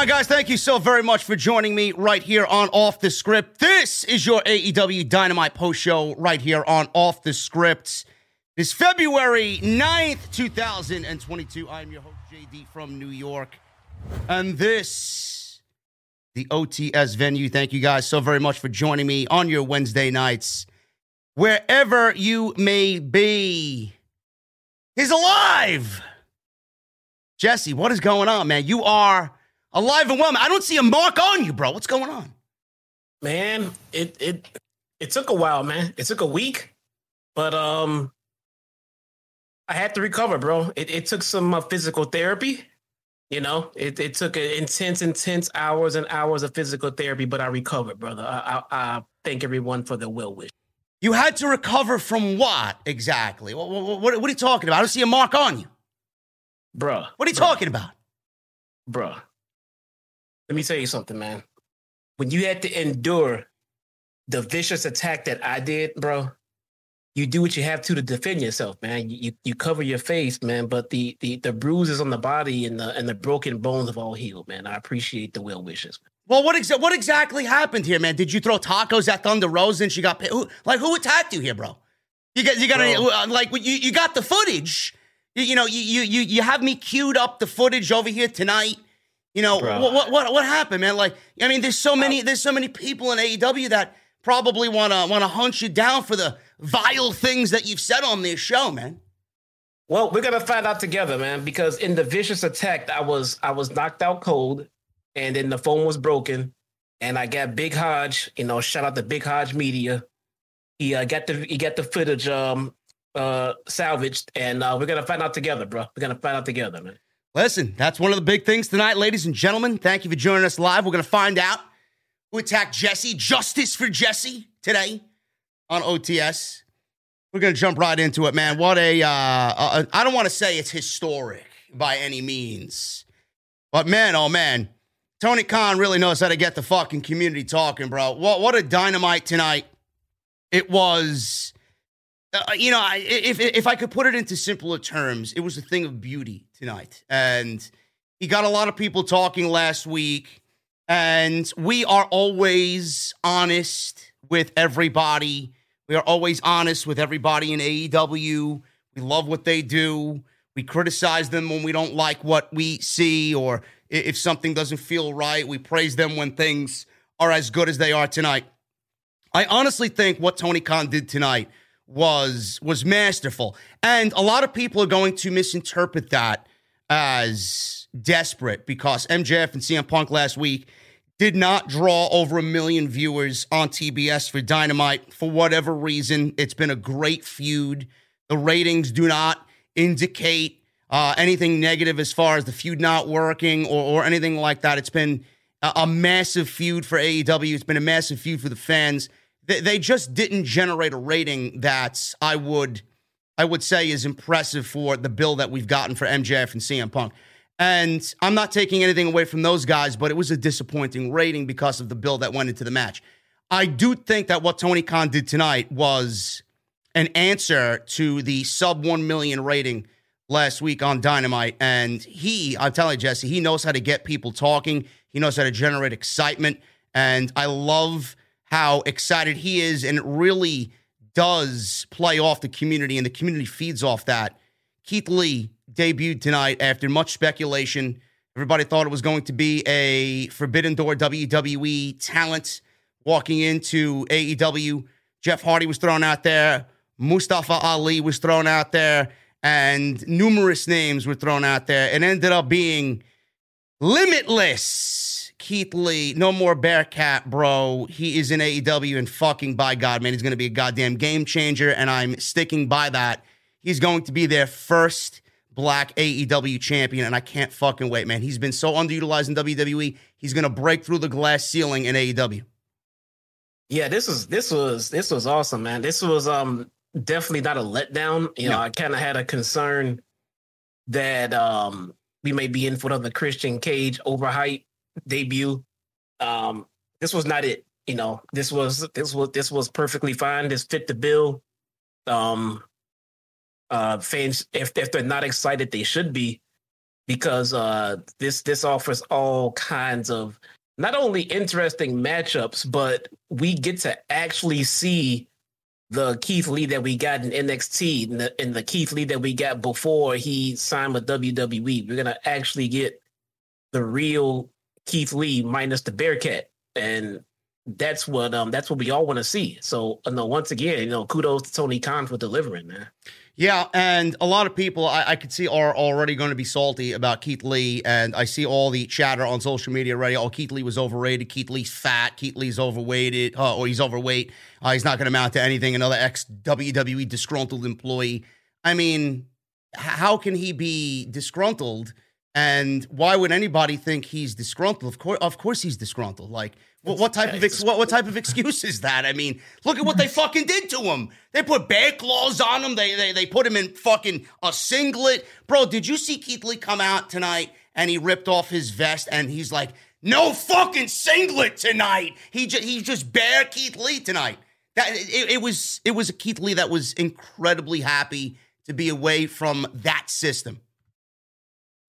On, guys? Thank you so very much for joining me right here on Off the Script. This is your AEW Dynamite post show right here on Off the Script. It's February 9th, 2022. I'm your host, JD from New York. And this, the OTS venue. Thank you guys so very much for joining me on your Wednesday nights, wherever you may be. He's alive! Jesse, what is going on, man? You are alive and well. I don't see a mark on you, bro. What's going on? Man, it it it took a while, man. It took a week, but um, I had to recover, bro. It it took some uh, physical therapy. You know, it it took intense, intense hours and hours of physical therapy, but I recovered, brother. I I, I thank everyone for the well wish. You had to recover from what exactly? What, what, what, what are you talking about? I don't see a mark on you. Bruh. What are you bruh, talking about? Bruh. Let me tell you something, man. When you had to endure the vicious attack that I did, bro, you do what you have to to defend yourself, man. You you, cover your face, man, but the, the the bruises on the body and the and the broken bones have all healed, man. I appreciate the well wishes. Well, what, exa- what exactly happened here, man? Did you throw tacos at Thunder Rosa and she got paid? Who, like, who attacked you here, bro? You got, you got, any, uh, like, you, you got the footage. You, you know, you, you, you have me queued up the footage over here tonight. You know, what, what, what, what happened, man? Like, I mean, there's so many, there's so many people in AEW that probably want to want to hunt you down for the vile things that you've said on this show, man. Well, we're gonna find out together, man. Because in the vicious attack, I was I was knocked out cold, and then the phone was broken, and I got Big Hodge. You know, shout out to Big Hodge Media. He uh, got the he got the footage um uh salvaged, and uh, we're gonna find out together, bro. We're gonna find out together, man. Listen, that's one of the big things tonight, ladies and gentlemen. Thank you for joining us live. We're gonna find out who attacked Jesse. Justice for Jesse today on OTS. We're gonna jump right into it, man. What a uh, uh I don't want to say it's historic by any means, but man, oh man, Tony Khan really knows how to get the fucking community talking, bro. What what a dynamite tonight it was. Uh, you know, I, if if I could put it into simpler terms, it was a thing of beauty tonight, and he got a lot of people talking last week. And we are always honest with everybody. We are always honest with everybody in AEW. We love what they do. We criticize them when we don't like what we see or if something doesn't feel right. We praise them when things are as good as they are tonight. I honestly think what Tony Khan did tonight was was masterful. And a lot of people are going to misinterpret that as desperate because MJF and CM Punk last week did not draw over a million viewers on TBS for Dynamite for whatever reason. It's been a great feud. The ratings do not indicate uh, anything negative as far as the feud not working or, or anything like that. It's been a, a, massive feud for AEW. It's been a massive feud for the fans. They, they just didn't generate a rating that I would I would say is impressive for the bill that we've gotten for MJF and CM Punk. And I'm not taking anything away from those guys, but it was a disappointing rating because of the bill that went into the match. I do think that what Tony Khan did tonight was an answer to the sub 1 million rating last week on Dynamite. And he, I'm telling you, Jesse, he knows how to get people talking, he knows how to generate excitement. And I love how excited he is. And it really does play off the community, and the community feeds off that. Keith Lee debuted tonight after much speculation. Everybody thought it was going to be a Forbidden Door WWE talent walking into AEW. Jeff Hardy was thrown out there. Mustafa Ali was thrown out there. And numerous names were thrown out there. It ended up being limitless. Keith Lee, no more Bearcat, bro. He is in AEW, and fucking by God, man, he's going to be a goddamn game changer. And I'm sticking by that. He's going to be their first black AEW champion, and I can't fucking wait, man. He's been so underutilized in WWE. He's gonna break through the glass ceiling in AEW. Yeah, this was this was this was awesome, man. This was um definitely not a letdown. You know, no. I kind of had a concern that um we may be in for another Christian Cage overhype debut. Um, this was not it. You know, this was this was this was perfectly fine. This fit the bill. Um, uh, fans, if if they're not excited, they should be, because uh, this this offers all kinds of not only interesting matchups, but we get to actually see the Keith Lee that we got in NXT and the, and the Keith Lee that we got before he signed with WWE. We're gonna actually get the real Keith Lee minus the Bearcat, and that's what um that's what we all want to see. So, uh, no, once again, you know, kudos to Tony Khan for delivering, man. Yeah, and a lot of people I, I could see are already going to be salty about Keith Lee, and I see all the chatter on social media already. Oh, Keith Lee was overrated. Keith Lee's fat. Keith Lee's overweighted, uh, or he's overweight. Uh, he's not going to amount to anything. Another ex WWE disgruntled employee. I mean, how can he be disgruntled? And why would anybody think he's disgruntled? Of course, of course, he's disgruntled. Like what, what type of ex- what, what type of excuse is that? I mean, look at what they fucking did to him. They put bear claws on him. They, they they put him in fucking a singlet. Bro, did you see Keith Lee come out tonight and he ripped off his vest and he's like, "No fucking singlet tonight." He just he just bare Keith Lee tonight. That it, it was it was a Keith Lee that was incredibly happy to be away from that system.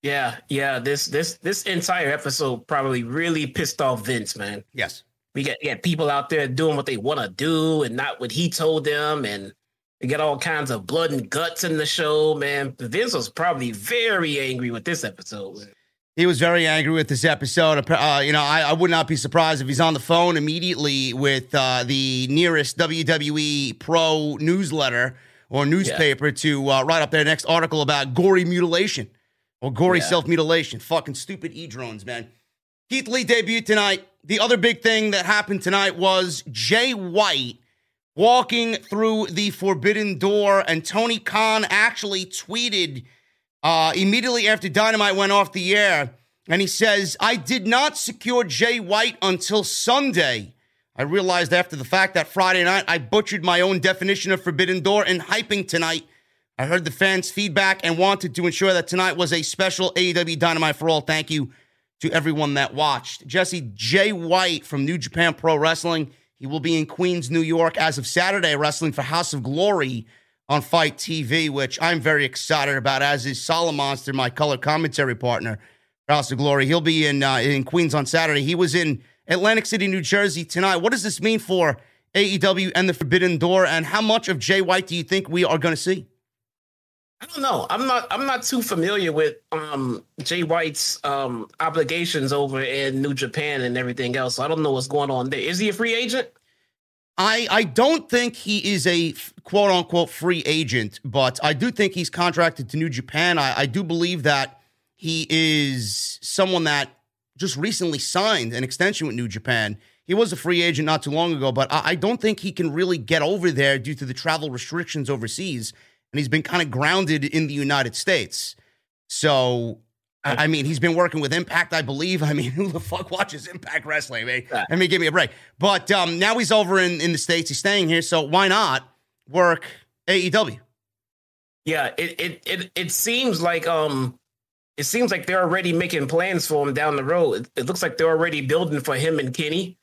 Yeah, yeah. This this this entire episode probably really pissed off Vince, man. Yes. We got, got people out there doing what they want to do and not what he told them, and we got all kinds of blood and guts in the show, man. Vince was probably very angry with this episode. He was very angry with this episode. Uh, you know, I, I, would not be surprised if he's on the phone immediately with uh, the nearest WWE Pro newsletter or newspaper yeah. to uh, write up their next article about gory mutilation or gory yeah. self mutilation. Fucking stupid e drones, man. Keith Lee debuted tonight. The other big thing that happened tonight was Jay White walking through the forbidden door, and Tony Khan actually tweeted uh, immediately after Dynamite went off the air. And he says, I did not secure Jay White until Sunday. I realized after the fact that Friday night I butchered my own definition of Forbidden Door in hyping tonight. I heard the fans' feedback and wanted to ensure that tonight was a special AEW Dynamite for all. Thank you to everyone that watched. Jesse Jay White from New Japan Pro Wrestling. He will be in Queens, New York as of Saturday, wrestling for House of Glory on FITE TV, which I'm very excited about, as is Solid Monster, my color commentary partner, for House of Glory. He'll be in uh, in Queens on Saturday. He was in Atlantic City, New Jersey tonight. What does this mean for AEW and the Forbidden Door, and how much of Jay White do you think we are going to see? I don't know. I'm not. I'm not too familiar with um, Jay White's um, obligations over in New Japan and everything else. So I don't know what's going on there. Is he a free agent? I, I don't think he is a quote unquote free agent, but I do think he's contracted to New Japan. I, I do believe that he is someone that just recently signed an extension with New Japan. He was a free agent not too long ago, but I, I don't think he can really get over there due to the travel restrictions overseas. And he's been kind of grounded in the United States. So I mean, he's been working with Impact, I believe. I mean, who the fuck watches Impact Wrestling? I mean, I mean give me a break. But um, now he's over in, in the States. He's staying here. So why not work AEW? Yeah, it, it, it, it seems like um, it seems like they're already making plans for him down the road. It, it looks like they're already building for him and Kenny.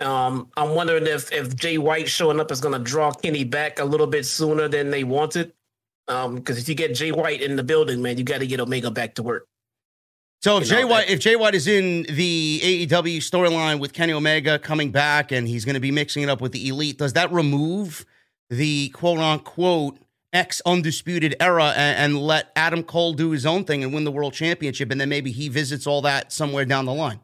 Um, I'm wondering if if Jay White showing up is going to draw Kenny back a little bit sooner than they wanted. Um, because if you get Jay White in the building, man, you got to get Omega back to work. So if Jay White, if Jay White is in the AEW storyline with Kenny Omega coming back, and he's going to be mixing it up with the Elite, does that remove the quote unquote ex undisputed era and, and, let Adam Cole do his own thing and win the world championship, and then maybe he visits all that somewhere down the line?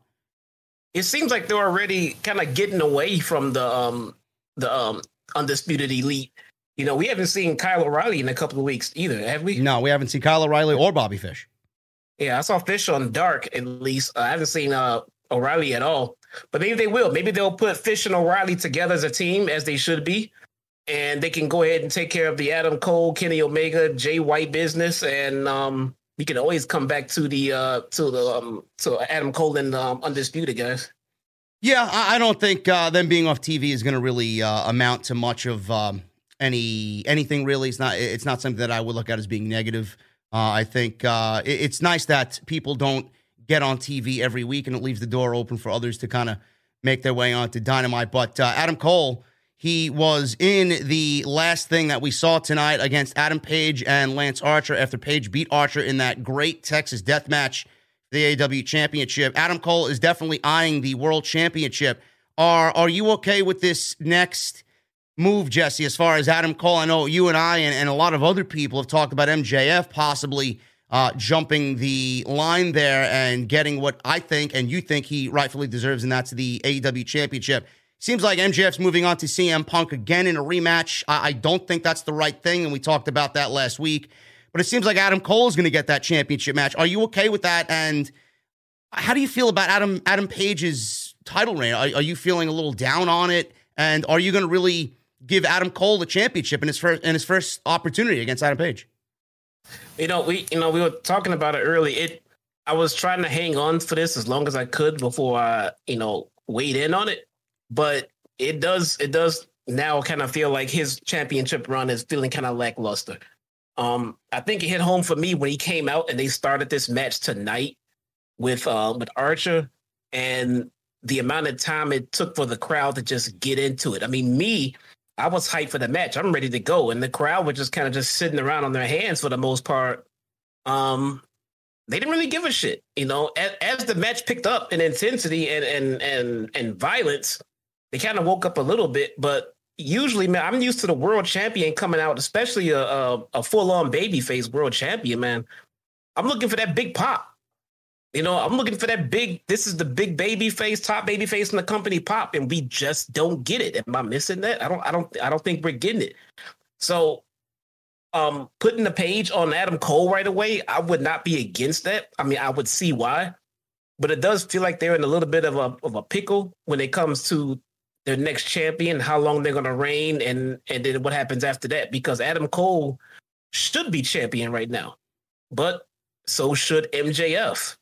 It seems like they're already kind of getting away from the um the um undisputed Elite. You know, we haven't seen Kyle O'Reilly in a couple of weeks either, have we? No, we haven't seen Kyle O'Reilly or Bobby Fish. Yeah, I saw Fish on Dark at least. Uh, I haven't seen uh, O'Reilly at all, but maybe they will. Maybe they'll put Fish and O'Reilly together as a team, as they should be, and they can go ahead and take care of the Adam Cole, Kenny Omega, Jay White business, and um, we can always come back to the uh, to the um, to Adam Cole and um, Undisputed guys. Yeah, I, I don't think uh, them being off TV is going to really uh, amount to much of um, any anything. Really, it's not. It's not something that I would look at as being negative. Uh, I think uh, it, it's nice that people don't get on TV every week, and it leaves the door open for others to kind of make their way onto Dynamite. But uh, Adam Cole, he was in the last thing that we saw tonight against Adam Page and Lance Archer after Page beat Archer in that great Texas death match, the AW Championship. Adam Cole is definitely eyeing the World Championship. Are are you okay with this next? Move, Jesse, as far as Adam Cole. I know you and I and, and a lot of other people have talked about MJF possibly uh, jumping the line there and getting what I think and you think he rightfully deserves, and that's the AEW championship. Seems like MJF's moving on to CM Punk again in a rematch. I, I don't think that's the right thing, and we talked about that last week. But it seems like Adam Cole is going to get that championship match. Are you okay with that? And how do you feel about Adam Adam Page's title reign? Are, are you feeling a little down on it? And are you going to really give Adam Cole the championship in his first in his first opportunity against Adam Page. You know, we you know we were talking about it early. It I was trying to hang on for this as long as I could before I you know weighed in on it, but it does it does now kind of feel like his championship run is feeling kind of lackluster. Um, I think it hit home for me when he came out and they started this match tonight with uh, with Archer and the amount of time it took for the crowd to just get into it. I mean, me, I was hyped for the match. I'm ready to go, and the crowd was just kind of just sitting around on their hands for the most part. Um, they didn't really give a shit, you know. As, as the match picked up in intensity and and and and violence, they kind of woke up a little bit. But usually, man, I'm used to the world champion coming out, especially a a, a full on babyface world champion. Man, I'm looking for that big pop. You know, I'm looking for that big. This is the big baby face, top baby face in the company pop, and we just don't get it. Am I missing that? I don't. I don't. I don't think we're getting it. So, um, putting the page on Adam Cole right away, I would not be against that. I mean, I would see why, but it does feel like they're in a little bit of a of a pickle when it comes to their next champion, how long they're going to reign, and and then what happens after that. Because Adam Cole should be champion right now, but so should MJF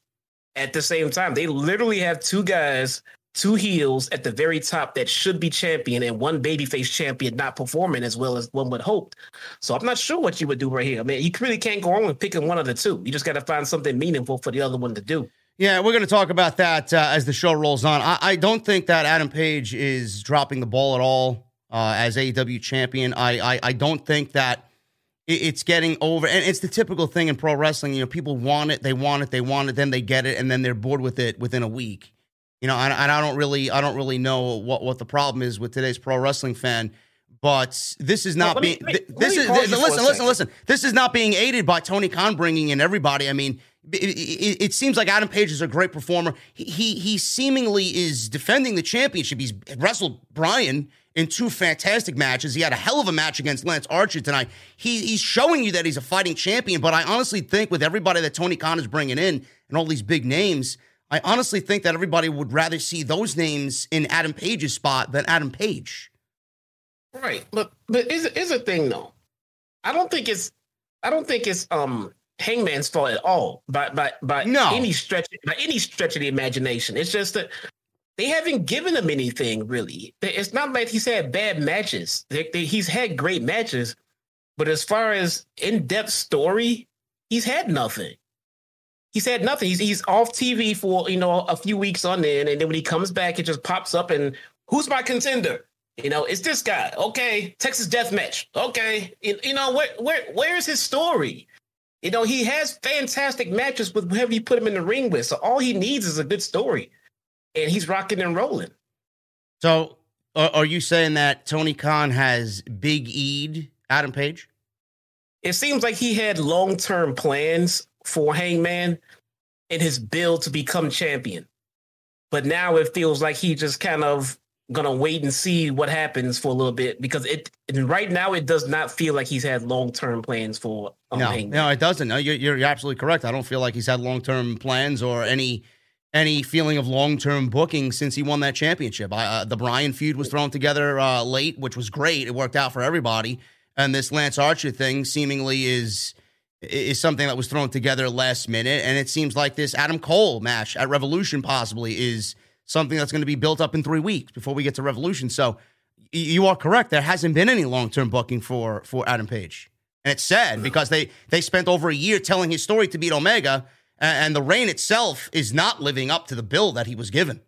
at the same time. They literally have two guys, two heels at the very top that should be champion, and one babyface champion not performing as well as one would hope. So I'm not sure what you would do right here. I mean, you really can't go wrong with picking one of the two. You just got to find something meaningful for the other one to do. Yeah, we're going to talk about that uh, as the show rolls on. I, I, don't think that Adam Page is dropping the ball at all uh, as AEW champion. I, I, I don't think that it's getting over. And it's the typical thing in pro wrestling you know people want it they want it they want it then they get it and then they're bored with it within a week. You know and, and i don't really i don't really know what what the problem is with today's pro wrestling fan but this is not being this is this, listen listen listen. This is not being aided by tony khan bringing in everybody. I mean it, it, it, seems like Adam Page is a great performer. He, he he seemingly is defending the championship. He's wrestled Bryan in two fantastic matches. He had a hell of a match against Lance Archer tonight. He, he's showing you that he's a fighting champion, but I honestly think with everybody that Tony Khan is bringing in and all these big names, I honestly think that everybody would rather see those names in Adam Page's spot than Adam Page. Right. But but is is a thing though. I don't think it's I don't think it's um Hangman's fault at all by by by no. any stretch by any stretch of the imagination. It's just that they haven't given him anything really. It's not like he's had bad matches. He's had great matches, but as far as in-depth story, he's had nothing. He's had nothing. He's he's off TV for you know a few weeks on end, and then when he comes back, it just pops up and who's my contender? You know, it's this guy. Okay, Texas Death Match. Okay, you, you know where where where's his story? You know, he has fantastic matches with whoever you put him in the ring with. So all he needs is a good story and he's rocking and rolling. So, are you saying that Tony Khan has big E'd Adam Page? It seems like he had long term plans for Hangman in his build to become champion. But now it feels like he just kind of gonna wait and see what happens for a little bit because it right now it does not feel like he's had long term plans for um, no Hangman. no it doesn't no you're, you're absolutely correct I don't feel like he's had long term plans or any any feeling of long term booking since he won that championship. uh, the Bryan feud was thrown together uh, late, which was great. It worked out for everybody. And this Lance Archer thing seemingly is is something that was thrown together last minute. And it seems like this Adam Cole match at Revolution possibly is something that's going to be built up in three weeks before we get to Revolution. So you are correct. There hasn't been any long term booking for for Adam Page. And it's sad because they they spent over a year telling his story to beat Omega and the reign itself is not living up to the bill that he was given.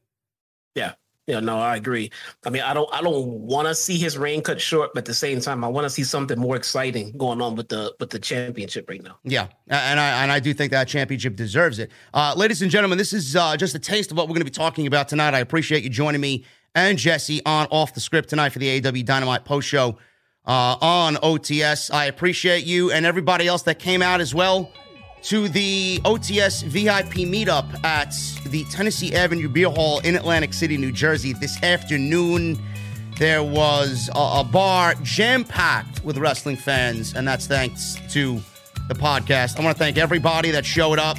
Yeah. Yeah, no, I agree. I mean, I don't I don't want to see his reign cut short, but at the same time, I want to see something more exciting going on with the with the championship right now. Yeah, and I and I do think that championship deserves it. Uh, ladies and gentlemen, this is uh, just a taste of what we're going to be talking about tonight. I appreciate you joining me and Jesse on off the script tonight for the AW Dynamite post show uh, on OTS. I appreciate you and everybody else that came out as well to the OTS VIP meetup at the Tennessee Avenue Beer Hall in Atlantic City, New Jersey this afternoon. There was a, a bar jam packed with wrestling fans, and that's thanks to the podcast. I want to thank everybody that showed up,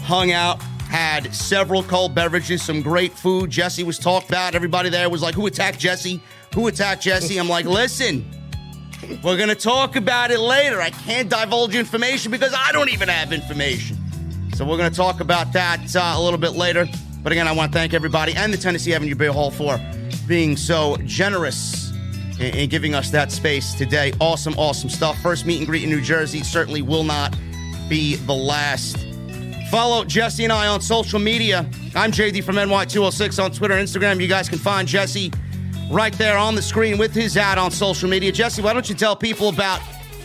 hung out, had several cold beverages, some great food. Jesse was talked about. Everybody there was like, Who attacked Jesse? Who attacked Jesse? I'm like, Listen. We're going to talk about it later. I can't divulge information because I don't even have information. So we're going to talk about that uh, a little bit later. But again, I want to thank everybody and the Tennessee Avenue Beer Hall for being so generous in, in giving us that space today. Awesome, awesome stuff. First meet and greet in New Jersey certainly will not be the last. Follow Jesse and I on social media. I'm JD from NY206 on Twitter and Instagram. You guys can find Jesse right there on the screen with his ad on social media. Jesse, why don't you tell people about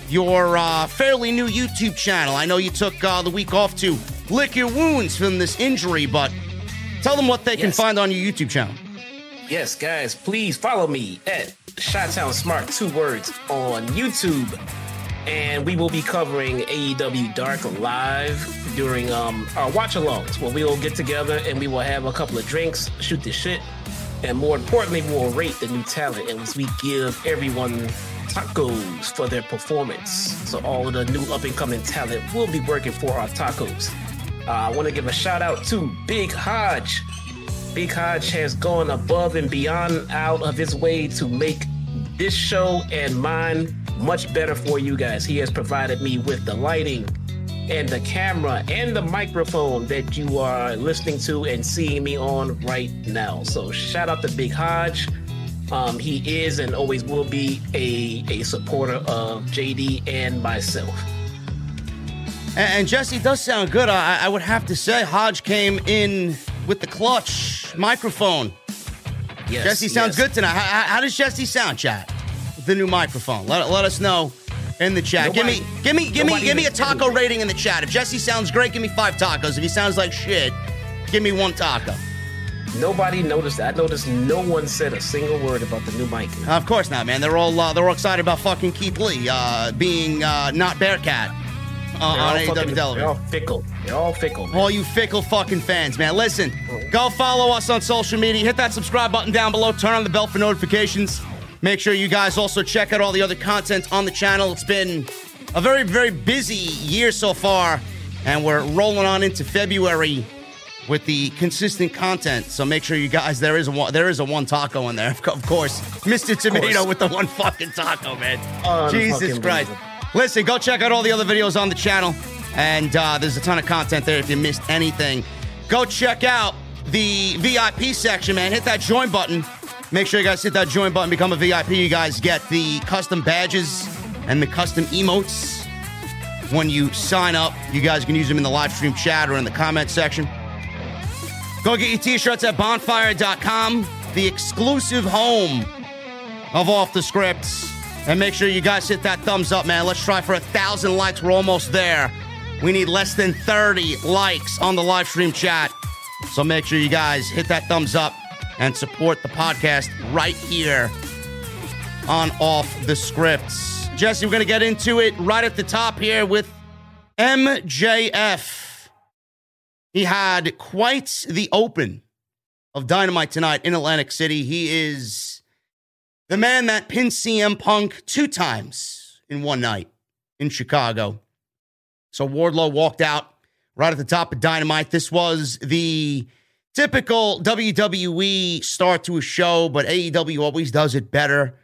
your uh, fairly new YouTube channel? I know you took uh, the week off to lick your wounds from this injury, but tell them what they yes. can find on your YouTube channel. Yes, guys, please follow me at Chi-Town Smart, two words, on YouTube. and we will be covering AEW Dark live during um, our watch alongs where we will get together and we will have a couple of drinks, shoot the shit, and more importantly, we will rate the new talent and we give everyone tacos for their performance. So all of the new up and coming talent will be working for our tacos. Uh, I want to give a shout out to Big Hodge. Big Hodge has gone above and beyond out of his way to make this show and mine much better for you guys. He has provided me with the lighting and the camera and the microphone that you are listening to and seeing me on right now. So shout out to Big Hodge. Um, he is and always will be a, a supporter of JD and myself. And, and Jesse does sound good. I, I would have to say Hodge came in with the clutch microphone. Yes, Jesse sounds yes. good tonight. How, how does Jesse sound, chat? With the new microphone. Let, let us know in the chat. Nobody- give me, give me, give me, give me a taco rating in the chat. If Jesse sounds great, give me five tacos. If he sounds like shit, give me one taco. Nobody noticed that. I noticed no one said a single word about the new mic. Of course not, man. They're all uh, they're all excited about fucking Keith Lee uh, being uh, not Bearcat uh, on fucking- television. They're all fickle. They're all fickle. man. All you fickle fucking fans, man. Listen, go follow us on social media. Hit that subscribe button down below. Turn on the bell for notifications. Make sure you guys also check out all the other content on the channel. It's been a very, very busy year so far, and we're rolling on into February with the consistent content. So make sure you guys there is a one, there is a one taco in there, of course. Mr. Tomato with the one fucking taco, man. Oh, Jesus Christ. believable. Listen, go check out all the other videos on the channel. And uh, there's a ton of content there if you missed anything. Go check out the VIP section, man. Hit that join button. Make sure you guys hit that join button, become a VIP. You guys get the custom badges and the custom emotes when you sign up. You guys can use them in the live stream chat or in the comment section. Go get your t-shirts at bonfire.com, the exclusive home of Off the Scripts. And make sure you guys hit that thumbs up, man. Let's try for a thousand likes. We're almost there. We need less than 30 likes on the live stream chat. So make sure you guys hit that thumbs up and support the podcast right here on Off the Scripts. Jesse, we're going to get into it right at the top here with MJF. He had quite the open of Dynamite tonight in Atlantic City. He is the man that pinned CM Punk two times in one night in Chicago. So Wardlow walked out right at the top of Dynamite. This was the typical WWE start to a show, but AEW always does it better.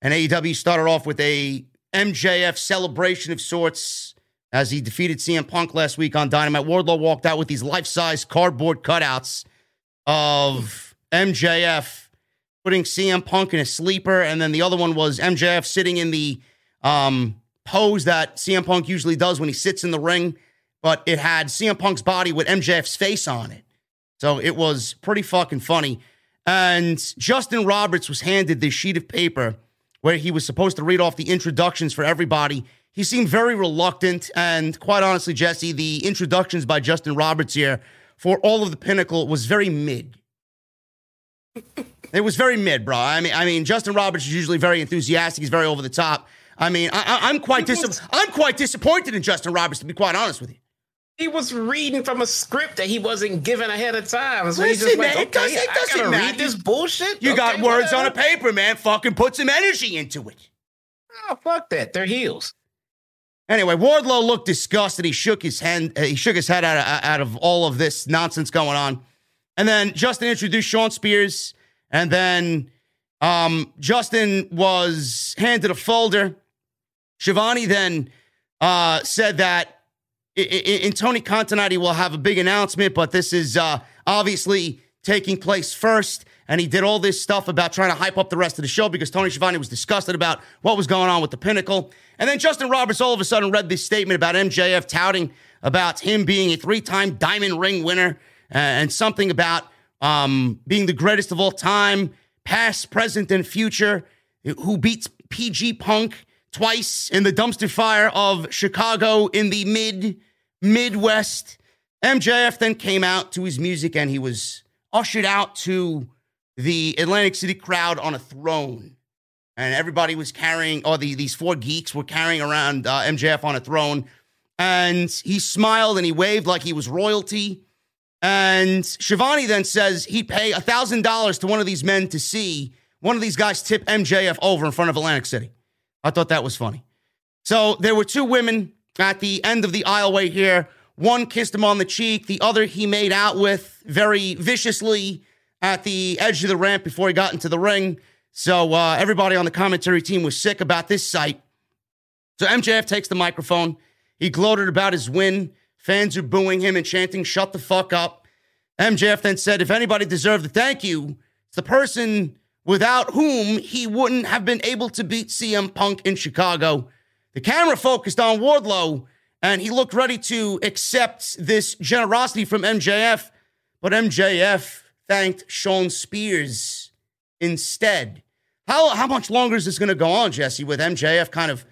And AEW started off with a MJF celebration of sorts as he defeated CM Punk last week on Dynamite. Wardlow walked out with these life-size cardboard cutouts of MJF putting CM Punk in a sleeper, and then the other one was MJF sitting in the um, pose that CM Punk usually does when he sits in the ring, but it had CM Punk's body with MJF's face on it. So it was pretty fucking funny. And Justin Roberts was handed this sheet of paper where he was supposed to read off the introductions for everybody. He seemed very reluctant. And quite honestly, Jesse, the introductions by Justin Roberts here for all of the pinnacle was very mid. It was very mid, bro. I mean, I mean, Justin Roberts is usually very enthusiastic. He's very over the top. I mean, I, am quite dis- I'm quite disappointed in Justin Roberts, to be quite honest with you. He was reading from a script that he wasn't given ahead of time. So he's Listen, just like, man, it doesn't- it I doesn't gotta matter. read this bullshit. You got Okay, words on a paper, man. Fucking put some energy into it. Oh, fuck that. They're heels. Anyway, Wardlow looked disgusted. He shook his hand. Uh, he shook his head out of, out of all of this nonsense going on. And then Justin introduced Shawn Spears, and then um, Justin was handed a folder. Schiavone then uh, said that in Tony Khan tonight will have a big announcement, but this is uh, obviously taking place first. And he did all this stuff about trying to hype up the rest of the show because Tony Schiavone was disgusted about what was going on with the pinnacle. And then Justin Roberts all of a sudden read this statement about MJF touting about him being a three time diamond ring winner uh, and something about um, being the greatest of all time, past, present, and future, who beats PG Punk twice in the dumpster fire of Chicago in the mid Midwest. MJF then came out to his music and he was ushered out to the Atlantic City crowd on a throne. and everybody was carrying, or the, these four geeks were carrying around uh, MJF on a throne. And he smiled and he waved like he was royalty. And Schiavone then says he'd pay $1,000 to one of these men to see one of these guys tip MJF over in front of Atlantic City. I thought that was funny. So there were two women at the end of the aisleway here. One kissed him on the cheek, the other he made out with very viciously at the edge of the ramp before he got into the ring. So uh, everybody on the commentary team was sick about this sight. So MJF takes the microphone. He gloated about his win. Fans are booing him and chanting, shut the fuck up. MJF then said, if anybody deserved a thank you, it's the person without whom he wouldn't have been able to beat CM Punk in Chicago. The camera focused on Wardlow, and he looked ready to accept this generosity from MJF, but MJF thanked Shawn Spears instead. How, how much longer is this going to go on, Jesse, with MJF kind of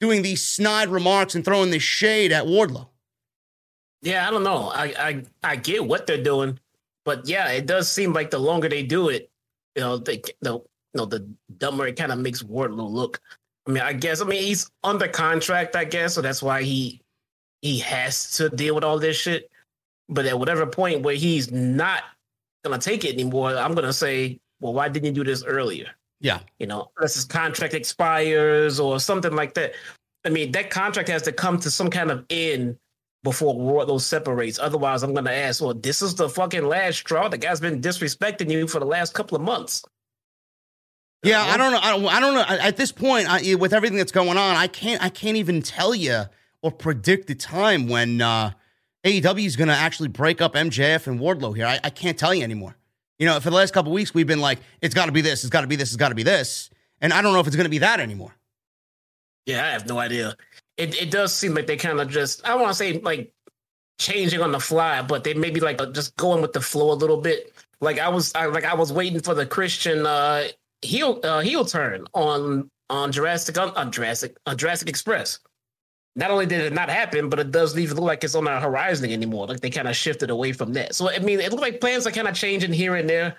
doing these snide remarks and throwing this shade at Wardlow? Yeah, I don't know. I, I I get what they're doing, but yeah, it does seem like the longer they do it, you know, they the you know the dumber it kind of makes Wardlow look. I mean, I guess I mean he's under contract, I guess, so that's why he he has to deal with all this shit. But at whatever point where he's not gonna take it anymore, I'm gonna say, well, why didn't you do this earlier? Yeah. You know, unless his contract expires or something like that. I mean, that contract has to come to some kind of end before Wardlow separates. Otherwise, I'm going to ask, well, this is the fucking last straw. The guy's been disrespecting you for the last couple of months. Yeah, I don't know. I don't, I don't know. At this point, I, with everything that's going on, I can't. I can't even tell you or predict the time when uh, AEW is going to actually break up MJF and Wardlow here. I, I, can't tell you anymore. You know, for the last couple weeks, we've been like, it's got to be this, it's got to be this, it's got to be this, and I don't know if it's going to be that anymore. Yeah, I have no idea it, it does seem like they kind of just I want to say like changing on the fly, but they maybe like just going with the flow a little bit. Like I was I, like I was waiting for the Christian uh heel uh, heel turn on on Jurassic on Jurassic on Jurassic Express. Not only did it not happen, but it doesn't even look like it's on the horizon anymore. Like they kind of shifted away from that. So I mean, it looked like plans are kind of changing here and there.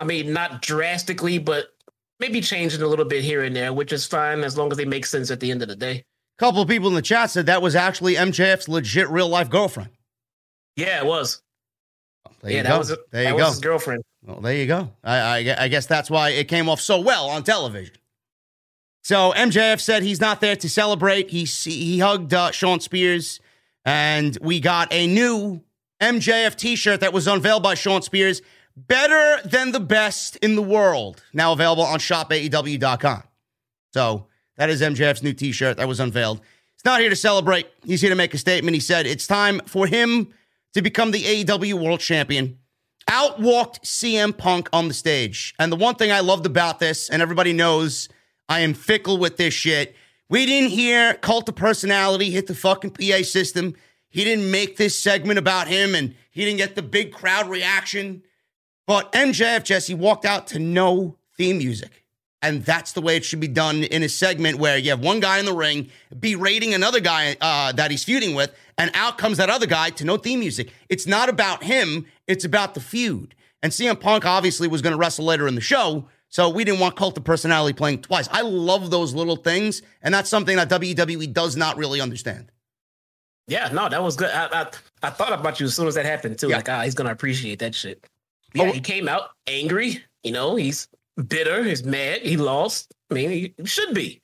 I mean, not drastically, but maybe changing a little bit here and there, which is fine as long as they make sense at the end of the day couple of people in the chat said that was actually MJF's legit real life girlfriend. Yeah, it was. Well, yeah, that go. was a, there. You go, his girlfriend. Well, there you go. I, I, I guess that's why it came off so well on television. So MJF said he's not there to celebrate. He he hugged uh, Shawn Spears, and we got a new MJF T-shirt that was unveiled by Shawn Spears. Better than the best in the world. Now available on ShopAEW.com. So that is MJF's new t shirt that was unveiled. He's not here to celebrate. He's here to make a statement. He said it's time for him to become the AEW World Champion. Outwalked CM Punk on the stage. And the one thing I loved about this, and everybody knows I am fickle with this shit, we didn't hear Cult of Personality hit the fucking PA system. He didn't make this segment about him and he didn't get the big crowd reaction. But MJF Jesse walked out to no theme music. And that's the way it should be done in a segment where you have one guy in the ring berating another guy uh, that he's feuding with, and out comes that other guy to no theme music. It's not about him, it's about the feud. And CM Punk obviously was going to wrestle later in the show, so we didn't want Cult of Personality playing twice. I love those little things, and that's something that WWE does not really understand. Yeah, no, that was good. I, I, I thought about you as soon as that happened too. Yeah. Like, ah, he's gonna appreciate that shit. Yeah, oh. he came out angry. You know, he's bitter. He's mad. He lost. I mean, he should be.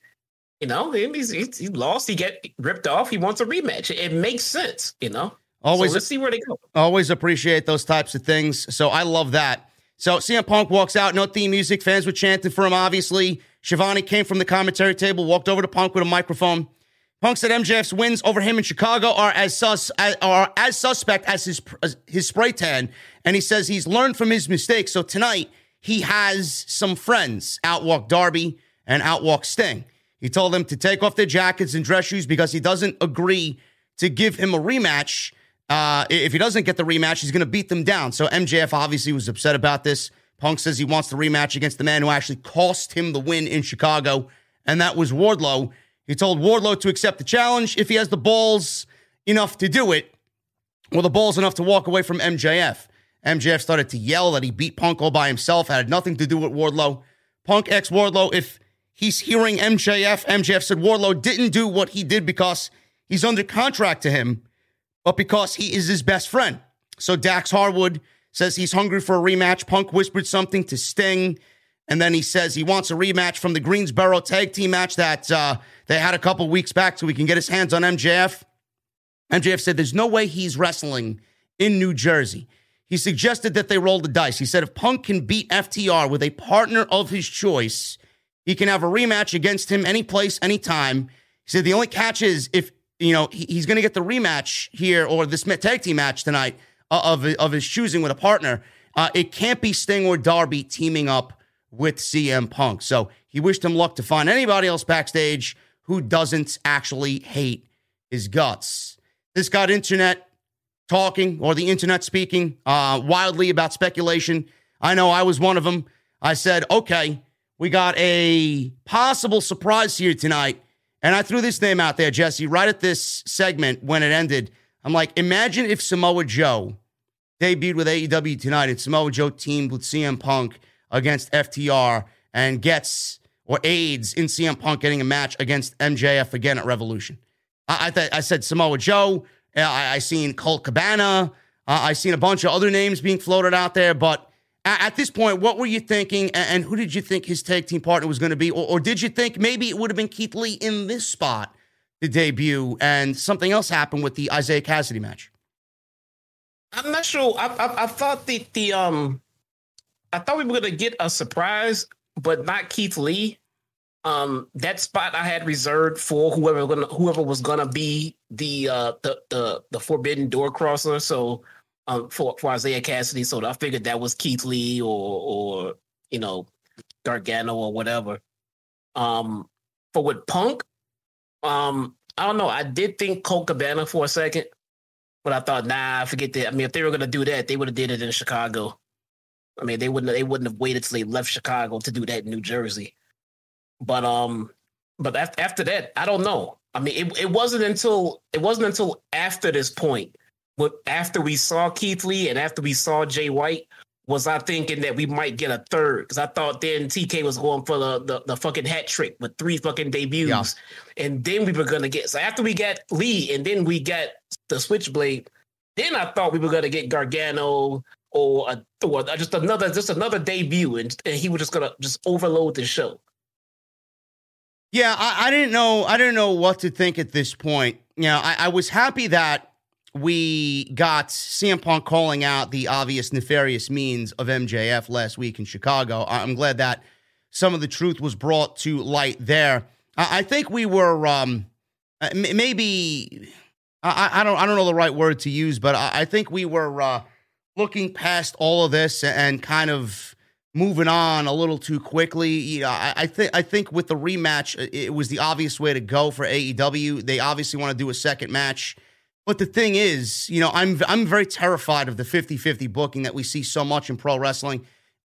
You know, he's, he's, he lost. He get ripped off. He wants a rematch. It makes sense. You know. Always. So let's see where they go. Always appreciate those types of things. So I love that. So CM Punk walks out. No theme music. Fans were chanting for him. Obviously, Schiavone came from the commentary table, walked over to Punk with a microphone. Punk said MJF's wins over him in Chicago are as sus are as suspect as his as his spray tan, and he says he's learned from his mistakes. So tonight he has some friends outwalk Darby and outwalk Sting. He told them to take off their jackets and dress shoes because he doesn't agree to give him a rematch. Uh, if he doesn't get the rematch, he's going to beat them down. So MJF obviously was upset about this. Punk says he wants the rematch against the man who actually cost him the win in Chicago, and that was Wardlow. He told Wardlow to accept the challenge if he has the balls enough to do it, or the balls enough to walk away from MJF. MJF started to yell that he beat Punk all by himself, had nothing to do with Wardlow. Punk ex Wardlow, if he's hearing MJF. MJF said Wardlow didn't do what he did because he's under contract to him, but because he is his best friend. So Dax Harwood says he's hungry for a rematch. Punk whispered something to Sting. And then he says he wants a rematch from the Greensboro tag team match that uh, they had a couple weeks back so he can get his hands on MJF. MJF said there's no way he's wrestling in New Jersey. He suggested that they roll the dice. He said if Punk can beat FTR with a partner of his choice, he can have a rematch against him any place, anytime. He said the only catch is if you know he's going to get the rematch here or this tag team match tonight uh, of of his choosing with a partner. Uh, it can't be Sting or Darby teaming up with CM Punk. So he wished him luck to find anybody else backstage who doesn't actually hate his guts. This got internet talking or the internet speaking uh, wildly about speculation. I know I was one of them. I said, okay, we got a possible surprise here tonight. And I threw this name out there, Jesse, right at this segment when it ended. I'm like, imagine if Samoa Joe debuted with AEW tonight and Samoa Joe teamed with CM Punk against FTR and gets or aids in CM Punk getting a match against MJF again at Revolution. I I, th- I said Samoa Joe. I, I seen Colt Cabana. Uh, I seen a bunch of other names being floated out there. But at, at this point, what were you thinking? And, and, who did you think his tag team partner was going to be? Or, or did you think maybe it would have been Keith Lee in this spot to debut and something else happened with the Isaiah Kassidy match? I'm not sure. I, I, I thought that the um I thought we were gonna get a surprise, but not Keith Lee. Um, that spot I had reserved for whoever gonna whoever was gonna be the uh the the the forbidden door crosser. So um for for Isaiah Kassidy. So I figured that was Keith Lee or or you know Gargano or whatever. Um, for with Punk, um, I don't know. I did think Colt Cabana for a second, but I thought, nah, I forget that. I mean, if they were gonna do that, they would have did it in Chicago. I mean, they wouldn't they wouldn't have waited till they left Chicago to do that in New Jersey. But um, but after, after that, I don't know. I mean, it, it wasn't until it wasn't until after this point, but after we saw Keith Lee and after we saw Jay White, was I thinking that we might get a third? Because I thought then TK was going for the, the, the fucking hat trick with three fucking debuts, yeah. and then we were gonna get. So after we got Lee, and then we got the Switchblade, then I thought we were gonna get Gargano, or a, or just another just another debut, and, and he was just gonna just overload the show. Yeah, I, I, didn't know. I didn't know what to think at this point. You know, I, I was happy that we got CM Punk calling out the obvious nefarious means of MJF last week in Chicago. I'm glad that some of the truth was brought to light there. I, I think we were um, uh, maybe I, I, don't I don't know the right word to use, but I, think we were uh, looking past all of this and kind of moving on a little too quickly. You know, I, I think I think with the rematch, it was the obvious way to go for AEW. They obviously want to do a second match. But the thing is, you know, I'm I'm very terrified of the 50-50 booking that we see so much in pro wrestling.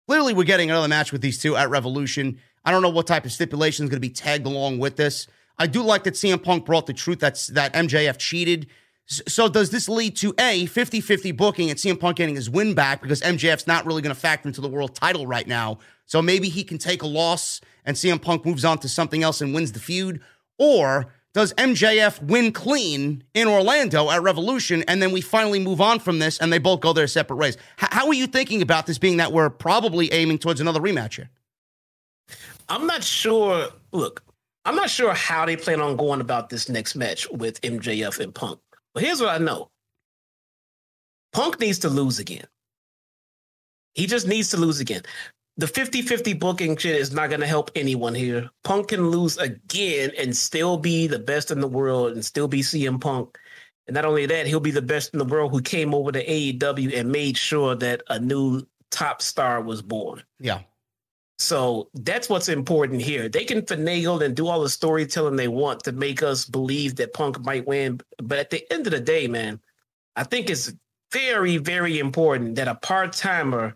Clearly, we're getting another match with these two at Revolution. I don't know what type of stipulation is going to be tagged along with this. I do like that CM Punk brought the truth that's that MJF cheated so does this lead to a 50-50 booking and CM Punk getting his win back because MJF's not really going to factor into the world title right now. So maybe he can take a loss and CM Punk moves on to something else and wins the feud. Or does MJF win clean in Orlando at Revolution and then we finally move on from this and they both go their separate ways? H- how are you thinking about this being that we're probably aiming towards another rematch here? I'm not sure. Look, I'm not sure how they plan on going about this next match with MJF and Punk. But here's what I know Punk needs to lose again. He just needs to lose again. The 50 50 booking shit is not going to help anyone here. Punk can lose again and still be the best in the world and still be CM Punk. And not only that, he'll be the best in the world who came over to AEW and made sure that a new top star was born. Yeah. So that's what's important here. They can finagle and do all the storytelling they want to make us believe that Punk might win. But at the end of the day, man, I think it's very, very important that a part timer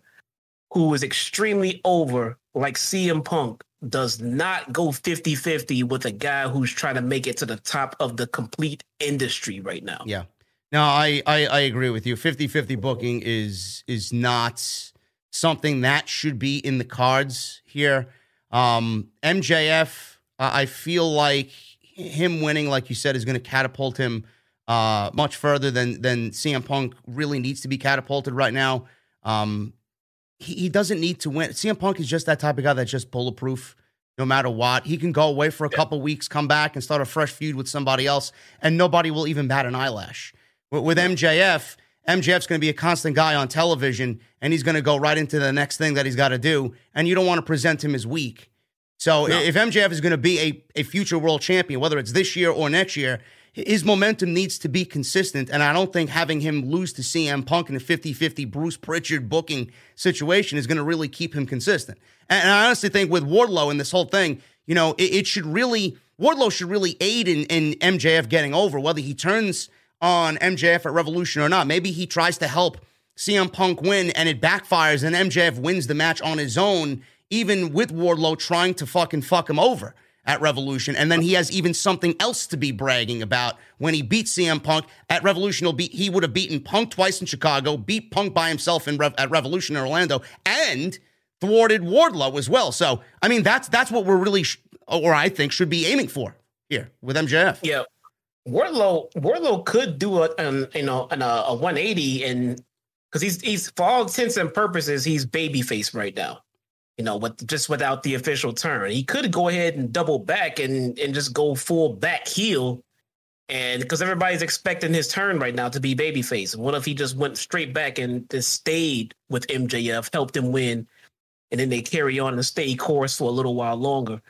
who is extremely over, like CM Punk, does not go 50 50 with a guy who's trying to make it to the top of the complete industry right now. Yeah. No, I, I, I agree with you. 50 50 booking is is not something that should be in the cards here. Um, MJF, uh, I feel like him winning, like you said, is going to catapult him uh, much further than than CM Punk really needs to be catapulted right now. Um, he, he doesn't need to win. CM Punk is just that type of guy that's just bulletproof no matter what. He can go away for a couple weeks, come back, and start a fresh feud with somebody else, and nobody will even bat an eyelash. But with MJF, MJF's going to be a constant guy on television, and he's going to go right into the next thing that he's got to do, and you don't want to present him as weak. So no. if MJF is going to be a, a future world champion, whether it's this year or next year, his momentum needs to be consistent. And I don't think having him lose to CM Punk in a 50 50 Bruce Pritchard booking situation is going to really keep him consistent. And I honestly think with Wardlow and this whole thing, you know, it, it should really, Wardlow should really aid in, in MJF getting over, whether he turns on MJF at Revolution or not. Maybe he tries to help CM Punk win and it backfires and MJF wins the match on his own, even with Wardlow trying to fucking fuck him over at Revolution. And then he has even something else to be bragging about when he beats CM Punk at Revolution. Be, he would have beaten Punk twice in Chicago, beat Punk by himself in at Revolution in Orlando, and thwarted Wardlow as well. So, I mean, that's that's what we're really, sh- or I think, should be aiming for here with MJF. Yeah. Wardlow, Wardlow could do a, um, you know, an, a, a 180 and because he's he's for all intents and purposes he's babyface right now you know, with just without the official turn. He could go ahead and double back and and just go full back heel. And because everybody's expecting his turn right now to be babyface. What if he just went straight back and just stayed with MJF, helped him win, and then they carry on and stay course for a little while longer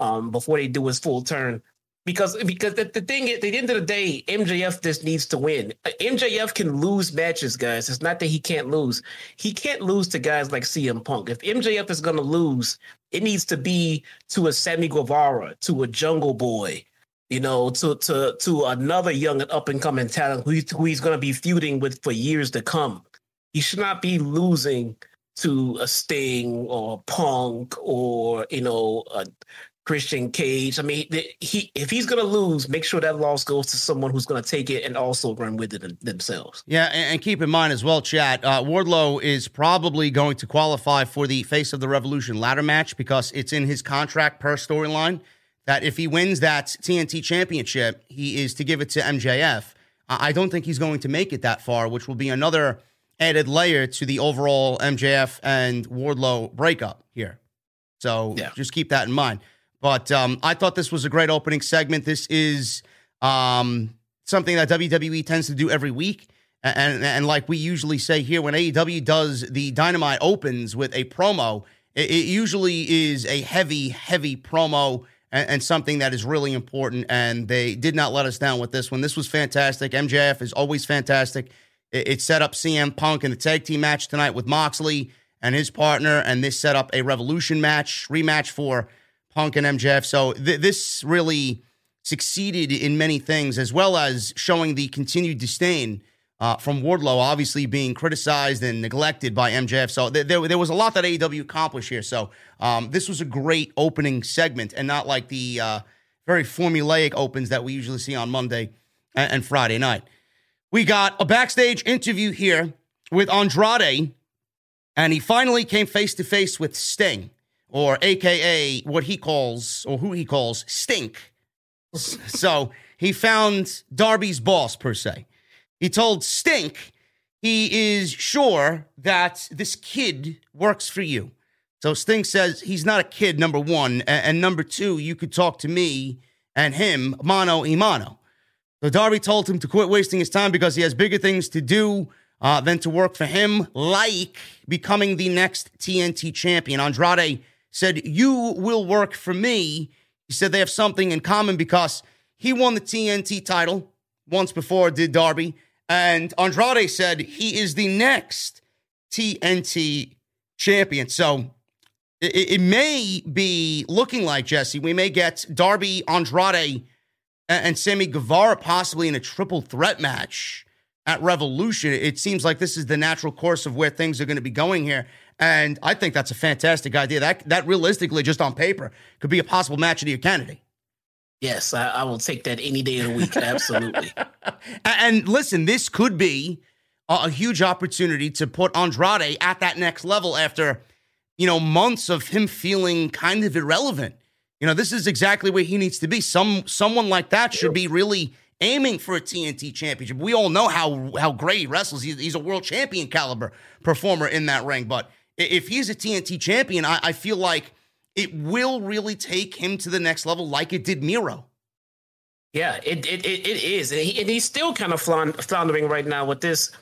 um, before they do his full turn? Because because the, the thing at the end of the day, MJF just needs to win. MJF can lose matches, guys. It's not that he can't lose. He can't lose to guys like CM Punk. If MJF is going to lose, it needs to be to a Sammy Guevara, to a Jungle Boy, you know, to to to another young and up and coming talent who, who he's going to be feuding with for years to come. He should not be losing to a Sting or a Punk or you know a Christian Cage. I mean, he if he's going to lose, make sure that loss goes to someone who's going to take it and also run with it themselves. Yeah, and keep in mind as well, chat. Uh, Wardlow is probably going to qualify for the Face of the Revolution ladder match because it's in his contract per storyline that if he wins that TNT Championship, he is to give it to MJF. I don't think he's going to make it that far, which will be another added layer to the overall MJF and Wardlow breakup here. So yeah. just keep that in mind. But um, I thought this was a great opening segment. This is um, something that WWE tends to do every week. And, and, and, like we usually say here, when AEW does the Dynamite opens with a promo, it, it usually is a heavy, heavy promo and, and, something that is really important. And they did not let us down with this one. This was fantastic. MJF is always fantastic. It, it set up CM Punk in the tag team match tonight with Moxley and his partner. And this set up a Revolution match, rematch for Punk and MJF. So th- this really succeeded in many things, as well as showing the continued disdain uh, from Wardlow, obviously being criticized and neglected by MJF. So th- there, there was a lot that AEW accomplished here. So um, this was a great opening segment, and not like the uh, very formulaic opens that we usually see on Monday and, and Friday night. We got a backstage interview here with Andrade, and he finally came face to face with Sting or AKA what he calls, or who he calls, Stink. so he found Darby's boss, per se. He told Stink he is sure that this kid works for you. So Stink says he's not a kid, number one. And, and number two, you could talk to me and him, mano y mano. So Darby told him to quit wasting his time because he has bigger things to do uh, than to work for him, like becoming the next TNT champion. Andrade said, You will work for me. He said they have something in common because he won the TNT title once before, did Darby. And Andrade said he is the next TNT champion. So it, it may be looking like, Jesse, we may get Darby, Andrade, and Sammy Guevara possibly in a triple threat match at Revolution. It seems like this is the natural course of where things are going to be going here. And I think that's a fantastic idea. That that realistically, just on paper, could be a possible match of the year candidate. Yes, I, I, will take that any day of the week. Absolutely. and listen, this could be a, a, huge opportunity to put Andrade at that next level after you know, months of him feeling kind of irrelevant. You know, this is exactly where he needs to be. Some someone like that should be really aiming for a TNT championship. We all know how how great he wrestles. He's, he's a world champion caliber performer in that ring. But if he's a TNT champion, I, I feel like it will really take him to the next level, like it did Miro. Yeah, it it it, it is, and, he, and he's still kind of floundering right now with this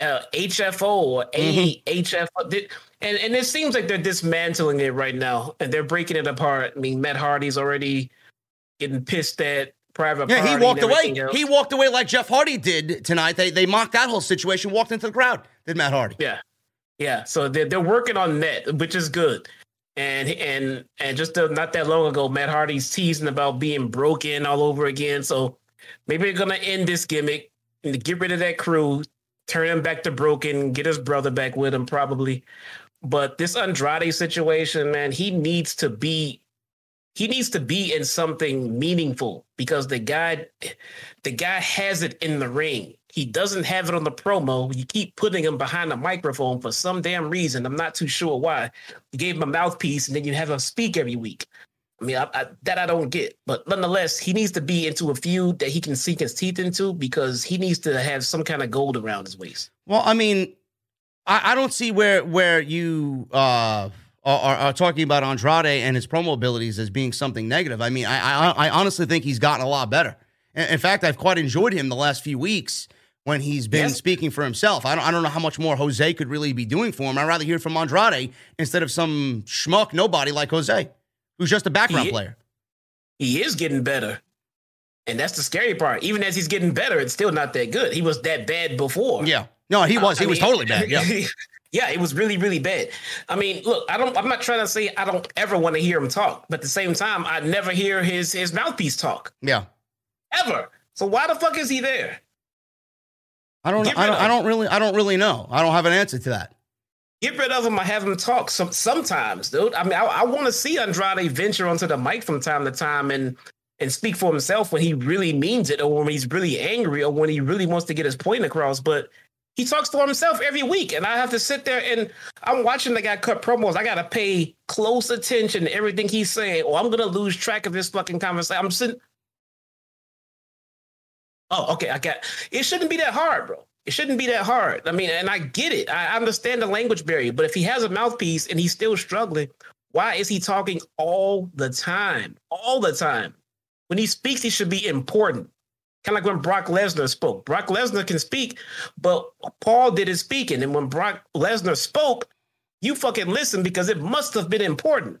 uh, HFO or AHF. Mm-hmm. And and it seems like they're dismantling it right now and they're breaking it apart. I mean, Matt Hardy's already getting pissed at private. Yeah, he walked away. Else. He walked away like Jeff Hardy did tonight. They they mocked that whole situation, walked into the crowd. Did Matt Hardy? Yeah, yeah. So they're they're working on that, which is good. And and and just uh, not that long ago, Matt Hardy's teasing about being broken all over again. So maybe they're gonna end this gimmick and get rid of that crew, turn him back to broken, get his brother back with him, probably. But this Andrade situation, man, he needs to be he needs to be in something meaningful because the guy the guy has it in the ring. He doesn't have it on the promo. You keep putting him behind a microphone for some damn reason. I'm not too sure why. You gave him a mouthpiece and then you have him speak every week. I mean, I, I, that I don't get. But nonetheless, he needs to be into a feud that he can sink his teeth into because he needs to have some kind of gold around his waist. Well, I mean, I, I don't see where where you uh, are, are, talking about Andrade and his promo abilities as being something negative. I mean, I I, honestly think he's gotten a lot better. In, fact, I've quite enjoyed him the last few weeks when he's been yes. speaking for himself. I don't, I don't know how much more Jose could really be doing for him. I'd rather hear from Andrade instead of some schmuck nobody like Jose, who's just a background he, player. He is getting better. And that's the scary part. Even as he's getting better, it's still not that good. He was that bad before. Yeah. No, he was. Uh, he I was mean, totally bad. Yeah. yeah, it was really, really bad. I mean, look, I don't. I'm not trying to say I don't ever want to hear him talk, but at the same time, I never hear his his mouthpiece talk. Yeah. Ever. So why the fuck is he there? I don't. I don't, I don't really. I don't really know. I don't have an answer to that. Get rid of him or have him talk some sometimes, dude. I mean, I, I want to see Andrade venture onto the mic from time to time and and speak for himself when he really means it, or when he's really angry, or when he really wants to get his point across. But he talks for himself every week, and I have to sit there and I'm watching the guy cut promos. I gotta pay close attention to everything he's saying, or I'm gonna lose track of this fucking conversation. I'm sitting. Oh, okay. I got. It shouldn't be that hard, bro. It shouldn't be that hard. I mean, and I get it. I understand the language barrier, but if he has a mouthpiece and he's still struggling, why is he talking all the time? All the time. When he speaks, he should be important. Kind of like when Brock Lesnar spoke. Brock Lesnar can speak, but Paul did his speaking. And when Brock Lesnar spoke, you fucking listen because it must have been important.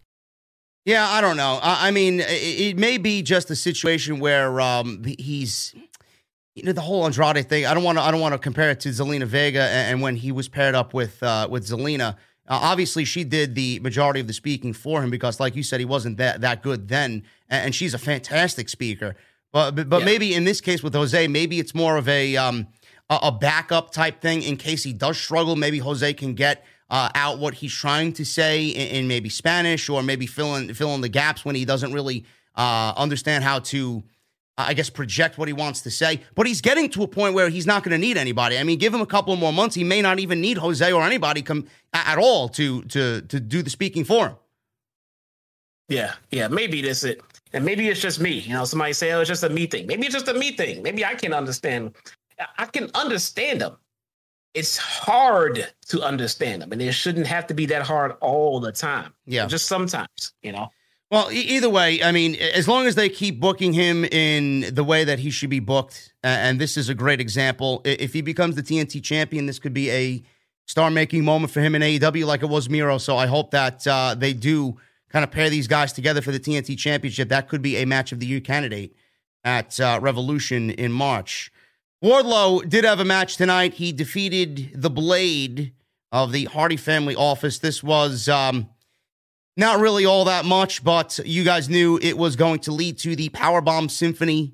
Yeah, I don't know. I, I mean, it, it, may be just a situation where um, he's, you know, the whole Andrade thing. I don't want to. I don't want to compare it to Zelina Vega and, and when he was paired up with uh, with Zelina. Uh, obviously, she did the majority of the speaking for him because, like you said, he wasn't that that good then, and, and she's a fantastic speaker. But but, but yeah. maybe in this case with Jose, maybe it's more of a um, a, a backup type thing in case he does struggle. Maybe Jose can get uh, out what he's trying to say in, in, maybe Spanish or maybe fill in fill in the gaps when he doesn't really uh, understand how to. Uh, I guess project what he wants to say, but he's getting to a point where he's not going to need anybody. I mean, give him a couple more months; he may not even need Jose or anybody come at all to to to do the speaking for him. Yeah, yeah, maybe this it, and maybe it's just me. You know, somebody say, "Oh, it's just a me thing." Maybe it's just a me thing. Maybe I can understand I can understand them. It's hard to understand them, and it shouldn't have to be that hard all the time. Yeah. just sometimes, you know. Well, e- either way, I mean, as long as they keep booking him in the way that he should be booked, uh, and this is a great example. If he becomes the TNT champion, this could be a star-making moment for him in AEW, like it was Miro. So I hope that uh, they do kind of pair these guys together for the TNT championship. That could be a match of the year candidate at uh, Revolution in March. Wardlow did have a match tonight. He defeated the Blade of the Hardy family office. This was. Um, not really all that much, but you guys knew it was going to lead to the Powerbomb Symphony.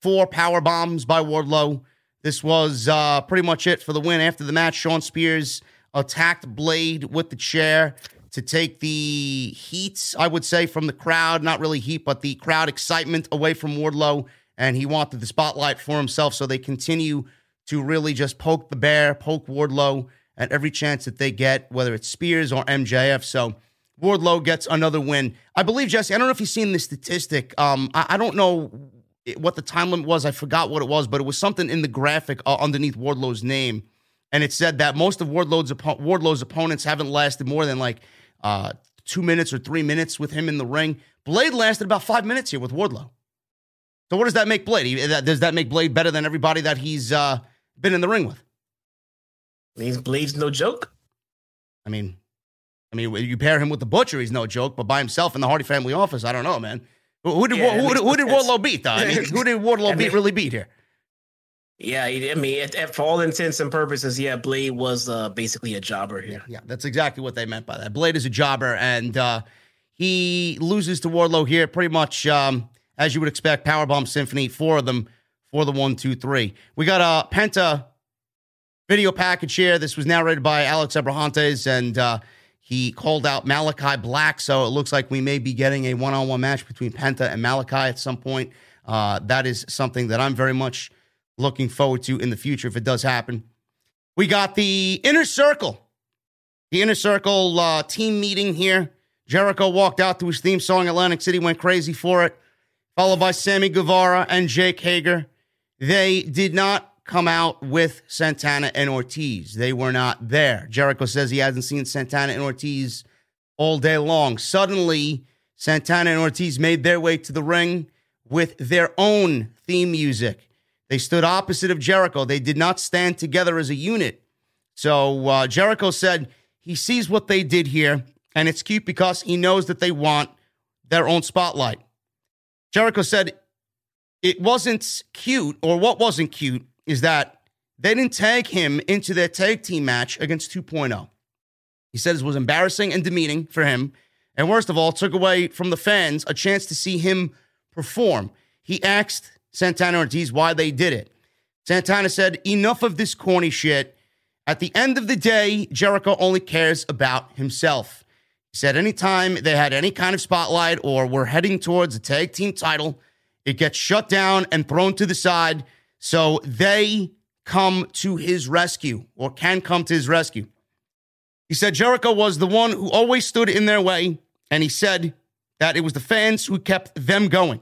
Four power bombs by Wardlow. This was uh, pretty much it for the win. After the match, Shawn Spears attacked Blade with the chair to take the heat, I would say, from the crowd. Not really heat, but the crowd excitement away from Wardlow. And he wanted the spotlight for himself. So they continue to really just poke the bear, poke Wardlow at every chance that they get, whether it's Spears or MJF. So Wardlow gets another win. I believe, Jesse, I don't know if you've seen the statistic. Um, I, I don't know what the time limit was. I forgot what it was, but it was something in the graphic uh, underneath Wardlow's name. And it said that most of Wardlow's, Wardlow's opponents haven't lasted more than like uh, two minutes or three minutes with him in the ring. Blade lasted about five minutes here with Wardlow. So what does that make Blade? He- that- Does that make Blade better than everybody that he's uh, been in the ring with? Means Blade's no joke. I mean, I mean, you pair him with the Butcher, he's no joke. But by himself in the Hardy family office, I don't know, man. Who, who did Yeah, who, did- who did. Wardlow beat? Though? I mean, who did Wardlow I beat really beat here? Yeah, I mean, at, at- for all intents and purposes, yeah, Blade was uh, basically a jobber here. Yeah, that's exactly what they meant by that. Blade is a jobber, and uh, he loses to Wardlow here, pretty much um, as you would expect. Powerbomb Symphony, four of them for the one, two, three. We got a Penta video package here. This was narrated by Alex Abrahantes, and uh, he called out Malachi Black. So it looks like we may be getting a one-on-one match between Penta and Malachi at some point. Uh, that is something that I'm very much looking forward to in the future if it does happen. We got the inner circle. The inner circle uh, team meeting here. Jericho walked out to his theme song. Atlantic City went crazy for it, followed by Sammy Guevara and Jake Hager. They did not come out with Santana and Ortiz. They were not there. Jericho says he hasn't seen Santana and Ortiz all day long. Suddenly, Santana and Ortiz made their way to the ring with their own theme music. They stood opposite of Jericho. They did not stand together as a unit. So uh, Jericho said he sees what they did here, and it's cute because he knows that they want their own spotlight. Jericho said it wasn't cute, or what wasn't cute is that they didn't tag him into their tag team match against 2.0. He said it was embarrassing and demeaning for him. And worst of all, took away from the fans a chance to see him perform. He asked Santana Ortiz why they did it. Santana said, Enough of this corny shit. At the end of the day, Jericho only cares about himself. He said, anytime they had any kind of spotlight or were heading towards a tag team title, it gets shut down and thrown to the side. So they come to his rescue or can come to his rescue. He said Jericho was the one who always stood in their way, and he said that it was the fans who kept them going.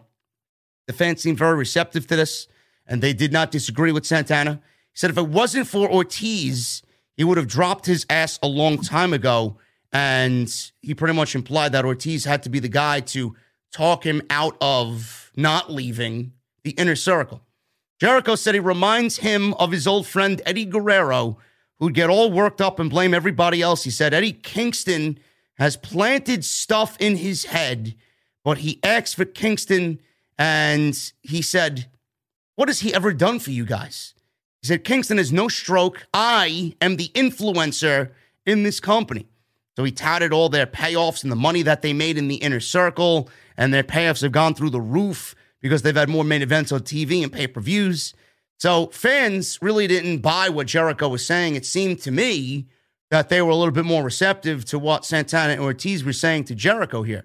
The fans seemed very receptive to this, and they did not disagree with Santana. He said if it wasn't for Ortiz, he would have dropped his ass a long time ago. And he pretty much implied that Ortiz had to be the guy to talk him out of not leaving the inner circle. Jericho said he reminds him of his old friend Eddie Guerrero, who'd get all worked up and blame everybody else. He said Eddie Kingston has planted stuff in his head, but he asked for Kingston and he said, What has he ever done for you guys? He said, Kingston has no stroke. I am the influencer in this company. So he touted all their payoffs and the money that they made in the inner circle, and their payoffs have gone through the roof because they've had more main events on TV and pay per views. So fans really didn't buy what Jericho was saying. It seemed to me that they were a little bit more receptive to what Santana and Ortiz were saying to Jericho here.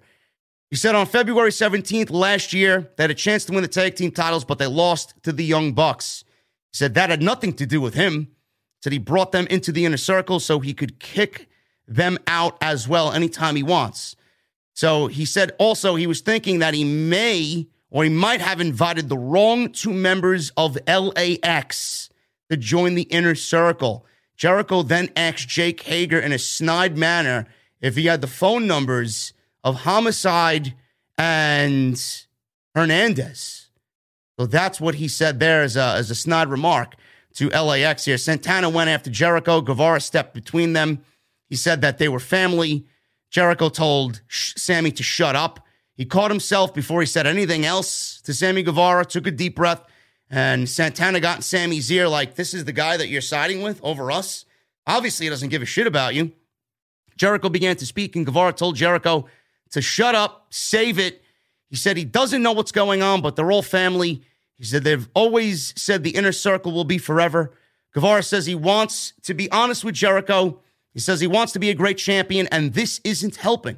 He said on February 17th last year, they had a chance to win the tag team titles, but they lost to the Young Bucks. He said that had nothing to do with him. He said he brought them into the inner circle so he could kick them out as well anytime he wants. So he said also he was thinking that he may or he might have invited the wrong two members of LAX to join the inner circle. Jericho then asked Jake Hager in a snide manner if he had the phone numbers of Homicide and Hernandez. So that's what he said there as a, as a snide remark to LAX here. Santana went after Jericho. Guevara stepped between them. He said that they were family. Jericho told Sammy to shut up. He caught himself before he said anything else to Sammy Guevara, took a deep breath, and Santana got in Sammy's ear like, This is the guy that you're siding with over us. Obviously, he doesn't give a shit about you. Jericho began to speak, and Guevara told Jericho to shut up, save it. He said he doesn't know what's going on, but they're all family. He said they've always said the inner circle will be forever. Guevara says he wants to be honest with Jericho. He says he wants to be a great champion, and this isn't helping.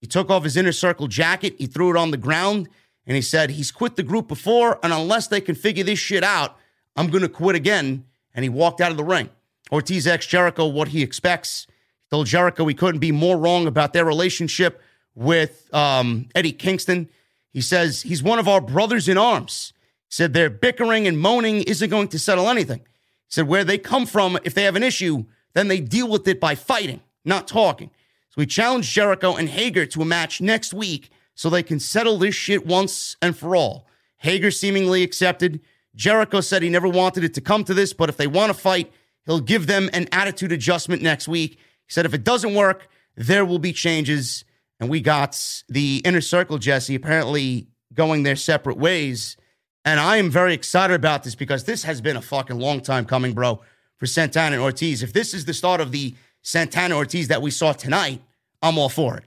He took off his inner circle jacket, he threw it on the ground, and he said he's quit the group before, and unless they can figure this shit out, I'm going to quit again. And he walked out of the ring. Ortiz asked Jericho what he expects. He told Jericho he couldn't be more wrong about their relationship with um, Eddie Kingston. He says he's one of our brothers in arms. He said their bickering and moaning isn't going to settle anything. He said where they come from, if they have an issue, then they deal with it by fighting, not talking. So we challenge Jericho and Hager to a match next week so they can settle this shit once and for all. Hager seemingly accepted. Jericho said he never wanted it to come to this, but if they want to fight, he'll give them an attitude adjustment next week. He said if it doesn't work, there will be changes. And we got the inner circle, Jesse, apparently going their separate ways. And I am very excited about this because this has been a fucking long time coming, bro, for Santana and Ortiz. If this is the start of the Santana Ortiz that we saw tonight, I'm all for it.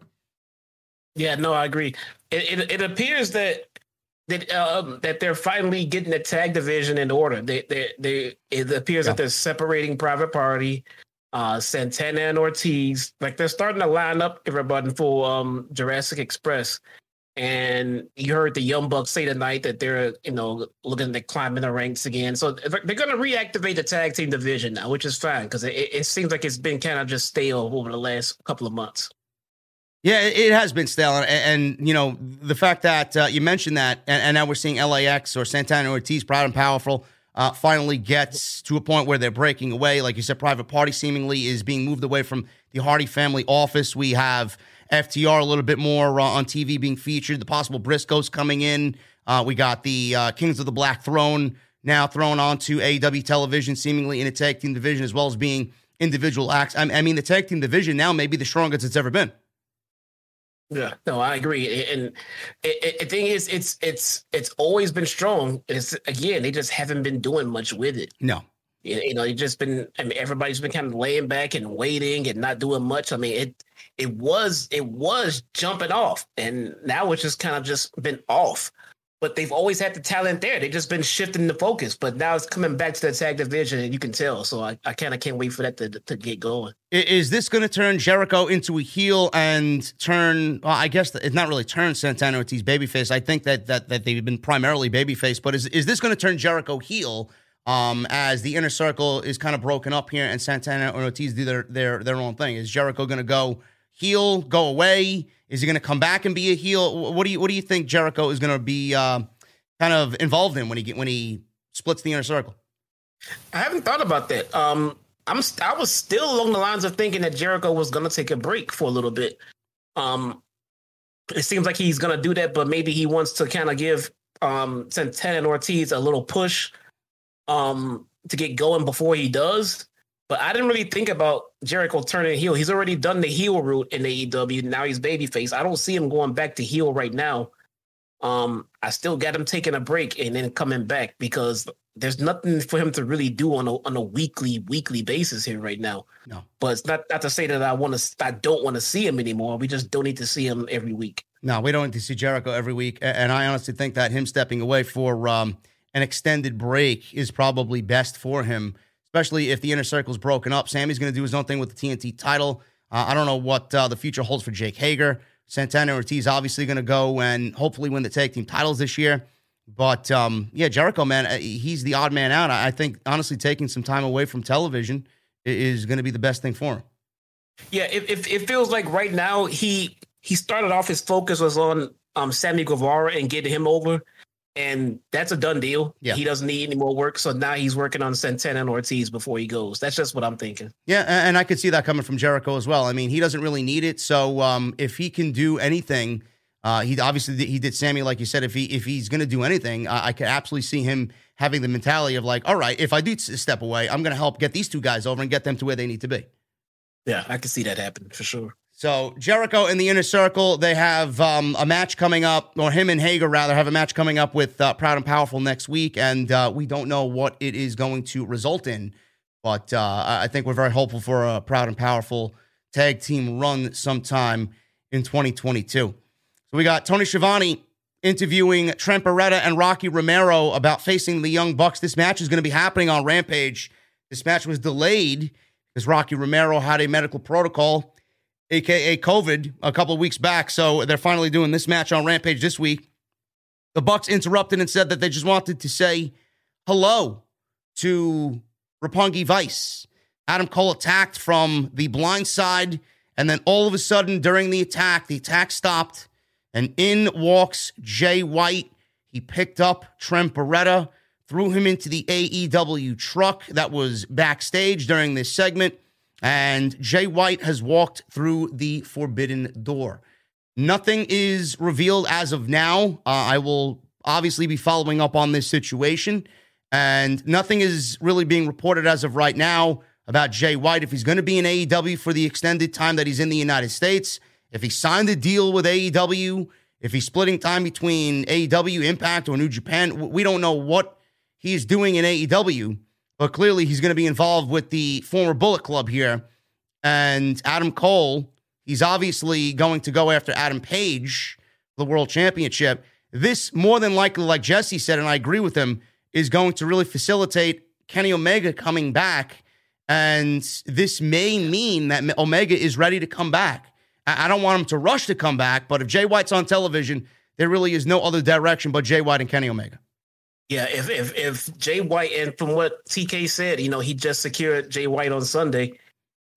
Yeah, no, I agree. It it, it appears that that um, that they're finally getting the tag division in order. They they they it appears yeah. that they're separating Private Party, uh, Santana and Ortiz. Like they're starting to line up everybody for um, Jurassic Express. And you heard the Young Bucks say tonight that they're, you know, looking to climb in the ranks again. So they're going to reactivate the tag team division now, which is fine because it, it seems like it's been kind of just stale over the last couple of months. Yeah, it has been stale, and, and you know the fact that uh, you mentioned that, and, and, now we're seeing LAX or Santana Ortiz, proud and powerful, uh, finally gets to a point where they're breaking away. Like you said, Private Party seemingly is being moved away from the Hardy family office. We have FTR a little bit more uh, on TV being featured. The possible Briscoes coming in. Uh, we got the uh, Kings of the Black Throne now thrown onto AEW television, seemingly in a tag team division as well as being individual acts. I, I mean, the tag team division now may be the strongest it's ever been. Yeah, no, I agree. And the thing is, it's it's it's always been strong. It's again, they just haven't been doing much with it. No, you know, it's just been. I mean, everybody's been kind of laying back and waiting and not doing much. I mean, it it was it was jumping off, and now it's just kind of just been off but they've always had the talent there. They've just been shifting the focus, but now it's coming back to the tag division, and you can tell. So I, I kind of can't wait for that to, to get going. Is this going to turn Jericho into a heel and turn? Well, I guess it's not really turn Santana Ortiz babyface. I think that that that they've been primarily babyface, but is is this going to turn Jericho heel? Um, as the inner circle is kind of broken up here, and Santana and Ortiz do their their their own thing. Is Jericho going to go heel, go away? Is he going to come back and be a heel? What do you What do you think Jericho is going to be uh, kind of involved in when he when he splits the inner circle? I haven't thought about that. Um, I'm I was still along the lines of thinking that Jericho was going to take a break for a little bit. Um, it seems like he's going to do that, but maybe he wants to kind of give um, Santana and Ortiz a little push um, to get going before he does. But I didn't really think about Jericho turning heel. He's already done the heel route in AEW. Now he's babyface. I don't see him going back to heel right now. Um, I still got him taking a break and then coming back because there's nothing for him to really do on a on a weekly weekly basis here right now. No, but it's not not to say that I want to I don't want to see him anymore. We just don't need to see him every week. No, we don't need to see Jericho every week, and I honestly think that him stepping away for um, an extended break is probably best for him especially if the inner circle is broken up. Sammy's going to do his own thing with the TNT title. Uh, I don't know what uh, the future holds for Jake Hager. Santana Ortiz obviously going to go and hopefully win the tag team titles this year. But um, yeah, Jericho, man, uh, he's the odd man out. I think honestly, taking some time away from television is going to be the best thing for him. Yeah, it, it, it, feels like right now he he started off his focus was on um, Sammy Guevara and getting him over, and that's a done deal. Yeah. He doesn't need any more work, so now he's working on Santana and Ortiz before he goes. That's just what I'm thinking. Yeah, and I could see that coming from Jericho as well. I mean, he doesn't really need it, so um, if he can do anything, uh, he obviously did, he did Sammy like you said. If he if he's going to do anything, I, I could absolutely see him having the mentality of like, all right, if I do step away, I'm going to help get these two guys over and get them to where they need to be. Yeah, I can see that happen for sure. So Jericho in the inner circle, they have um, a match coming up, or him and Hager rather have a match coming up with uh, Proud and Powerful next week, and uh, we don't know what it is going to result in, but uh, I think we're very hopeful for a Proud and Powerful tag team run sometime in 2022. So we got Tony Schiavone interviewing Trent Beretta and Rocky Romero about facing the Young Bucks. This match is going to be happening on Rampage. This match was delayed because Rocky Romero had a medical protocol aka COVID, a couple of weeks back. So they're finally doing this match on Rampage this week. The Bucks interrupted and said that they just wanted to say hello to Roppongi Vice. Adam Cole attacked from the blind side, and then all of a sudden during the attack, the attack stopped, and in walks Jay White. He picked up Trent Beretta, threw him into the AEW truck that was backstage during this segment and Jay White has walked through the forbidden door. Nothing is revealed as of now. Uh, I will obviously be following up on this situation, and nothing is really being reported as of right now about Jay White. If he's going to be in AEW for the extended time that he's in the United States, if he signed a deal with AEW, if he's splitting time between AEW, Impact, or New Japan, we don't know what he's doing in AEW but clearly he's going to be involved with the former Bullet Club here. And Adam Cole, he's obviously going to go after Adam Page, the world championship. This, more than likely, like Jesse said, and I agree with him, is going to really facilitate Kenny Omega coming back. And this may mean that Omega is ready to come back. I don't want him to rush to come back, but if Jay White's on television, there really is no other direction but Jay White and Kenny Omega. Yeah, if if if Jay White and from what TK said, you know, he just secured Jay White on Sunday.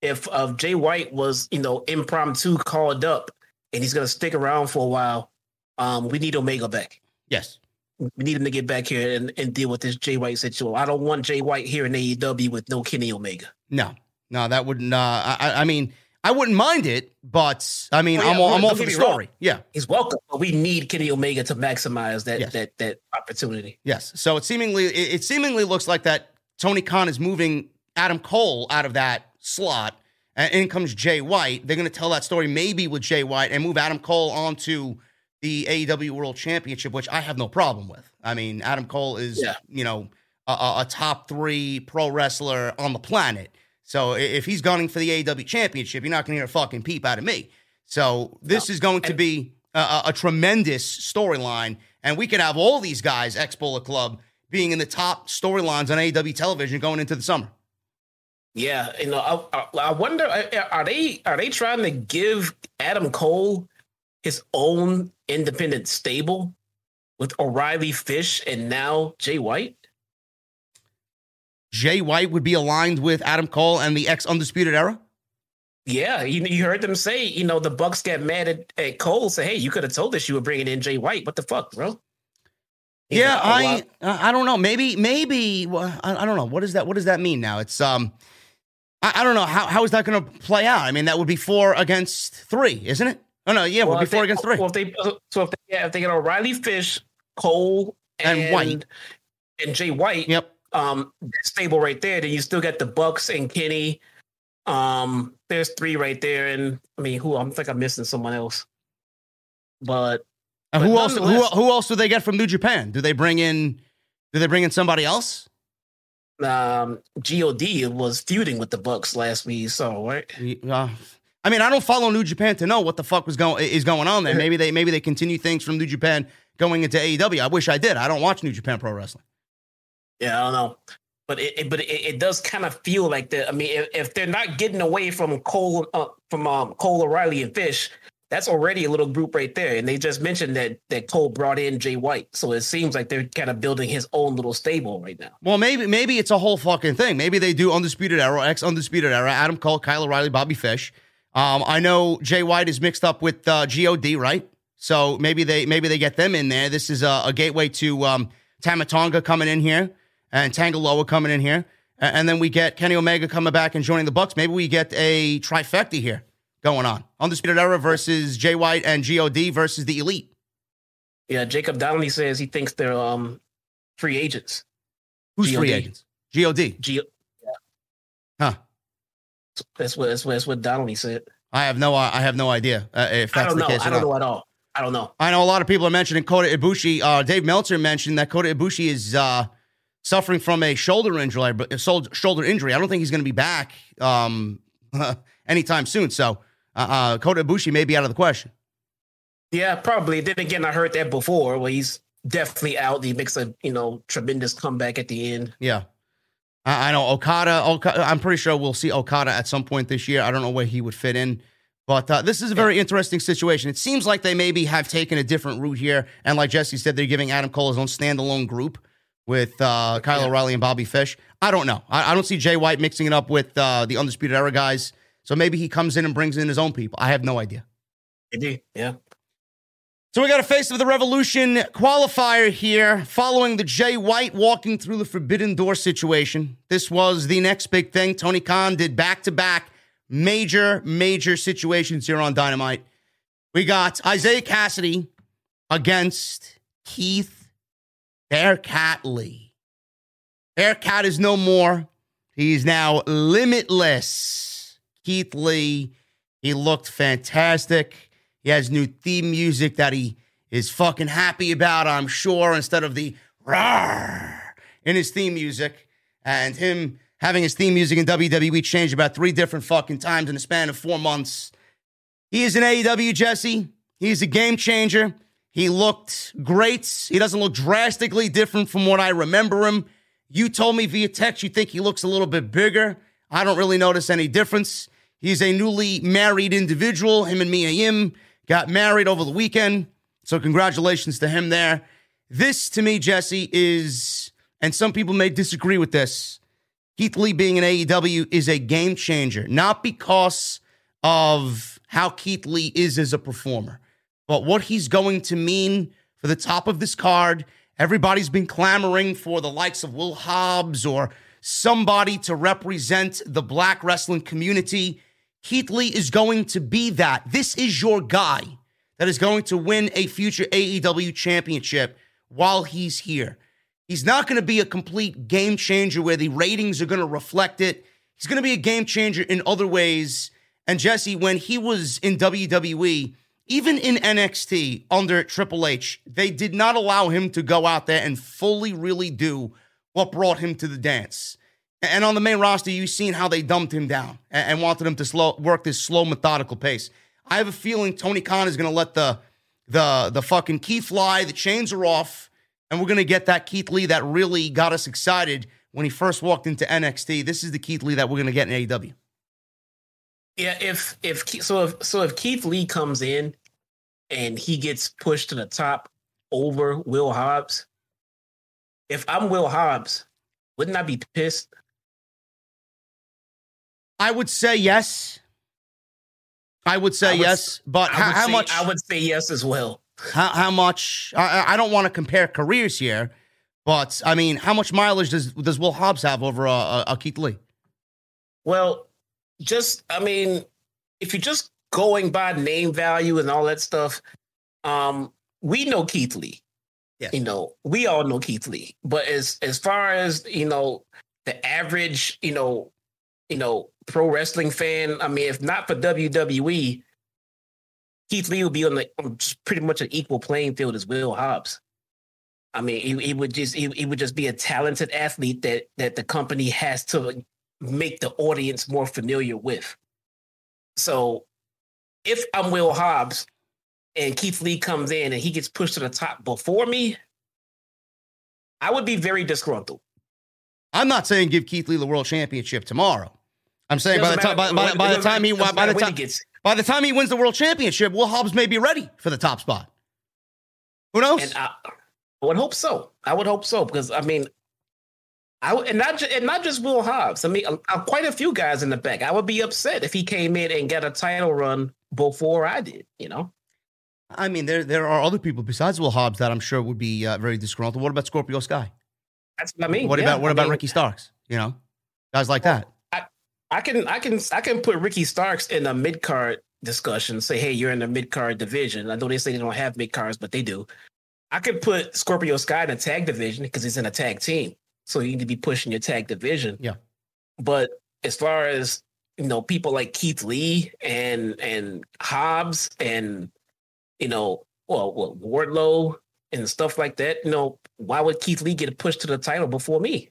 If uh, Jay White was, you know, impromptu called up and he's gonna stick around for a while, um, we need Omega back. Yes. We need him to get back here and, and deal with this Jay White situation. I don't want Jay White here in AEW with no Kenny Omega. No, no, that wouldn't. Uh, I, I mean, I wouldn't mind it, but I mean, Oh, yeah, I'm all, I'm all for the me wrong. story. Yeah, He's welcome, but we need Kenny Omega to maximize that Yes. that that opportunity. yes. So it seemingly it, it seemingly looks like that Tony Khan is moving Adam Cole out of that slot, and in comes Jay White. They're going to tell that story maybe with Jay White and move Adam Cole onto the AEW World Championship, which I have no problem with. I mean, Adam Cole is Yeah. you know a a top three pro wrestler on the planet. So if he's gunning for the AEW Championship, you're not going to hear a fucking peep out of me. So this is going to be a, a, tremendous storyline, and we could have all these guys, ex Bullet Club, being in the top storylines on AEW television going into the summer. Yeah, you know, I, I, I wonder are they are they trying to give Adam Cole his own independent stable with O'Reilly Fish and now Jay White? Jay White would be aligned with Adam Cole and the ex Undisputed Era. Yeah, you, you heard them say, you know, the Bucks get mad at, at Cole, say, "Hey, you could have told us you were bringing in Jay White. What the fuck, bro?" Yeah, like, "Oh, I I don't know. Maybe maybe well, I, I don't know. What does that What does that mean now? It's um, I, I don't know how how is that going to play out. I mean, that would be four against three, isn't it? Oh no, yeah, it well, would be four they- against three. Well, if they so if they yeah, if they get O'Reilly Fish, Cole, And and, White. and Jay White, Yep. Um that stable right there then you still got the bucks and kenny um there's three right there and i mean who I'm think i'm missing someone else but And But who else? Who, who else do they get from New Japan? Do they bring in? Do they bring in somebody else? um god was feuding with the bucks last week so right Uh, I mean, I don't follow New Japan to know what the fuck was going is going on there. Maybe they maybe they continue things from New Japan going into AEW. I wish I did. I don't watch New Japan Pro Wrestling. Yeah i don't know but it, it but it, it does kind of feel like that i mean if, if they're not getting away from cole uh, from um cole o'reilly and fish that's already a little group right there and they just mentioned that that cole brought in jay white so it seems like they're kind of building his own little stable right now Well, maybe maybe it's a whole fucking thing. Maybe they do Undisputed Era, ex Undisputed Era, Adam Cole, Kyle O'Reilly, Bobby Fish. Um, I know Jay White is mixed up with uh, God, right? So maybe they maybe they get them in there. This is a, a gateway to um, Tama Tonga coming in here and Tanga Loa coming in here. And then we get Kenny Omega coming back and joining the Bucks. Maybe we get a trifecta here going on. Undisputed Era versus Jay White and God versus the Elite. Yeah, Jacob Donnelly says he thinks they're um free agents. Who's G.O.D. free agents? God. G- Huh. that's what that's what that's what Donnelly said. I have no I have no idea uh, if I don't the know. case. I don't know at all. I don't know. I know a lot of people are mentioning Kota Ibushi. Uh, Dave Meltzer mentioned that Kota Ibushi is uh, suffering from a shoulder injury. A shoulder injury. I don't think he's going to be back um, anytime soon. So uh, uh, Kota Ibushi may be out of the question. Yeah, probably. Then again, I heard that before. Well, he's definitely out. He makes a you know tremendous comeback at the end. Yeah. I I know Okada, Okada. I'm pretty sure we'll see Okada at some point this year. I don't know where he would fit in, but uh, this is a very interesting situation. It seems like they maybe have taken a different route here, and like Jesse said, they're giving Adam Cole his own standalone group with uh, Kyle Yeah. O'Reilly and Bobby Fish. I don't know. I, I don't see Jay White mixing it up with uh, the Undisputed Era guys. So maybe he comes in and brings in his own people. I have no idea. Maybe. Yeah. So we got a face of the revolution qualifier here following the Jay White walking through the forbidden door situation. This was the next big thing. Tony Khan did back to back major, major situations here on Dynamite. We got Isaiah Kassidy against Keith Bearcat Lee. Bearcat is no more. He's now limitless. Keith Lee, he looked fantastic. He has new theme music that he is fucking happy about, I'm sure, instead of the rawr in his theme music. And him having his theme music in WWE changed about three different fucking times in the span of four months. He is an AEW Jesse. He's a game changer. He looked great. He doesn't look drastically different from what I remember him. You told me via text you think he looks a little bit bigger. I don't really notice any difference. He's a newly married individual. Him and Mia Yim got married over the weekend. So congratulations to him there. This to me, Jesse, is, and some people may disagree with this. Keith Lee being in AEW is a game changer, not because of how Keith Lee is as a performer, but what he's going to mean for the top of this card. Everybody's been clamoring for the likes of Will Hobbs or somebody to represent the black wrestling community. Keith Lee is going to be that. This is your guy that is going to win a future AEW championship while he's here. He's not going to be a complete game changer where the ratings are going to reflect it. He's going to be a game changer in other ways. And Jesse, when he was in WWE, even in NXT under Triple H, they did not allow him to go out there and fully really do what brought him to the dance. And on the main roster, you've seen how they dumped him down and wanted him to slow, work this slow, methodical pace. I have a feeling Tony Khan is going to let the the the fucking key fly. The chains are off, and we're going to get that Keith Lee that really got us excited when he first walked into NXT. This is the Keith Lee that we're going to get in AEW. Yeah, if if so if so if Keith Lee comes in and he gets pushed to the top over Will Hobbs, if I'm Will Hobbs, wouldn't I be pissed? I would say yes. I would say I would- yes, but how, how say, much? I would say yes as well. How, how much? I, I- don't want to compare careers here, but I mean, how much mileage does does Will Hobbs have over uh, uh, Keith Lee? Well, just I mean, if you're just going by name value and all that stuff, um, we know Keith Lee. Yes. You know, we all know Keith Lee. But as as far as you know, the average, you know, you know, pro wrestling fan, I mean, if not for WWE, Keith Lee would be on the on pretty much an equal playing field as Will Hobbs. I mean, he, he would just he, he would just be a talented athlete that that the company has to make the audience more familiar with. So, if I'm Will Hobbs and Keith Lee comes in and he gets pushed to the top before me, I would be very disgruntled. I'm not saying give Keith Lee the world championship tomorrow. I'm saying by the time by, by, by the time he by the doesn't matter when time he gets by the time he wins the world championship, Will Hobbs may be ready for the top spot. Who knows? and I, I would hope so. I would hope so because I mean, I and not ju- and not just Will Hobbs. I mean, uh, uh, quite a few guys in the back. I would be upset if he came in and got a title run before I did. You know, I mean, there there are other people besides Will Hobbs that I'm sure would be uh, very disgruntled. What about Scorpio Sky? That's what I mean. What Yeah, about what I about mean, Ricky Starks? You know, guys like that. I can I can I can put Ricky Starks in a mid card discussion. Say, hey, you're in the mid card division. I know they say they don't have mid cards, but they do. I could put Scorpio Sky in a tag division because he's in a tag team, so you need to be pushing your tag division. Yeah. But as far as you know, people like Keith Lee and and Hobbs and you know, well, well Wardlow and stuff like that. You know, why would Keith Lee get pushed to the title before me?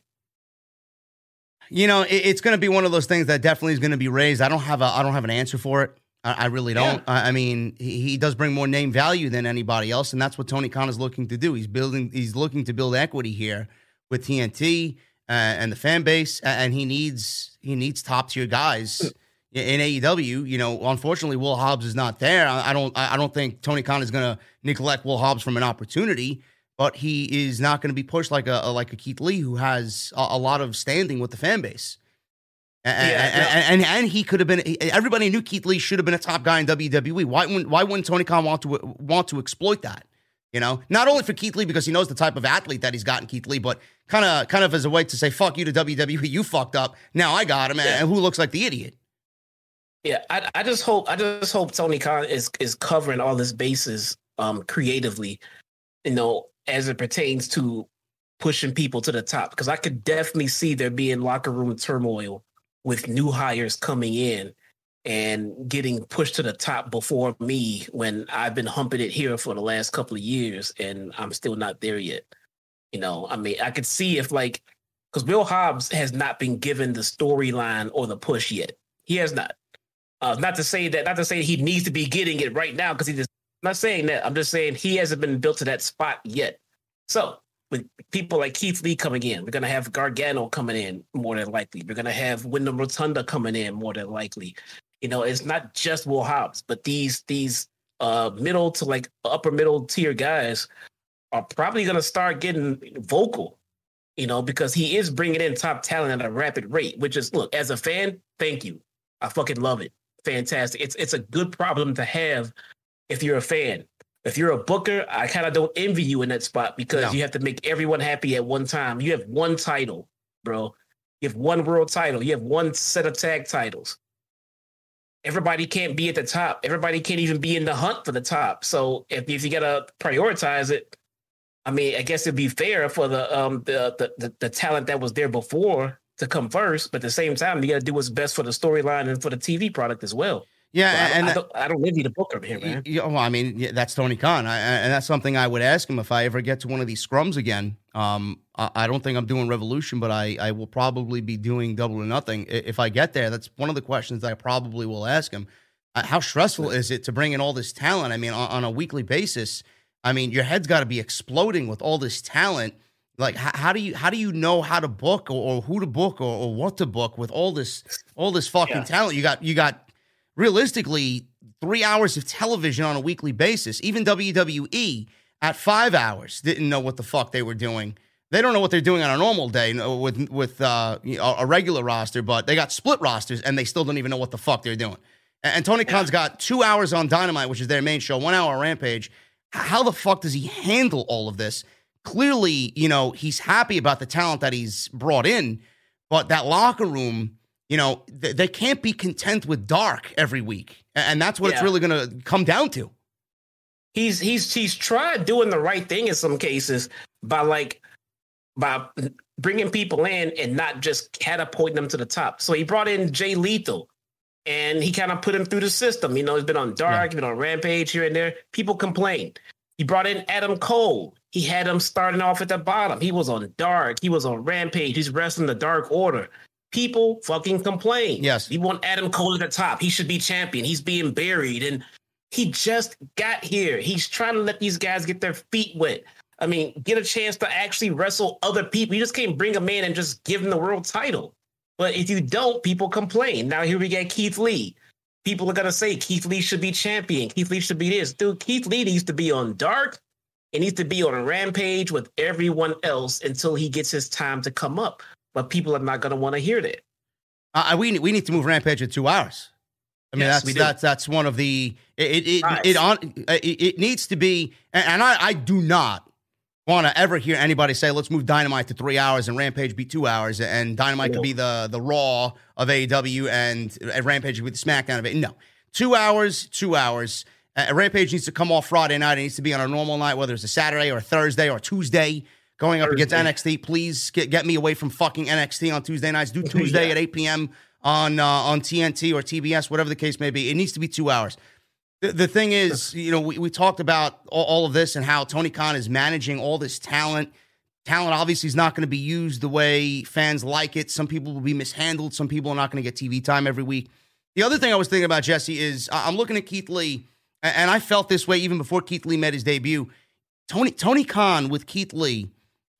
You know, it, it's going to be one of those things that definitely is going to be raised. I don't have a I don't have an answer for it. I, I really don't. Yeah. I, I mean, he, he does bring more name value than anybody else, and that's what Tony Khan is looking to do. He's building. He's looking to build equity here with TNT uh, and the fan base, and he needs he needs top tier guys in AEW. You know, unfortunately, Will Hobbs is not there. I, don't I don't think Tony Khan is going to neglect Will Hobbs from an opportunity. But he is not going to be pushed like a, like a Keith Lee who has a, a lot of standing with the fan base. And, Yeah, and, and and he could have been. Everybody knew Keith Lee should have been a top guy in WWE. Why wouldn't Why wouldn't Tony Khan want to want to exploit that? You know, not only for Keith Lee because he knows the type of athlete that he's got in Keith Lee, but kind of kind of as a way to say "fuck you" to WWE. You fucked up. Now I got him, and who looks like the idiot? Yeah, I, I just hope I just hope Tony Khan is is covering all his bases um creatively, you know, as it pertains to pushing people to the top. Because I could definitely see there being locker room turmoil with new hires coming in and getting pushed to the top before me when I've been humping it here for the last couple of years and I'm still not there yet. You know, I mean, I could see if like because Will Hobbs has not been given the storyline or the push yet. He has not. Uh, not to say that, not to say he needs to be getting it right now because he just. I'm not saying that. I'm just saying he hasn't been built to that spot yet. So with people like Keith Lee coming in, we're gonna have Gargano coming in more than likely. We're gonna have Windham Rotunda coming in more than likely. You know, it's not just Will Hobbs, but these these uh middle to like upper middle tier guys are probably gonna start getting vocal you know, because he is bringing in top talent at a rapid rate, which is look, as a fan, thank you. I fucking love it. Fantastic. It's it's a good problem to have if you're a fan. If you're a booker, I kind of don't envy you in that spot because No. you have to make everyone happy at one time. You have one title, bro. You have one world title. You have one set of tag titles. Everybody can't be at the top. Everybody can't even be in the hunt for the top. So if, if you gotta prioritize it, I mean, I guess it'd be fair for the um the the the, the talent that was there before to come first, but at the same time, you got to do what's best for the storyline and for the TV product as well. Yeah, So I, and I, don't, I don't the booker here, man. Yeah, well, I mean, yeah, that's Tony Khan, I, and that's something I would ask him if I ever get to one of these scrums again. Um, I, I don't think I'm doing Revolution, but I, I will probably be doing Double or Nothing if I get there. That's one of the questions that I probably will ask him. Uh, how stressful is it to bring in all this talent? I mean, on, on a weekly basis. I mean, your head's got to be exploding with all this talent. Like, how, how do you how do you know how to book or, or who to book or, or what to book with all this all this fucking Yeah. talent? You got you got realistically three hours of television on a weekly basis. Even WWE at five hours didn't know what the fuck they were doing. They don't know what they're doing on a normal day with with uh, a regular roster, but they got split rosters and they still don't even know what the fuck they're doing. And, and Tony Khan's got two hours on Dynamite, which is their main show, one hour on Rampage. How the fuck does he handle all of this? Clearly, you know, he's happy about the talent that he's brought in, but that locker room, you know, th- they can't be content with dark every week. And that's what it's really going to come down to. He's he's he's tried doing the right thing in some cases by like by bringing people in and not just catapulting them to the top. So he brought in Jay Lethal, and he kind of put him through the system. You know, he's been on Dark, he's been on Rampage here and there. People complain. He brought in Adam Cole. He had him starting off at the bottom. He was on Dark. He was on Rampage. He's wrestling the Dark Order. People fucking complain. Yes. You want Adam Cole at the top. He should be champion. He's being buried. And he just got here. He's trying to let these guys get their feet wet. I mean, get a chance to actually wrestle other people. You just can't bring a man and just give him the world title. But if you don't, people complain. Now here we get Keith Lee. People are gonna say Keith Lee should be champion. Keith Lee should be this. Dude, Keith Lee needs to be on Dark. It needs to be on a rampage with everyone else until he gets his time to come up. But people are not gonna want to hear that. Uh, we we need to move Rampage in two hours. I mean, Yes, that's that's that's one of the it it it, on it, it needs to be, and, and I I do not want to ever hear anybody say let's move Dynamite to three hours and Rampage be two hours, and Dynamite could be the the Raw of AEW and uh, Rampage with the SmackDown of it. No, two hours, two hours. Uh, Rampage needs to come off Friday night. It needs to be on a normal night, whether it's a Saturday or a Thursday or a Tuesday. Going up against NXT, please get, get me away from fucking NXT on Tuesday nights. Do Tuesday Yeah. at 8 p.m. on uh, on TNT or TBS, whatever the case may be. It needs to be two hours. The, the thing is, you know, we, we talked about all, all of this and how Tony Khan is managing all this talent. Talent obviously is not going to be used the way fans like it. Some people will be mishandled. Some people are not going to get TV time every week. The other thing I was thinking about, Jesse, is I'm looking at Keith Lee, and I felt this way even before Keith Lee made his debut. Tony Tony Khan with Keith Lee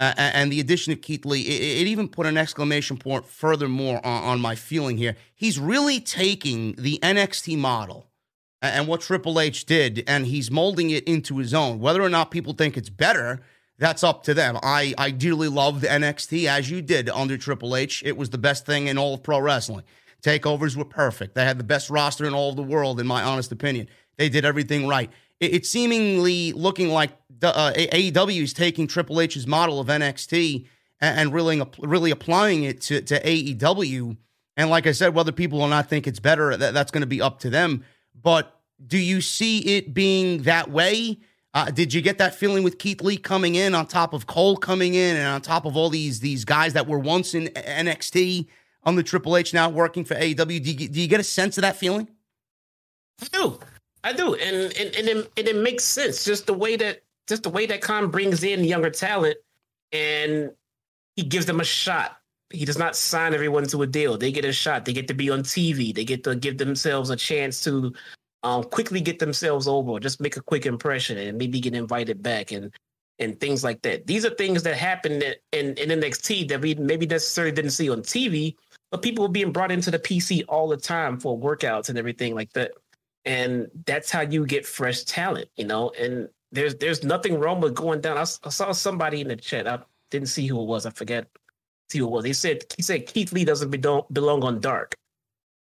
uh, and the addition of Keith Lee, it, it even put an exclamation point furthermore on, on my feeling here. He's really taking the NXT model and what Triple H did, and he's molding it into his own. Whether or not people think it's better, that's up to them. I, I dearly loved NXT as you did under Triple H. It was the best thing in all of pro wrestling. Takeovers were perfect. They had the best roster in all of the world, in my honest opinion. They did everything right. It, it's seemingly looking like uh, AEW is taking Triple H's model of NXT and, and really, really applying it to, to AEW. And like I said, whether people or not think it's better, that, that's going to be up to them. But do you see it being that way? Uh, did you get that feeling with Keith Lee coming in on top of Cole coming in and on top of all these these guys that were once in NXT on the Triple H now working for AEW? Do you, do you get a sense of that feeling? I do. I do. And and, and, it, and it makes sense. Just the way that just the way that Khan brings in younger talent and he gives them a shot. He does not sign everyone to a deal. They get a shot. They get to be on TV. They get to give themselves a chance to um, quickly get themselves over, just make a quick impression, and maybe get invited back and and things like that. These are things that happen in, in, NXT that we maybe necessarily didn't see on TV, but people were being brought into the PC all the time for workouts and everything like that. And that's how you get fresh talent, you know. And there's there's nothing wrong with going down. I saw somebody in the chat. I didn't see who it was. I forget see who it was. They said he said Keith Lee doesn't belong, belong on Dark.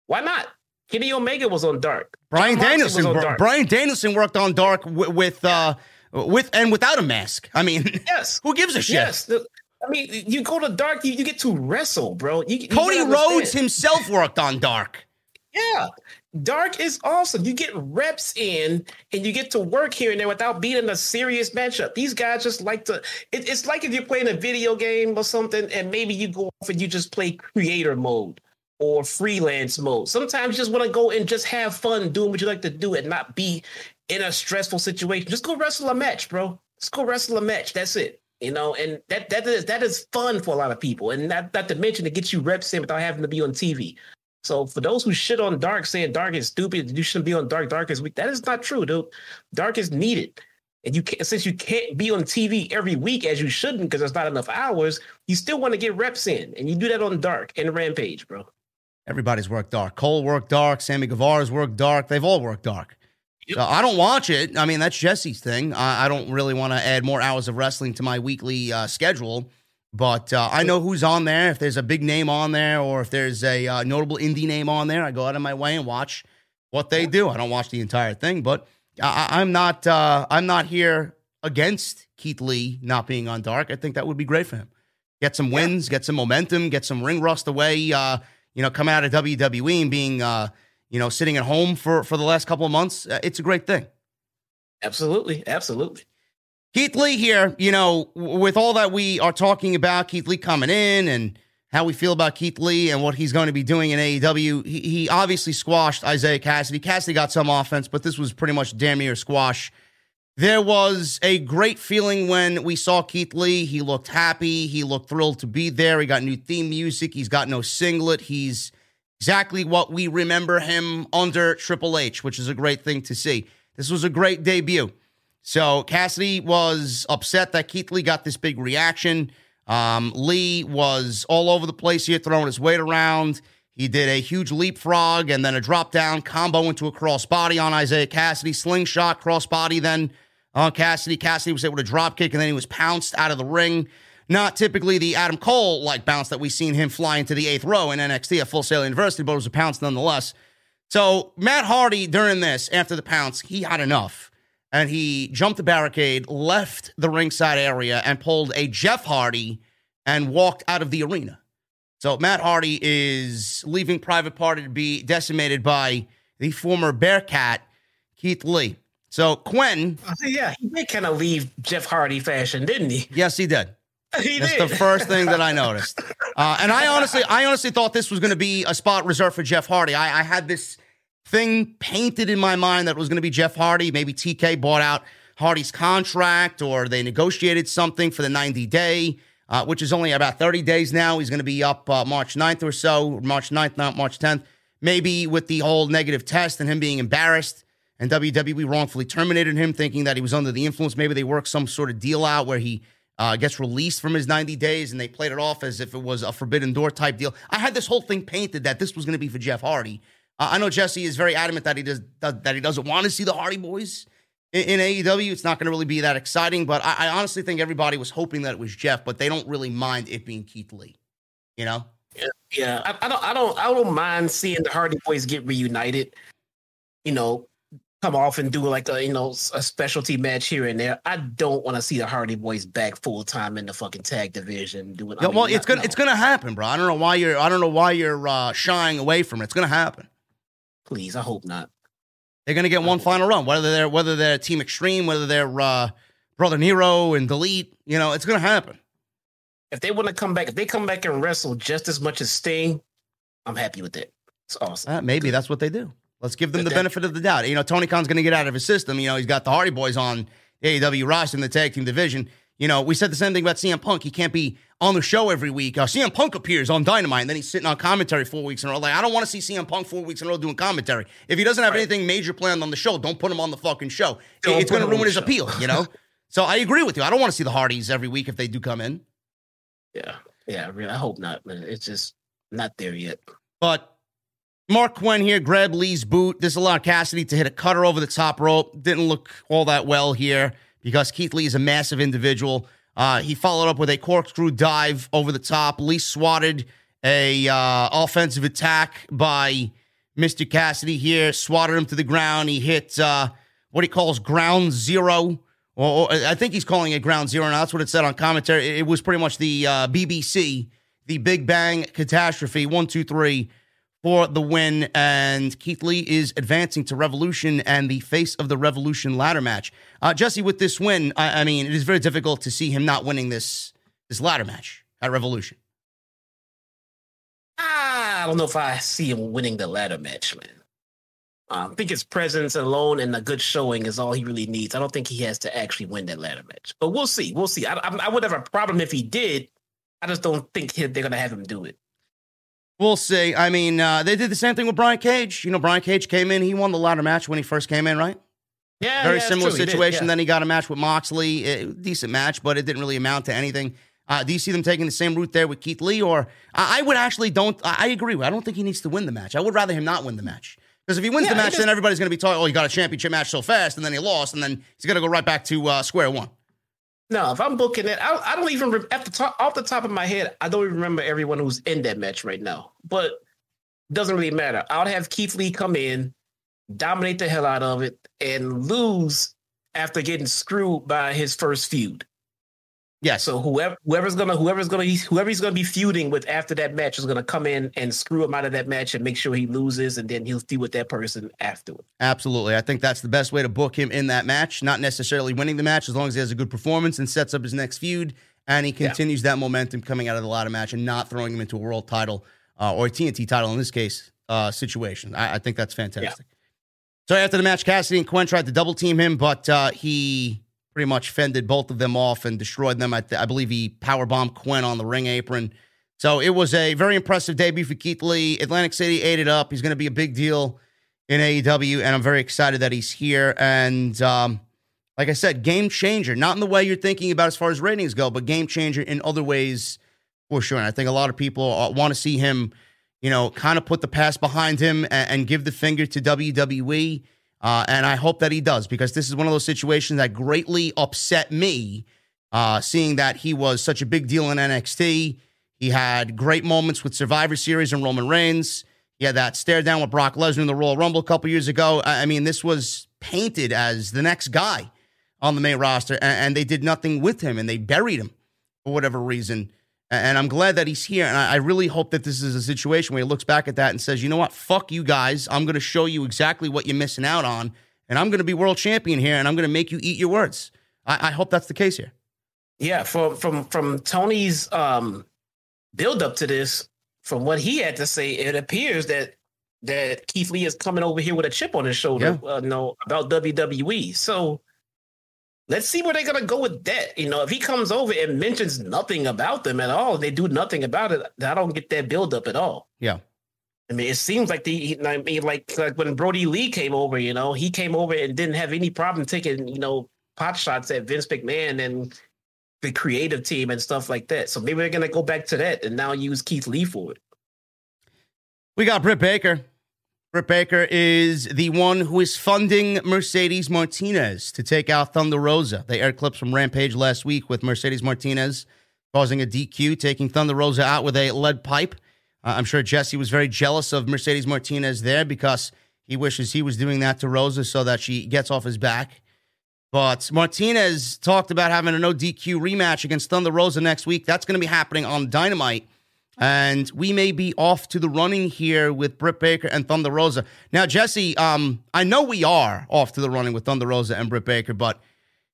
Why not? Kenny Omega was on Dark. Bryan John Danielson. on Dark. Bryan Danielson worked on Dark w- with uh with and without a mask. I mean, Yes. who gives a shit? Yes. The- I mean, you go to Dark, you, you get to wrestle, bro. You, you Cody gotta Rhodes himself worked on Dark. Yeah. Dark is awesome. You get reps in and you get to work here and there without being in a serious matchup. These guys just like to, it, it's like if you're playing a video game or something and maybe you go off and you just play creator mode or freelance mode. Sometimes you just want to go and just have fun doing what you like to do and not be in a stressful situation. Just go wrestle a match, bro. Just go wrestle a match. That's it. You know, and that that is that is fun for a lot of people. And not, not to mention it gets you reps in without having to be on TV. So for those who shit on Dark, saying Dark is stupid, you shouldn't be on Dark. Dark is weak. That is not true, dude. Dark is needed, and you can't since you can't be on TV every week as you shouldn't because there's not enough hours. You still want to get reps in, and you do that on Dark and Rampage, bro. Everybody's worked Dark. Cole worked Dark. Sammy Guevara's worked Dark. They've all worked Dark. Yep. So I don't watch it. I mean, that's Jesse's thing. I, I don't really want to add more hours of wrestling to my weekly uh, schedule. But uh, I know who's on there. If there's a big name on there, or if there's a uh, notable indie name on there, I go out of my way and watch what they do. I don't watch the entire thing, but I, I- I'm not. Uh, I'm not here against Keith Lee not being on Dark. I think that would be great for him. Get some wins, get some momentum, get some ring rust away. Uh, you know, coming out of WWE and being, uh, you know, sitting at home for for the last couple of months. Uh, it's a great thing. Absolutely, absolutely. Keith Lee here, you know, with all that we are talking about, Keith Lee coming in and how we feel about Keith Lee and what he's going to be doing in AEW, he, he obviously squashed Isaiah Kassidy. Kassidy got some offense, but this was pretty much damn near squash. There was a great feeling when we saw Keith Lee. He looked happy. He looked thrilled to be there. He got new theme music. He's got no singlet. He's exactly what we remember him under Triple H, which is a great thing to see. This was a great debut. So Kassidy was upset that Keith Lee got this big reaction. Um, Lee was all over the place here, throwing his weight around. He did a huge leapfrog and then a drop down combo into a crossbody on Isaiah Kassidy, slingshot crossbody. Then on Kassidy, Kassidy was able to drop kick and then he was pounced out of the ring. Not typically the Adam Cole like bounce that we've seen him fly into the eighth row in NXT at Full Sail University, but it was a pounce nonetheless. So Matt Hardy during this, after the pounce, he had enough. And he jumped the barricade, left the ringside area, and pulled a Jeff Hardy and walked out of the arena. So Matt Hardy is leaving Private Party to be decimated by the former Bearcat, Keith Lee. So Quinn. Yeah, he did kind of leave Jeff Hardy fashion, didn't he? Yes, he did. He That's did. the first thing that I noticed. Uh, and I honestly, I honestly thought this was going to be a spot reserved for Jeff Hardy. I, I had this thing painted in my mind that was going to be Jeff Hardy. Maybe TK bought out Hardy's contract or they negotiated something for the 90 day, uh, which is only about 30 days now. He's going to be up uh, March 9th or so, March 9th, not March 10th. Maybe with the whole negative test and him being embarrassed and WWE wrongfully terminated him, thinking that he was under the influence. Maybe they worked some sort of deal out where he uh, gets released from his 90 days and they played it off as if it was a forbidden door type deal. I had this whole thing painted that this was going to be for Jeff Hardy. I know Jesse is very adamant that he does that he doesn't want to see the Hardy Boys in, in AEW. It's not going to really be that exciting, but I, I honestly think everybody was hoping that it was Jeff, but they don't really mind it being Keith Lee. You know? Yeah, I, I don't, I don't, I don't mind seeing the Hardy Boys get reunited. You know, come off and do like a, you know, a specialty match here and there. I don't want to see the Hardy Boys back full time in the fucking tag division doing. I mean, well, it's not- gonna no. it's gonna happen, bro. I don't know why you're I don't know why you're uh, shying away from it. It's gonna happen. Please, I hope not. They're gonna get one final run, whether they're whether they're Team Extreme, whether they're uh, Brother Nero and Delete. You know, it's gonna happen. If they want to come back, if they come back and wrestle just as much as Sting, I'm happy with that. It's awesome. Uh, maybe that's what they do. Let's give them the benefit of the doubt. You know, Tony Khan's going to get out of his system. You know, he's got the Hardy Boys on AEW roster in the tag team division. You know, we said the same thing about CM Punk. He can't be on the show every week. Uh, CM Punk appears on Dynamite, and then he's sitting on commentary four weeks in a row. Like, I don't want to see CM Punk four weeks in a row doing commentary. If he doesn't have anything major planned on the show, don't put him on the fucking show. Don't it's going to ruin his show. appeal, you know? so I agree with you. I don't want to see the Hardys every week if they do come in. Yeah, yeah, really. I hope not, man. It's just not there yet. But Marq Quinn here grabbed Lee's boot. This allowed Kassidy to hit a cutter over the top rope. Didn't look all that well here because Keith Lee is a massive individual. Uh, he followed up with a corkscrew dive over the top. Lee swatted a uh, offensive attack by Mr. Kassidy here, swatted him to the ground. He hit uh, what he calls ground zero. Or, or I think he's calling it ground zero. Now that's what it said on commentary. It, it was pretty much the uh, BBC, the Big Bang catastrophe. One, two, three for the win. And Keith Lee is advancing to Revolution and the face of the Revolution ladder match. Uh, Jesse, with this win, I, I mean, it is very difficult to see him not winning this this ladder match at Revolution. I don't know if I see him winning the ladder match, man. I think his presence alone and a good showing is all he really needs. I don't think he has to actually win that ladder match, but we'll see. We'll see. I, I, I would have a problem if he did. I just don't think he, they're going to have him do it. We'll see. I mean, uh, they did the same thing with Brian Cage. You know, Brian Cage came in, he won the ladder match when he first came in, right? Yeah, Very yeah, similar. He did, situation. yeah. Then he got a match with Moxley, a decent match, but it didn't really amount to anything. Uh, do you see them taking the same route there with Keith Lee? Or I I would actually don't. I I agree. with- I don't think he needs to win the match. I would rather him not win the match because if he wins Yeah, the match, then everybody's going to be talking. Oh, he got a championship match so fast, and then he lost, and then he's going to go right back to uh, square one. No, if I'm booking it, I, I don't even at the top off the top of my head. I don't even remember everyone who's in that match right now. But doesn't really matter. I'll have Keith Lee come in, dominate the hell out of it, and lose after getting screwed by his first feud. Yes. So whoever whoever's gonna whoever's gonna whoever he's gonna be feuding with after that match is gonna come in and screw him out of that match and make sure he loses, and then he'll feud with that person afterward. Absolutely. I think that's the best way to book him in that match, not necessarily winning the match, as long as he has a good performance and sets up his next feud and he Yeah. continues that momentum coming out of the ladder match and not throwing him into a world title uh, or a TNT title in this case uh, situation. I, I think that's fantastic. So after the match, Kassidy and Quinn tried to double team him, but uh, he pretty much fended both of them off and destroyed them. I, I believe he powerbombed Quinn on the ring apron. So it was a very impressive debut for Keith Lee. Atlantic City ate it up. He's going to be a big deal in AEW, and I'm very excited that he's here. And um, like I said, game changer, not in the way you're thinking about as far as ratings go, but game changer in other ways for sure. And I think a lot of people uh, want to see him, you know, kind of put the past behind him and, and give the finger to WWE. Uh, and I hope that he does because this is one of those situations that greatly upset me, uh, seeing that he was such a big deal in NXT. He had great moments with Survivor Series and Roman Reigns. He had that stare down with Brock Lesnar in the Royal Rumble a couple years ago. I mean, this was painted as the next guy on the main roster, and, they did nothing with him, and they buried him for whatever reason. And I'm glad that he's here. And I really hope that this is a situation where he looks back at that and says, you know what? Fuck you guys. I'm going to show you exactly what you're missing out on. And I'm going to be world champion here and I'm going to make you eat your words. I, I hope that's the case here. Yeah. From, from, from Tony's um, build up to this, from what he had to say, it appears that that Keith Lee is coming over here with a chip on his shoulder, yeah. uh, no, about WWE. So let's see where they're gonna go with that. You know, if he comes over and mentions nothing about them at all, they do nothing about it. I don't get that build up at all. Yeah. I mean, it seems like the I mean, like, like when Brodie Lee came over, you know, he came over and didn't have any problem taking, you know, pot shots at Vince McMahon and the creative team and stuff like that. So maybe they're gonna go back to that and now use Keith Lee for it. We got Britt Baker. Britt Baker is the one who is funding Mercedes Martinez to take out Thunder Rosa. They aired clips from Rampage last week with Mercedes Martinez causing a DQ, taking Thunder Rosa out with a lead pipe. Uh, I'm sure Jesse was very jealous of Mercedes Martinez there because he wishes he was doing that to Rosa so that she gets off his back. But Martinez talked about having a no DQ rematch against Thunder Rosa next week. That's going to be happening on Dynamite. And we may be off to the running here with Britt Baker and Thunder Rosa. Now, Jesse, um, I know we are off to the running with Thunder Rosa and Britt Baker, but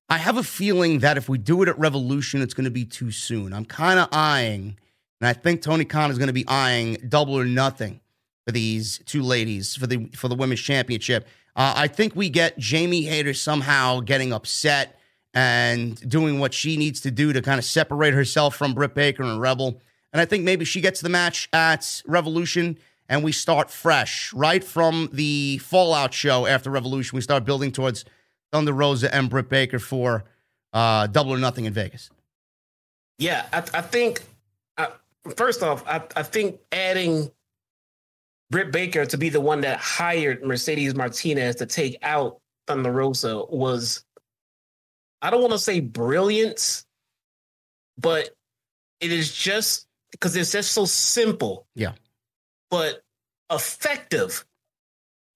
I have a feeling that if we do it at Revolution, it's going to be too soon. I'm kind of eyeing, and I think Tony Khan is going to be eyeing double or nothing for these two ladies for the for the women's championship. Uh, I think we get Jamie Hayter somehow getting upset and doing what she needs to do to kind of separate herself from Britt Baker and Rebel. And I think maybe she gets the match at Revolution and we start fresh, right from the Fallout show after Revolution. We start building towards Thunder Rosa and Britt Baker for uh, Double or Nothing in Vegas. Yeah, I, I think, first off, I, I think adding Britt Baker to be the one that hired Mercedes Martinez to take out Thunder Rosa was, I don't want to say brilliance, but it is just because it's just so simple. Yeah. But effective.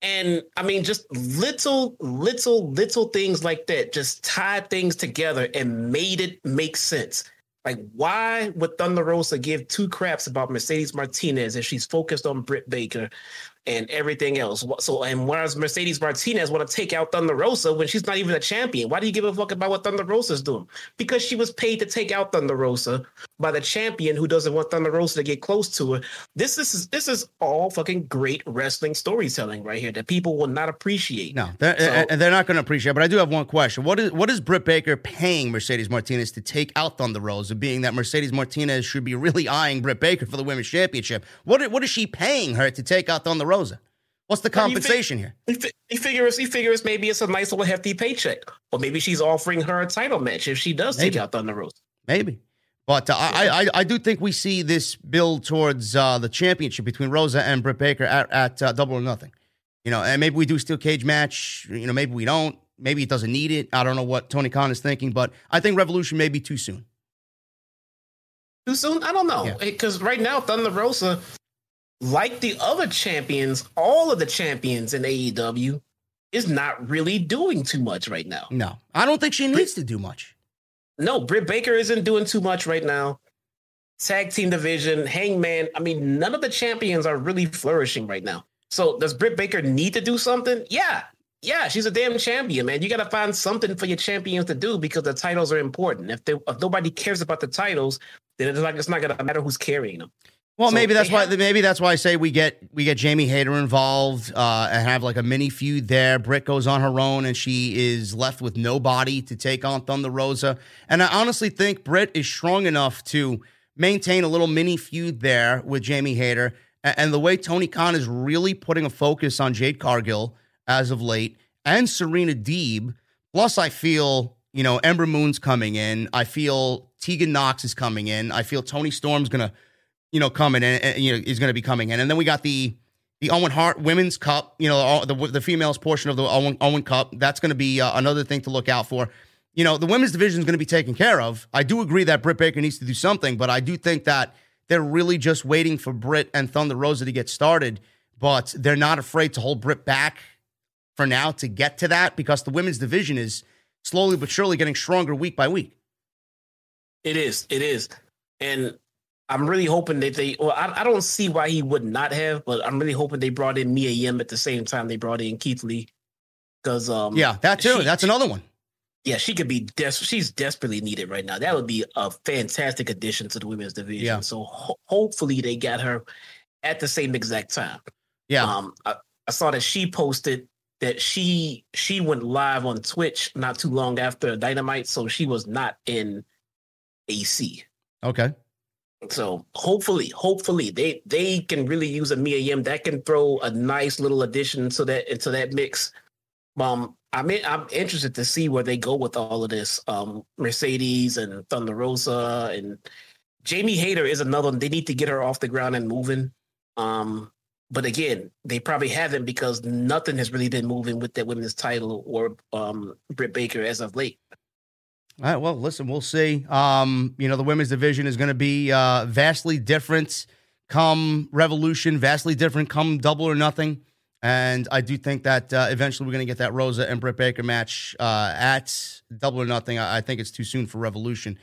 And I mean, just little, little, little things like that just tied things together and made it make sense. Like, why would Thunder Rosa give two craps about Mercedes Martinez if she's focused on Britt Baker and everything else. So, and whereas Mercedes Martinez want to take out Thunder Rosa when she's not even a champion, why do you give a fuck about what Thunder Rosa's doing? Because she was paid to take out Thunder Rosa by the champion who doesn't want Thunder Rosa to get close to her. This, this is this is all fucking great wrestling storytelling right here that people will not appreciate. No, they're, so, they're not going to appreciate. But I do have one question: What is what is Britt Baker paying Mercedes Martinez to take out Thunder Rosa? Being that Mercedes Martinez should be really eyeing Britt Baker for the women's championship, what what is she paying her to take out Thunder Rosa? What's the compensation you fig- here? He figures he figures maybe it's a nice little hefty paycheck, or maybe she's offering her a title match if she does maybe. take out Thunder Rosa. Maybe, but uh, I, I I do think we see this build towards uh, the championship between Rosa and Britt Baker at, at uh, Double or Nothing. You know, and maybe we do steel cage match. You know, maybe we don't. Maybe it doesn't need it. I don't know what Tony Khan is thinking, but I think Revolution may be too soon. Too soon? I don't know. Because yeah. right now, Thunder Rosa like the other champions, all of the champions in AEW is not really doing too much right now. No, I don't think she needs to do much. No, Britt Baker isn't doing too much right now. Tag team division, Hangman. I mean, none of the champions are really flourishing right now. So does Britt Baker need to do something? Yeah. Yeah, she's a damn champion, man. You got to find something for your champions to do because the titles are important. If, they, if nobody cares about the titles, then it's like it's not going to matter who's carrying them. Well, so maybe that's why have, maybe that's why I say we get we get Jamie Hayter involved uh, and have like a mini feud there. Britt goes on her own and she is left with nobody to take on Thunder Rosa. And I honestly think Britt is strong enough to maintain a little mini feud there with Jamie Hayter. And, and the way Tony Khan is really putting a focus on Jade Cargill as of late and Serena Deeb. Plus, I feel you know Ember Moon's coming in. I feel Tegan Nox is coming in. I feel Toni Storm's gonna you know, coming and you know is going to be coming in, and then we got the the Owen Hart Women's Cup, you know, the the females portion of the Owen, Owen Cup. That's going to be uh, another thing to look out for. You know, the women's division is going to be taken care of. I do agree that Britt Baker needs to do something, but I do think that they're really just waiting for Britt and Thunder Rosa to get started. but they're not afraid to hold Britt back for now to get to that because the women's division is slowly but surely getting stronger week by week. It is. It is. And I'm really hoping that they, well, I, I don't see why he would not have, but I'm really hoping they brought in Mia Yim at the same time they brought in Keith Lee. Because, um, Yeah, that too. she- That's another one. yeah, she could be des- she's desperately needed right now. That would be a fantastic addition to the women's division. Yeah. So ho- hopefully they got her at the same exact time. Yeah. Um, I, I saw that she posted that she she went live on Twitch not too long after Dynamite, so she was not in AC. Okay. So hopefully, hopefully they they can really use a Mia Yim that can throw a nice little addition to that into that mix. Um, I mean, I'm interested to see where they go with all of this. Um, Mercedes and Thunder Rosa and Jamie Hayter is another one. They need to get her off the ground and moving. Um, but again, they probably haven't because nothing has really been moving with that women's title or um Britt Baker as of late. All right. Well, listen, we'll see. Um, you know, the women's division is going to be uh, vastly different come Revolution, vastly different come Double or Nothing. And I do think that uh, eventually we're going to get that Rosa and Britt Baker match uh, at Double or Nothing. I, I think it's too soon for Revolution.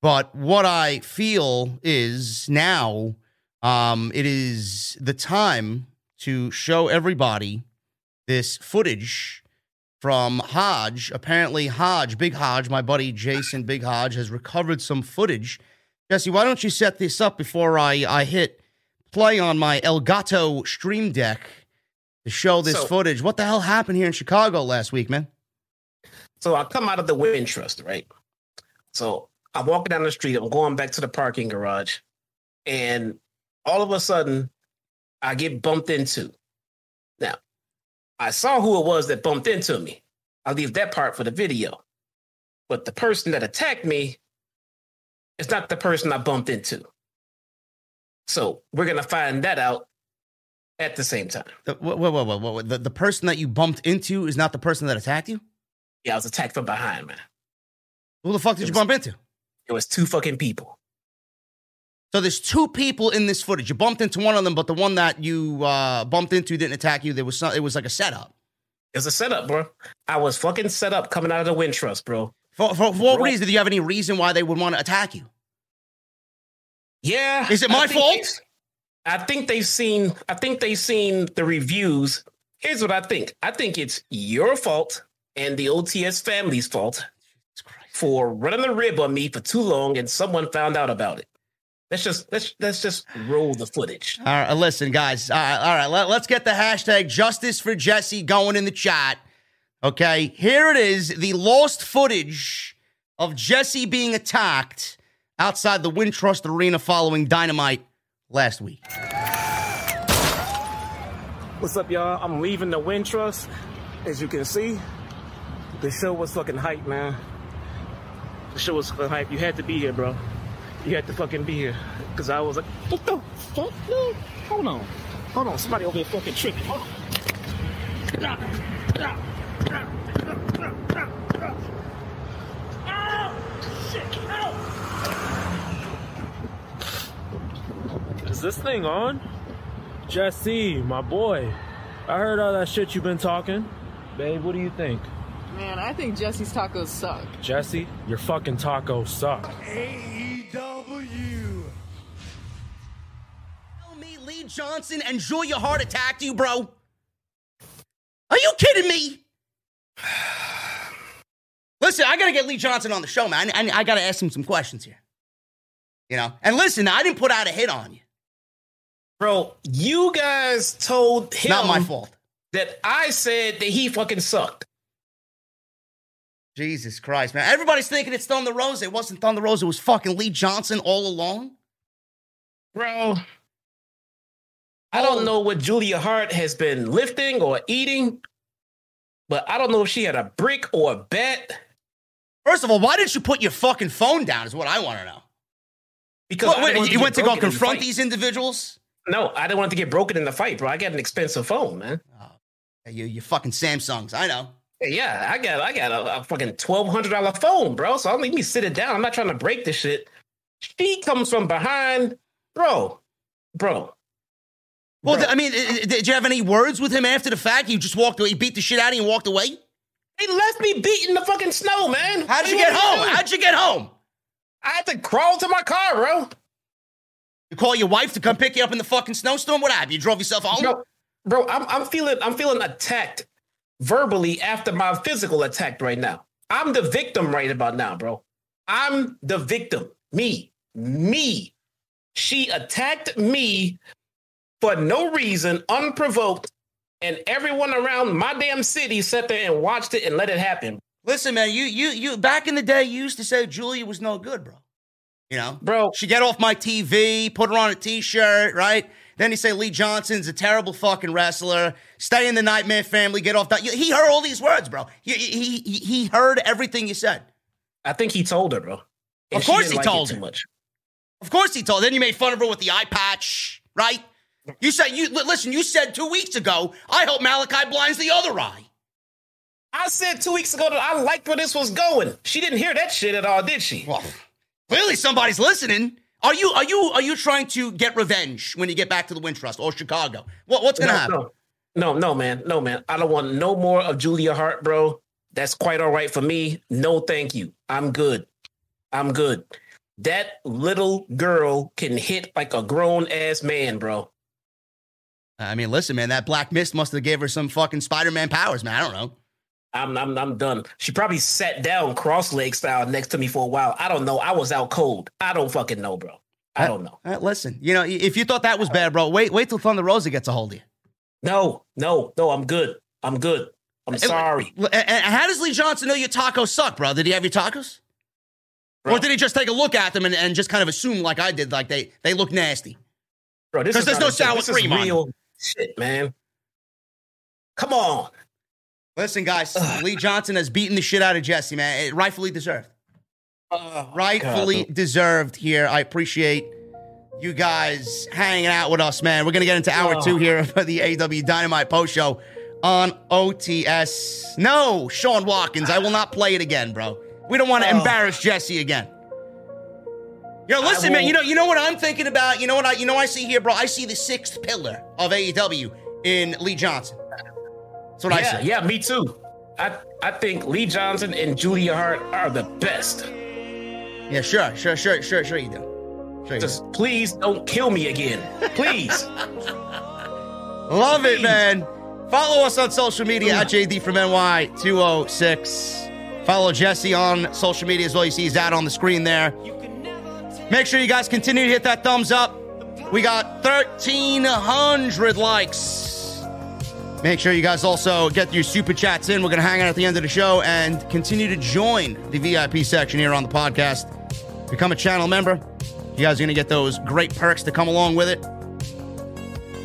But what I feel is now um, it is the time to show everybody this footage from Hodge. Apparently, Hodge, Big Hodge, my buddy Jason Big Hodge, has recovered some footage. Jesse, why don't you set this up before I, I hit play on my Elgato Stream Deck to show this So- footage? What the hell happened here in Chicago last week, man? So I come out of the Wintrust, right? So I'm walking down the street. I'm going back to the parking garage, and all of a sudden, I get bumped into. I saw who it was that bumped into me. I'll leave that part for the video. But the person that attacked me is not the person I bumped into. So we're gonna find that out at the same time. The, wait, wait, wait, wait. The, the person that you bumped into is not the person that attacked you? Yeah, I was attacked from behind, man. Who the fuck did you bump into? It was two fucking people. So there's two people in this footage. You bumped into one of them, but the one that you uh, bumped into didn't attack you. There was some, it was like a setup. It's a setup, bro. I was fucking set up coming out of the Wintrust, bro. For, for, for what Bro. reason? Do you have any reason why they would want to attack you? Yeah. Is it my think fault? I think they've seen. I think they've seen the reviews. Here's what I think. I think it's your fault and the OTS family's fault for running the rib on me for too long, and someone found out about it. Let's just let's let's just roll the footage. All right, uh, listen, guys. All right, all right let, let's get the hashtag justice for Jesse going in the chat. Okay, here it is the lost footage of Jesse being attacked outside the Wintrust Arena following Dynamite last week. What's up, y'all? I'm leaving the Wintrust. As you can see, the show was fucking hype, man. The show was fucking hype. You had to be here, bro. You had to fucking be here. Cause I was like, what the fuck, dude? Hold on. Hold on. Somebody over here fucking tripping. Hold on. Is this thing on? Jesse, my boy. I heard all that shit you've been talking. Babe, what do you think? Man, I think Jesse's tacos suck. Jesse, your fucking tacos suck. Tell Johnson and Julia Hart attacked you, bro? Are you kidding me? Listen, I gotta get Lee Johnson on the show, man. I, I gotta ask him some questions here. You know, and listen, I didn't put out a hit on you. Bro, you guys told him Not my fault. that I said that he fucking sucked. Jesus Christ, man. Everybody's thinking it's Thunder Rosa. It wasn't Thunder Rosa. It was fucking Lee Johnson all along. Bro, I don't oh. know what Julia Hart has been lifting or eating, but I don't know if she had a brick or a bat. First of all, why didn't you put your fucking phone down? Is what I want to know. Because What, wait, you went to go in the confront these individuals? No, I didn't want to get broken in the fight, bro. I got an expensive phone, man. Oh, hey, You, you fucking Samsungs. I know. Yeah, I got I got a, a fucking twelve hundred dollar phone, bro. So I don't let me sit it down. I'm not trying to break this shit. She comes from behind, bro, bro. Well, I mean, did you have any words with him after the fact? You just walked away. He beat the shit out of you and walked away. He left me beat in the fucking snow, man. How'd What you get want me to home? How'd you get home? I had to crawl to my car, bro. You call your wife to come pick you up in the fucking snowstorm? What happened? You drove yourself home? Bro, bro, I'm I'm feeling I'm feeling attacked verbally after my physical attack right now. I'm the victim right about now, bro. I'm the victim. Me. Me. She attacked me for no reason, unprovoked, and everyone around my damn city sat there and watched it and let it happen. Listen, man, you you you back in the day you used to say Julia was no good, bro. You know? Bro, She get off my TV, put her on a t-shirt, right? Then you say Lee Johnson's a terrible fucking wrestler. Stay in the Nightmare Family. Get off that. He heard all these words, bro. He, he, he, he heard everything you said. I think he told her, bro. And Of course he like told too her. much. Of course he told. Then you made fun of her with the eye patch, right? You said you listen. You said two weeks ago. I hope Malachi blinds the other eye. I said two weeks ago that I liked where this was going. She didn't hear that shit at all, did she? Well, clearly somebody's listening. Are you are you are you trying to get revenge when you get back to the Wintrust or Chicago? What what's gonna no, happen? No. no, no, man. No, man. I don't want no more of Julia Hart, bro. That's quite all right for me. No, thank you. I'm good. I'm good. That little girl can hit like a grown ass man, bro. I mean, listen, man. That black mist must have gave her some fucking Spider-Man powers, man. I don't know. I'm I'm I'm done. She probably sat down cross leg style next to me for a while. I don't know. I was out cold. I don't fucking know, bro. I don't know. Uh, listen, you know, if you thought that was bad, bro, wait wait till Thunder Rosa gets a hold of you. No, no, no. I'm good. I'm good. I'm sorry. And, and how does Lee Johnson know your tacos suck, bro? Did he have your tacos? Bro. Or did he just take a look at them and, and just kind of assume, like I did, like they they look nasty? Bro, this is there's no sour cream on it. Shit, man. Come on. Listen, guys, Lee Johnson has beaten the shit out of Jesse, man. It rightfully deserved. Oh, rightfully God. deserved here. I appreciate you guys hanging out with us, man. We're gonna get into hour Oh. two here for the AEW Dynamite post show on OTS. No, Sean Watkins, I will not play it again, bro. We don't want to Oh. embarrass Jesse again. Yo, listen, man. You know, you know what I'm thinking about. You know what I, you know, I see here, bro. I see the sixth pillar of AEW in Lee Johnson. That's what I yeah, see. yeah, me too. I I think Lee Johnson and Julia Hart are the best. Yeah, sure, sure, sure, sure, sure you do. Sure you do. Please don't kill me again. Please. Love it, man. Follow us on social media at JD from NY206. Follow Jesse on social media as well. You see his ad on the screen there. Make sure you guys continue to hit that thumbs up. We got 1,300 likes. Make sure you guys also get your super chats in. We're going to hang out at the end of the show and continue to join the VIP section here on the podcast. Become a channel member. You guys are going to get those great perks to come along with it.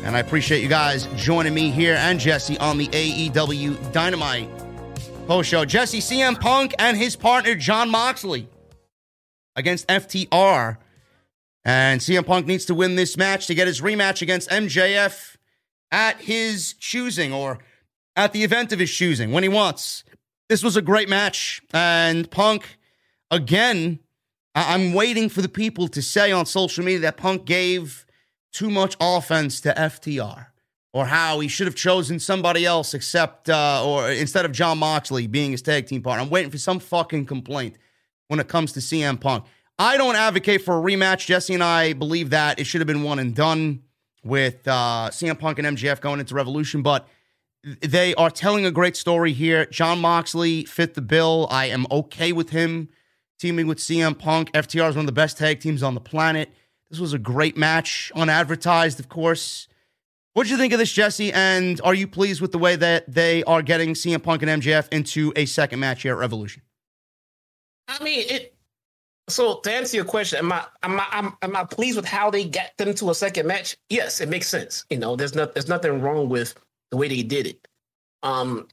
And I appreciate you guys joining me here and Jesse on the AEW Dynamite post show. Jesse, CM Punk and his partner Jon Moxley against FTR. And CM Punk needs to win this match to get his rematch against MJF at his choosing or at the event of his choosing when he wants. This was a great match. And Punk, again, I- I'm waiting for the people to say on social media that Punk gave too much offense to FTR or how he should have chosen somebody else except uh, or instead of Jon Moxley being his tag team partner. I'm waiting for some fucking complaint when it comes to CM Punk. I don't advocate for a rematch. Jesse and I believe that it should have been one and done with uh, CM Punk and MJF going into Revolution, but they are telling a great story here. Jon Moxley fit the bill. I am okay with him teaming with CM Punk. FTR is one of the best tag teams on the planet. This was a great match, unadvertised, of course. What did you think of this, Jesse? And are you pleased with the way that they are getting CM Punk and MJF into a second match here at Revolution? I mean, it. So to answer your question, am I am I am, am I pleased with how they got them to a second match? Yes, it makes sense. You know, there's not there's nothing wrong with the way they did it. Um,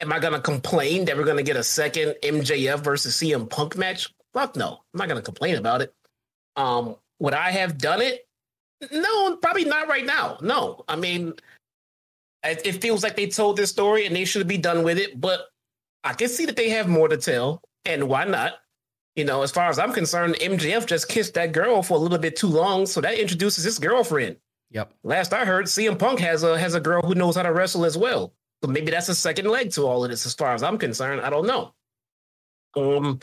am I gonna complain that we're gonna get a second MJF versus CM Punk match? Fuck no, I'm not gonna complain about it. Um, would I have done it? No, probably not right now. No, I mean, it, it feels like they told this story and they should be done with it. But I can see that they have more to tell, and why not? You know, as far as I'm concerned, MJF just kissed that girl for a little bit too long, so that introduces his girlfriend. Yep. Last I heard, CM Punk has a has a girl who knows how to wrestle as well. So maybe that's a second leg to all of this, as far as I'm concerned. I don't know. Um,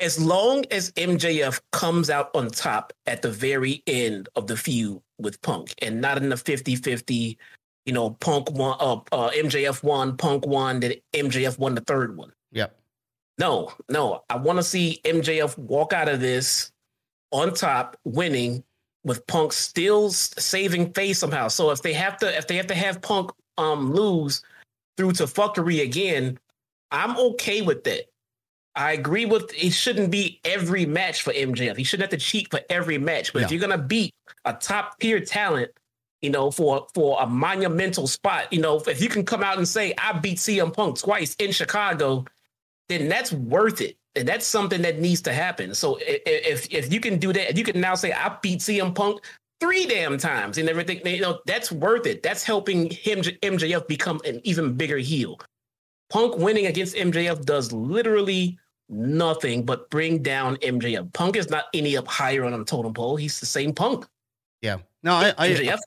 as long as MJF comes out on top at the very end of the feud with Punk and not in the 50-50, you know, Punk won, uh, uh, MJF won, Punk won, then MJF won the third one. No, no, I want to see MJF walk out of this on top, winning with Punk still saving face somehow. So if they have to, if they have to have Punk um lose through to fuckery again, I'm okay with that. I agree with it shouldn't be every match for MJF. He shouldn't have to cheat for every match. But if you're gonna beat a top tier talent, you know, for for a monumental spot, you know, if you can come out and say I beat CM Punk twice in Chicago, then that's worth it. And that's something that needs to happen. So if if you can do that, if you can now say I beat CM Punk three damn times and everything, you know, that's worth it. That's helping him MJF become an even bigger heel. Punk winning against MJF does literally nothing but bring down MJF. Punk is not any up higher on the totem pole. He's the same Punk. Yeah. No, I, I, down.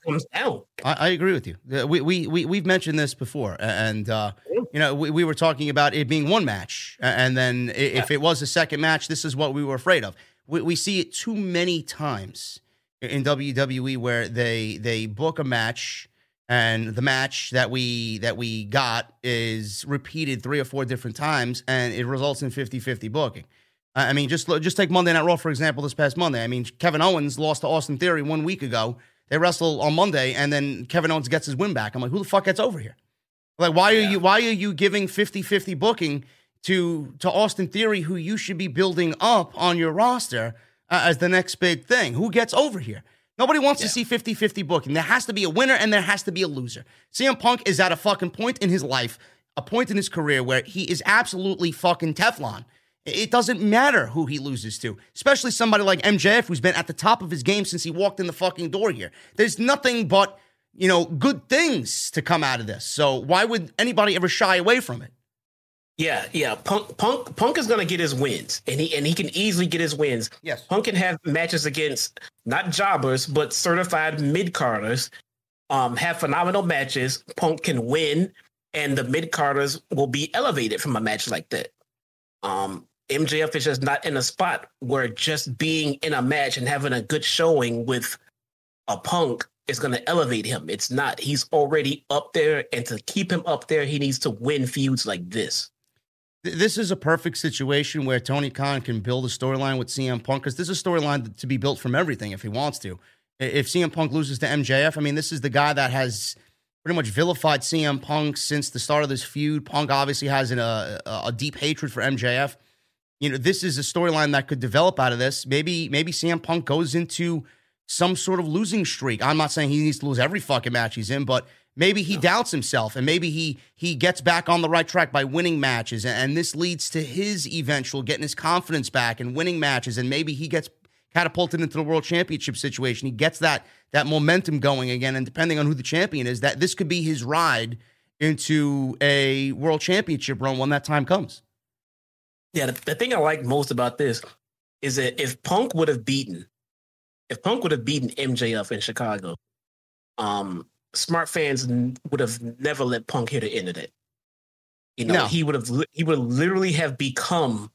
I, I agree with you. Uh, We, we, we, we've mentioned this before. And, uh, you know, we, we were talking about it being one match. And then i- if it was a second match, this is what we were afraid of. We, we see it too many times in WWE where they they book a match and the match that we that we got is repeated three or four different times and it results in 50-50 booking. I mean, just just take Monday Night Raw for example. This past Monday, I mean, Kevin Owens lost to Austin Theory one week ago. They wrestle on Monday, and then Kevin Owens gets his win back. I'm like, who the fuck gets over here? Like, why are you why are you giving 50-50 booking to to Austin Theory, who you should be building up on your roster uh, as the next big thing? Who gets over here? Nobody wants to see 50-50 booking. There has to be a winner and there has to be a loser. CM Punk is at a fucking point in his life, a point in his career where he is absolutely fucking Teflon. It doesn't matter who he loses to, especially somebody like MJF who's been at the top of his game since he walked in the fucking door here. There's nothing but, you know, good things to come out of this. So why would anybody ever shy away from it? Yeah, yeah. Punk, Punk, Punk is gonna get his wins, and he and he can easily get his wins. Yes. Punk can have matches against not jobbers but certified mid carders. Um, have phenomenal matches. Punk can win, and the mid carders will be elevated from a match like that. Um, MJF is just not in a spot where just being in a match and having a good showing with a Punk is going to elevate him. It's not. He's already up there, and to keep him up there, he needs to win feuds like this. This is a perfect situation where Tony Khan can build a storyline with CM Punk because this is a storyline to be built from everything if he wants to. If CM Punk loses to MJF, I mean, this is the guy that has pretty much vilified CM Punk since the start of this feud. Punk obviously has an, uh, a, a deep hatred for MJF. You know, this is a storyline that could develop out of this. Maybe, maybe CM Punk goes into some sort of losing streak. I'm not saying he needs to lose every fucking match he's in, but maybe he doubts himself and maybe he he gets back on the right track by winning matches and, and this leads to his eventual getting his confidence back and winning matches and maybe he gets catapulted into the world championship situation. He gets that that momentum going again and depending on who the champion is, that this could be his ride into a world championship run when that time comes. Yeah, the, the thing I like most about this is that if Punk would have beaten, if Punk would have beaten MJF in Chicago, um, smart fans would have never let Punk hit the end of it. You know, No. he would have he would literally have become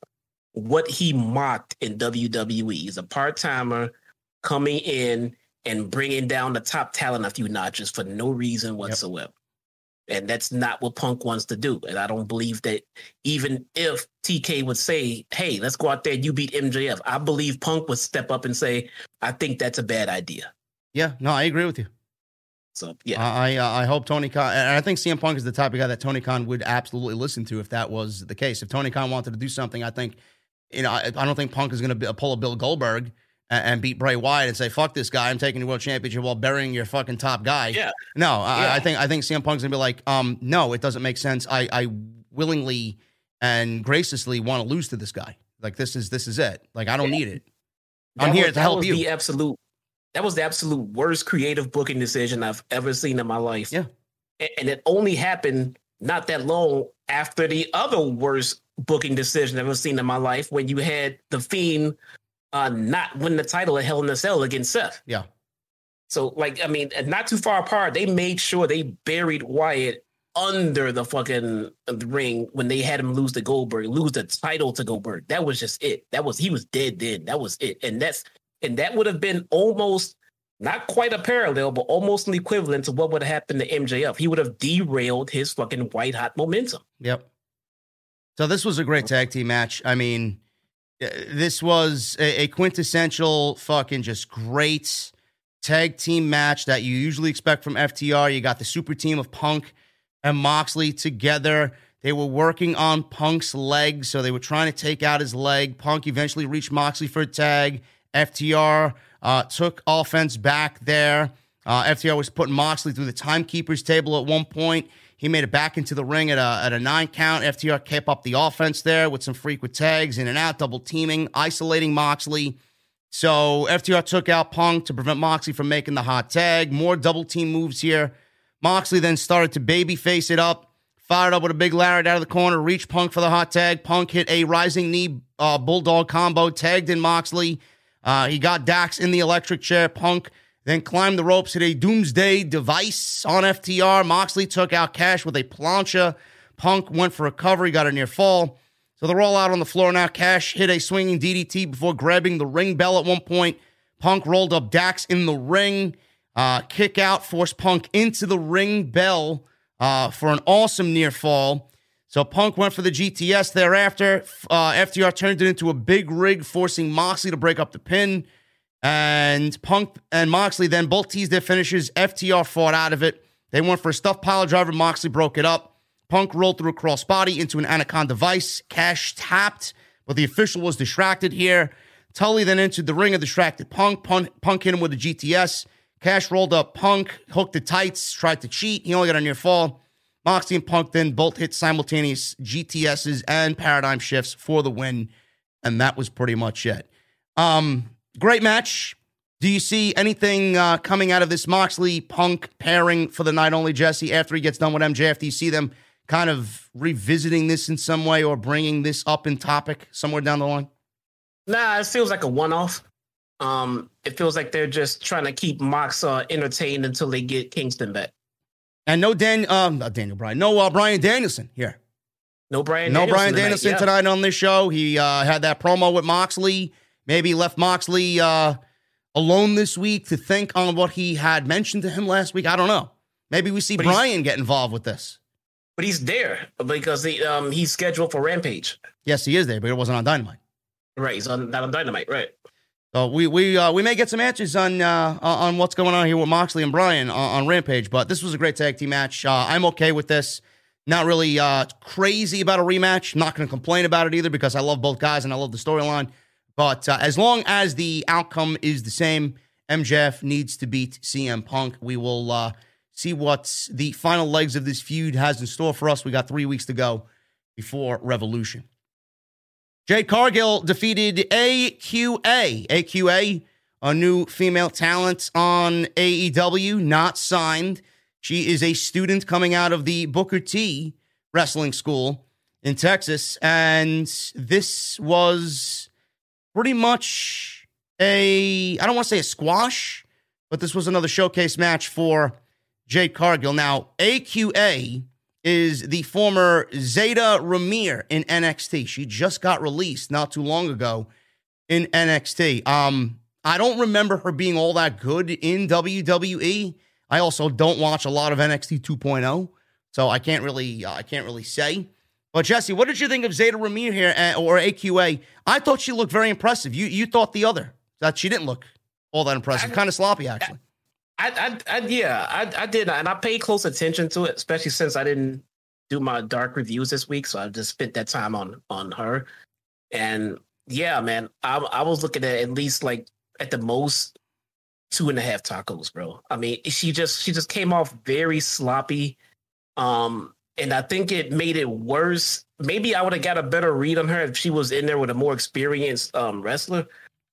what he mocked in WWE. He's a part timer coming in and bringing down the top talent a few notches for no reason whatsoever. And that's not what Punk wants to do. And I don't believe that even if TK would say, hey, let's go out there, and you beat MJF, I believe Punk would step up and say, I think that's a bad idea. Yeah, no, I agree with you. So, yeah. I I, uh, I hope Tony Khan, and I think CM Punk is the type of guy that Tony Khan would absolutely listen to if that was the case. If Tony Khan wanted to do something, I think, you know, I, I don't think Punk is going to pull a Bill Goldberg and, beat Bray Wyatt and say, "Fuck this guy, I'm taking the world championship while burying your fucking top guy." Yeah. No, I, Yeah. I think I think CM Punk's gonna be like, um, no, it doesn't make sense. I I willingly and graciously want to lose to this guy. Like this is this is it. Like I don't need it. I'm That here was- to that help was you. The absolute, that was the absolute worst creative booking decision I've ever seen in my life. Yeah. And it only happened not that long after the other worst booking decision I've ever seen in my life when you had The Fiend uh, not win the title at Hell in a Cell against Seth. Yeah. So, like, I mean, not too far apart, they made sure they buried Wyatt under the fucking ring when they had him lose to Goldberg, lose the title to Goldberg. That was just it. That was he was dead then. That was it. And that's and that would have been almost not quite a parallel, but almost an equivalent to what would have happened to MJF. He would have derailed his fucking white hot momentum. Yep. So this was a great tag team match. I mean, this was a, quintessential fucking just great tag team match that you usually expect from FTR. You got the super team of Punk and Moxley together. They were working on Punk's leg, so they were trying to take out his leg. Punk eventually reached Moxley for a tag. FTR uh, took offense back there. Uh, FTR was putting Moxley through the timekeeper's table at one point. He made it back into the ring at a, at a nine count. FTR kept up the offense there with some frequent tags in and out, double teaming, isolating Moxley. So FTR took out Punk to prevent Moxley from making the hot tag. More double team moves here. Moxley then started to baby face it up, fired up with a big lariat out of the corner, reached Punk for the hot tag. Punk hit a rising knee uh, bulldog combo, tagged in Moxley. Uh, he got Dax in the electric chair. Punk then climbed the ropes, hit a doomsday device on FTR. Moxley took out Cash with a plancha. Punk went for a cover. He got a near fall. So they're all out on the floor now. Cash hit a swinging DDT before grabbing the ring bell at one point. Punk rolled up Dax in the ring. Uh, kick out, forced Punk into the ring bell uh, for an awesome near fall. So Punk went for the GTS thereafter. Uh, FTR turned it into a big rig, forcing Moxley to break up the pin. And Punk and Moxley then both teased their finishes. FTR fought out of it. They went for a stuffed pile driver. Moxley broke it up. Punk rolled through a crossbody into an anaconda vice. Cash tapped, but the official was distracted here. Tully then entered the ring of distracted Punk. Punk, Punk hit him with a GTS. Cash rolled up Punk, hooked the tights, tried to cheat. He only got a near fall. Moxley and Punk then both hit simultaneous GTSs and paradigm shifts for the win. And that was pretty much it. Um, great match. Do you see anything uh, coming out of this Moxley Punk pairing for the night only, Jesse, after he gets done with MJF? Do you see them kind of revisiting this in some way or bringing this up in topic somewhere down the line? Nah, it feels like a one off. Um, it feels like they're just trying to keep Mox uh, entertained until they get Kingston back. And no Dan, um, not Daniel Bryan, no uh, Bryan Danielson here. No Bryan. No Danielson tonight, Danielson yeah. tonight on this show. He uh, had that promo with Moxley. Maybe left Moxley uh, alone this week to think on what he had mentioned to him last week. I don't know. Maybe we see But Bryan get involved with this. But he's there because he, um, he's scheduled for Rampage. Yes, he is there, but it wasn't on Dynamite. Right, he's on not on Dynamite. Right. So we we uh, we may get some answers on uh, on what's going on here with Moxley and Bryan on, on Rampage. But this was a great tag team match. Uh, I'm okay with this. Not really uh, crazy about a rematch. Not going to complain about it either because I love both guys and I love the storyline. But uh, as long as the outcome is the same, MJF needs to beat CM Punk. We will uh, see what the final legs of this feud has in store for us. We got three weeks to go before Revolution. Jade Cargill defeated AQA. AQA, a new female talent on AEW, not signed. She is a student coming out of the Booker T wrestling school in Texas. And this was pretty much a, I don't want to say a squash, but this was another showcase match for Jade Cargill. Now, AQA is the former Zayda Ramier in NXT. She just got released not too long ago in NXT. Um, I don't remember her being all that good in WWE. I also don't watch a lot of NXT 2.0, so I can't really I can't really say. But Jesse, what did you think of Zayda Ramier here uh, or AQA? I thought she looked very impressive. You you thought the other that she didn't look all that impressive, kind of sloppy actually. I, I, I yeah, I, I did, and I paid close attention to it, especially since I didn't do my dark reviews this week, so I just spent that time on on her. And yeah, man, I, I was looking at at least like at the most two and a half tacos, bro. I mean, she just she just came off very sloppy, um, and I think it made it worse. Maybe I would have got a better read on her if she was in there with a more experienced um wrestler.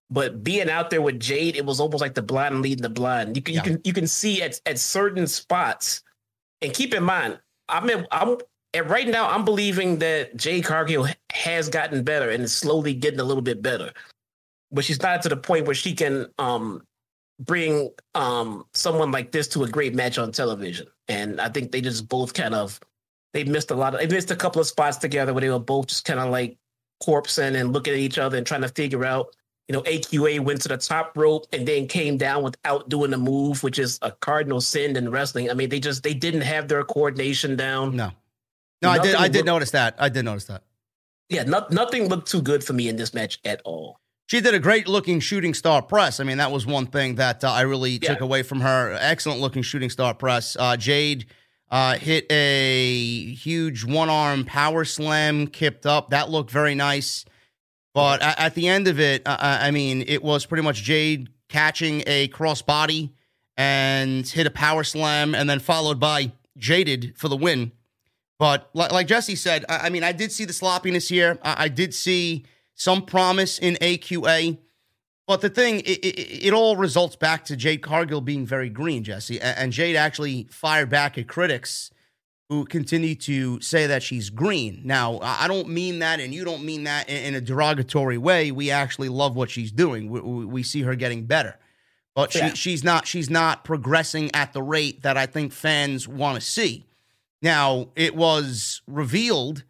But being out there with Jade, it was almost like the blind leading the blind. You can Yeah. you can you can see at at certain spots, and keep in mind, I'm in, I'm and right now I'm believing that Jade Cargill has gotten better and is slowly getting a little bit better, but she's not to the point where she can um bring um someone like this to a great match on television. And I think they just both kind of they missed a lot of they missed a couple of spots together where they were both just kind of like corpsing and looking at each other and trying to figure out. You know, AQA went to the top rope and then came down without doing the move, which is a cardinal sin in wrestling. I mean, they just they didn't have their coordination down. No, no, I did. I did looked- notice that. I did notice that. Yeah, not, nothing looked too good for me in this match at all. She did a great looking shooting star press. I mean, that was one thing that uh, I really Yeah. took away from her. Excellent looking shooting star press. Uh, Jade uh, hit a huge one arm power slam, kipped up. That looked very nice. But a- at the end of it, uh, I mean, it was pretty much Jade catching a crossbody and hit a power slam, and then followed by Jaded for the win. But like, like Jesse said, I, I mean, I did see the sloppiness here. I, I did see some promise in AQA. But the thing, it, it, it all results back to Jade Cargill being very green, Jesse. And Jade actually fired back at critics who continue to say that she's green. Now, I don't mean that, and you don't mean that in, a derogatory way. We actually love what she's doing. We, we, we see her getting better, but she, Yeah. she's not she's not progressing at the rate that I think fans want to see. Now, it was revealed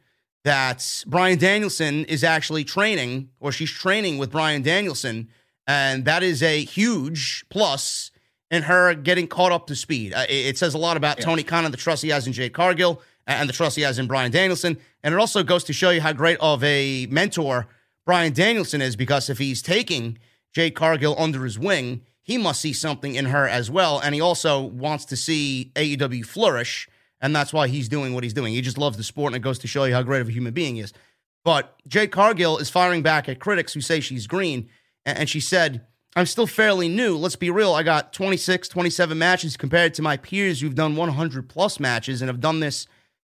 that Bryan Danielson is actually training, or she's training with Bryan Danielson, and that is a huge plus in her getting caught up to speed. Uh, it, it says a lot about Tony Khan and the trust he has in Jade Cargill and the trust he has in Bryan Danielson, and it also goes to show you how great of a mentor Bryan Danielson is, because if he's taking Jade Cargill under his wing, he must see something in her as well, and he also wants to see AEW flourish and that's why he's doing what he's doing. He just loves the sport, and it goes to show you how great of a human being he is. But Jade Cargill is firing back at critics who say she's green, and she said, I'm still fairly new. Let's be real. I got 26, 27 matches compared to my peers who've done 100 plus matches and have done this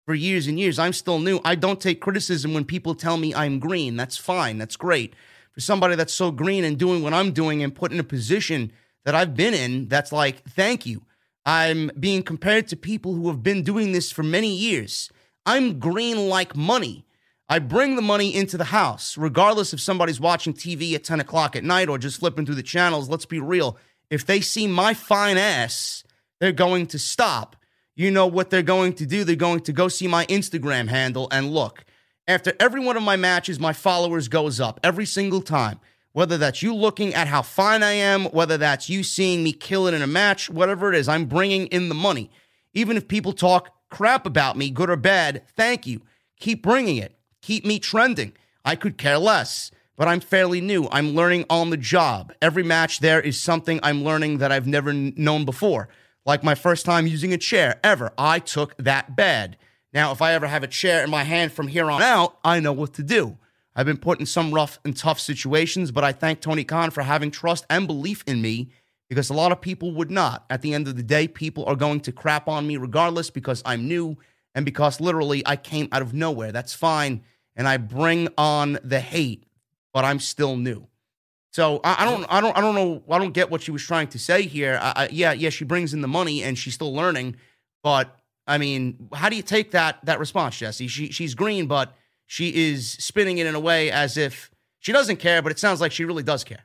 for years and years. I'm still new. I don't take criticism when people tell me I'm green. That's fine. That's great. For somebody that's so green and doing what I'm doing and put in a position that I've been in, that's like, thank you. I'm being compared to people who have been doing this for many years. I'm green like money. I bring the money into the house, regardless if somebody's watching TV at 10 o'clock at night or just flipping through the channels. Let's be real. If they see my fine ass, they're going to stop. You know what they're going to do? They're going to go see my Instagram handle and look. After every one of my matches, my followers goes up every single time. Whether that's you looking at how fine I am, whether that's you seeing me kill it in a match, whatever it is, I'm bringing in the money. Even if people talk crap about me, good or bad, thank you. Keep bringing it. Keep me trending. I could care less, but I'm fairly new. I'm learning on the job. Every match there is something I'm learning that I've never known before. Like my first time using a chair ever, I took that bad. Now, if I ever have a chair in my hand from here on out, I know what to do. I've been put in some rough and tough situations, but I thank Tony Khan for having trust and belief in me because a lot of people would not. At the end of the day, people are going to crap on me regardless because I'm new and because literally I came out of nowhere. That's fine. And I bring on the hate, but I'm still new. So I, I don't, I don't, I don't know. I don't get what she was trying to say here. I, I, yeah, yeah, she brings in the money and she's still learning, but I mean, how do you take that that response, Jesse? She she's green, but she is spinning it in a way as if she doesn't care, but it sounds like she really does care.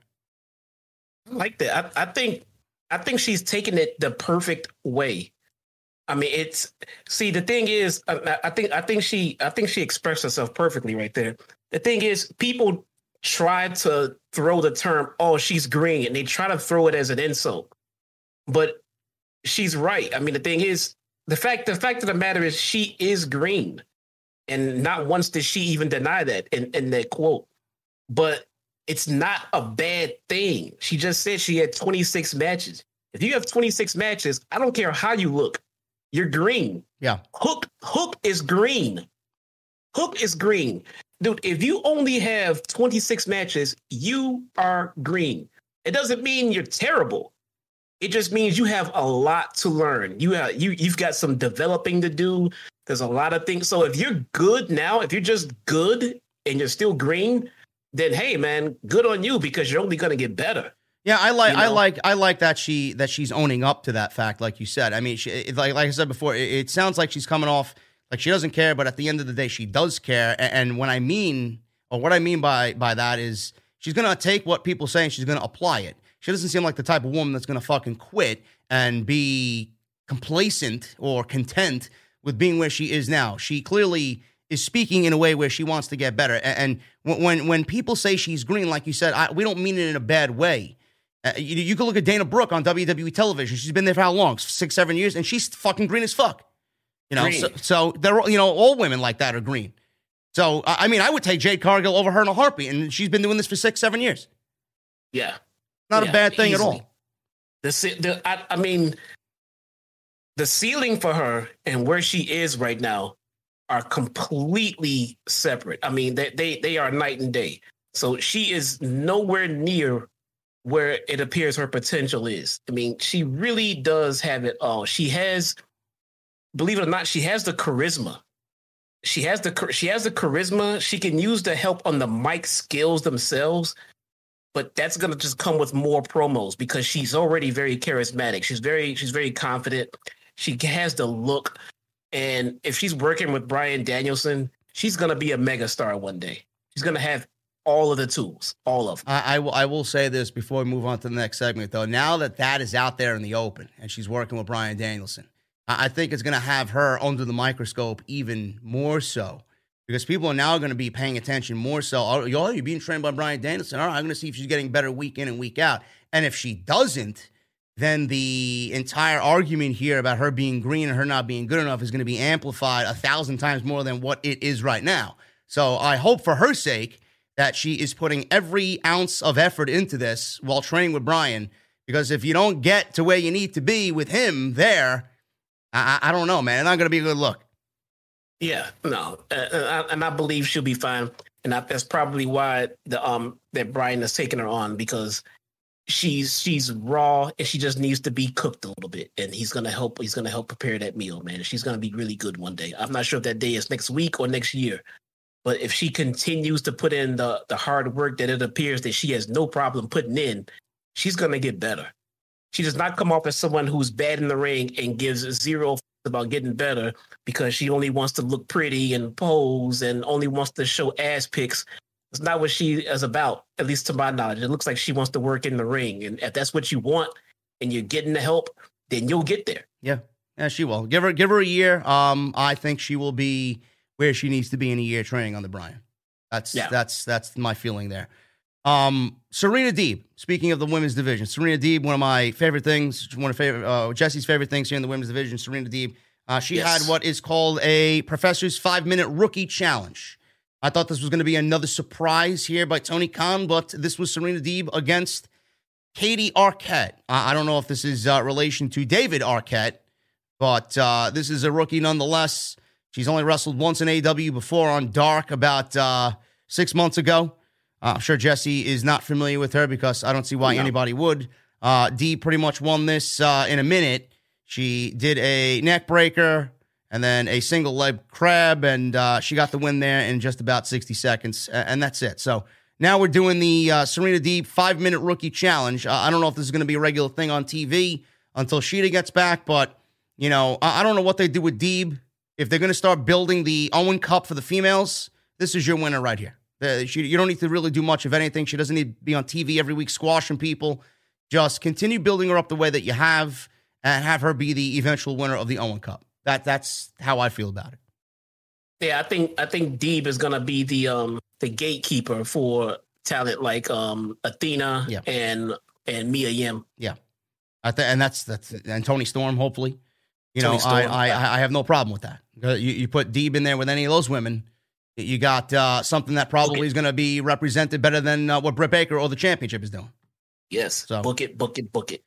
I like that. I, I think I think she's taking it the perfect way. I mean, it's see the thing is, I, I think I think she I think she expressed herself perfectly right there. The thing is, people try to throw the term "oh she's green" and they try to throw it as an insult, but she's right. I mean, the thing is, the fact the fact of the matter is, she is green, and not once did she even deny that in in that quote. But it's not a bad thing. She just said she had 26 matches. If you have 26 matches, I don't care how you look, you're green. Yeah. Hook Hook is green. Hook is green. Dude, if you only have 26 matches, you are green. It doesn't mean you're terrible. It just means you have a lot to learn. You have you you've got some developing to do. There's a lot of things. So if you're good now, if you're just good and you're still green, then hey man, good on you because you're only gonna get better. Yeah, I like You I like I like that she that she's owning up to that fact, like you said. I mean, she, like like I said before, it, it sounds like she's coming off like she doesn't care, but at the end of the day, she does care. And, and when I mean, or what I mean by by that is, she's gonna take what people say and she's gonna apply it. She doesn't seem like the type of woman that's going to fucking quit and be complacent or content with being where she is now. She clearly is speaking in a way where she wants to get better. And when when people say she's green, like you said, I, we don't mean it in a bad way. Uh, you, you can look at Dana Brooke on WWE television. She's been there for how long? Six, seven years, and she's fucking green as fuck. You know, so, so they're you know all women like that are green. So I mean, I would take Jade Cargill over her in a heartbeat, and she's been doing this for six, seven years. Yeah, not yeah, a bad thing easily. at all. The, the I, I mean, the ceiling for her and where she is right now are completely separate. I mean, they they they are night and day. So she is nowhere near where it appears her potential is. I mean, she really does have it all. She has, believe it or not, she has the charisma. She has the she has the charisma. She can use the help on the mic skills themselves, but that's gonna just come with more promos because she's already very charismatic. She's very she's very confident. She has the look, and if she's working with Bryan Danielson, she's gonna be a megastar one day. She's gonna have all of the tools, all of them. I, I, will, I will say this before we move on to the next segment, though. Now that that is out there in the open and she's working with Bryan Danielson, I, I think it's going to have her under the microscope even more so because people are now going to be paying attention more so. Oh, you're being trained by Bryan Danielson. All right, I'm going to see if she's getting better week in and week out. And if she doesn't, then the entire argument here about her being green and her not being good enough is going to be amplified a thousand times more than what it is right now. So I hope for her sake that she is putting every ounce of effort into this while training with Bryan. Because if you don't get to where you need to be with him there, I, I don't know, man. It's not going to be a good look. Yeah, no, uh, and I believe she'll be fine, and I, that's probably why the um that Bryan is taking her on because she's she's raw and she just needs to be cooked a little bit, and he's gonna help. He's gonna help prepare that meal, man. She's gonna be really good one day. I'm not sure if that day is next week or next year, but if she continues to put in the the hard work that it appears that she has no problem putting in, she's gonna get better. She does not come off as someone who's bad in the ring and gives zero about getting better because she only wants to look pretty and pose and only wants to show ass pics. It's not what she is about, at least to my knowledge. It looks like she wants to work in the ring. And if that's what you want and you're getting the help, then you'll get there. Yeah. Yeah, she will. Give her give her a year. Um, I think she will be where she needs to be in a year training on the Bryan. That's yeah. that's that's my feeling there. Um, Serena Deeb. Speaking of the women's division, Serena Deeb, one of my favorite things, one of favorite uh, Jesse's favorite things here in the women's division. Serena Deeb. Uh, she yes. had what is called a professor's five minute rookie challenge. I thought this was going to be another surprise here by Tony Khan, but this was Serena Deeb against Katie Arquette. I don't know if this is uh, relation to David Arquette, but uh, this is a rookie nonetheless. She's only wrestled once in AEW before on Dark about uh, six months ago. Uh, I'm sure Jesse is not familiar with her because I don't see why no. anybody would. Uh, D pretty much won this uh, in a minute. She did a neck breaker and then a single leg crab, and uh, she got the win there in just about 60 seconds, and that's it. So now we're doing the uh, Serena Deeb five minute rookie challenge. Uh, I don't know if this is going to be a regular thing on TV until Shida gets back, but you know, I, I don't know what they do with Deeb. If they're going to start building the Owen Cup for the females, this is your winner right here. Uh, she, you don't need to really do much of anything. She doesn't need to be on TV every week squashing people. Just continue building her up the way that you have and have her be the eventual winner of the Owen Cup. That that's how I feel about it. Yeah, I think I think Deeb is gonna be the um the gatekeeper for talent like um Athena yeah. and and Mia Yim. Yeah, I think and that's that's and Toni Storm. Hopefully, you Tony know Storm, I, I I have no problem with that. You you put Deeb in there with any of those women, you got uh, something that probably is going to be represented better than uh, what Britt Baker or the championship is doing. Yes, so book it, book it, book it.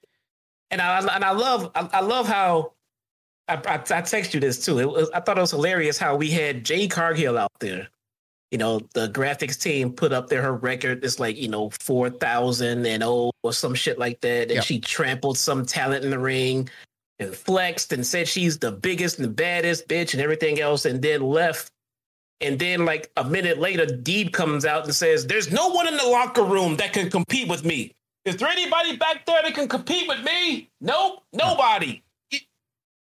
And I and I love I, I love how I, I, I text you this too. It was, I thought it was hilarious how we had Jay Cargill out there. You know, the graphics team put up there her record is like you know four thousand and oh or some shit like that, and yep. she trampled some talent in the ring and flexed and said she's the biggest and the baddest bitch and everything else, and then left and then, like a minute later, Deeb comes out and says, There's no one in the locker room that can compete with me. Is there anybody back there that can compete with me? Nope, nobody.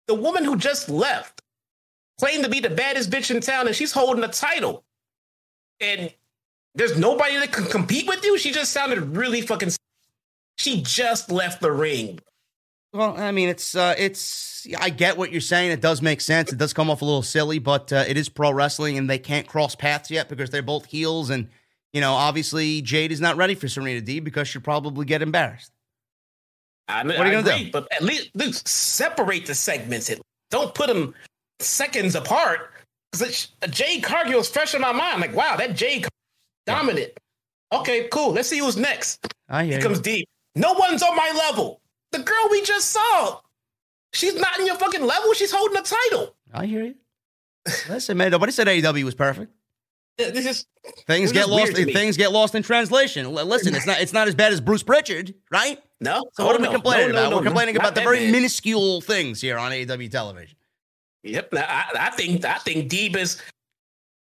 the woman who just left claimed to be the baddest bitch in town, and she's holding a title. And there's nobody that can compete with you. She just sounded really fucking. She just left the ring. Well, I mean, it's uh, it's. I get what you're saying. It does make sense. It does come off a little silly, but uh, it is pro wrestling, and they can't cross paths yet because they're both heels, and you know, obviously, Jade is not ready for Serena Deeb because she'll probably get embarrassed. I, What are you I gonna agree, do? But at least, least separate the segments. It- Don't put them seconds apart. Because Jade Cargill is fresh in my mind. Like, wow, that Jade Car- dominant. Okay, cool. Let's see who's next. I hear you. comes Deeb. No one's on my level. The girl we just saw. She's not in your fucking level. She's holding a title. I hear you. Listen, man, nobody said AEW was perfect. This is Things get lost. weird to me. Things get lost in translation. Listen, it's not. It's not as bad as Bruce Pritchard, right? no. So what Oh, are we no. complaining No, no, about? We're complaining about the very bad. minuscule things here on AEW television. Yep. I, I think I think Deeb is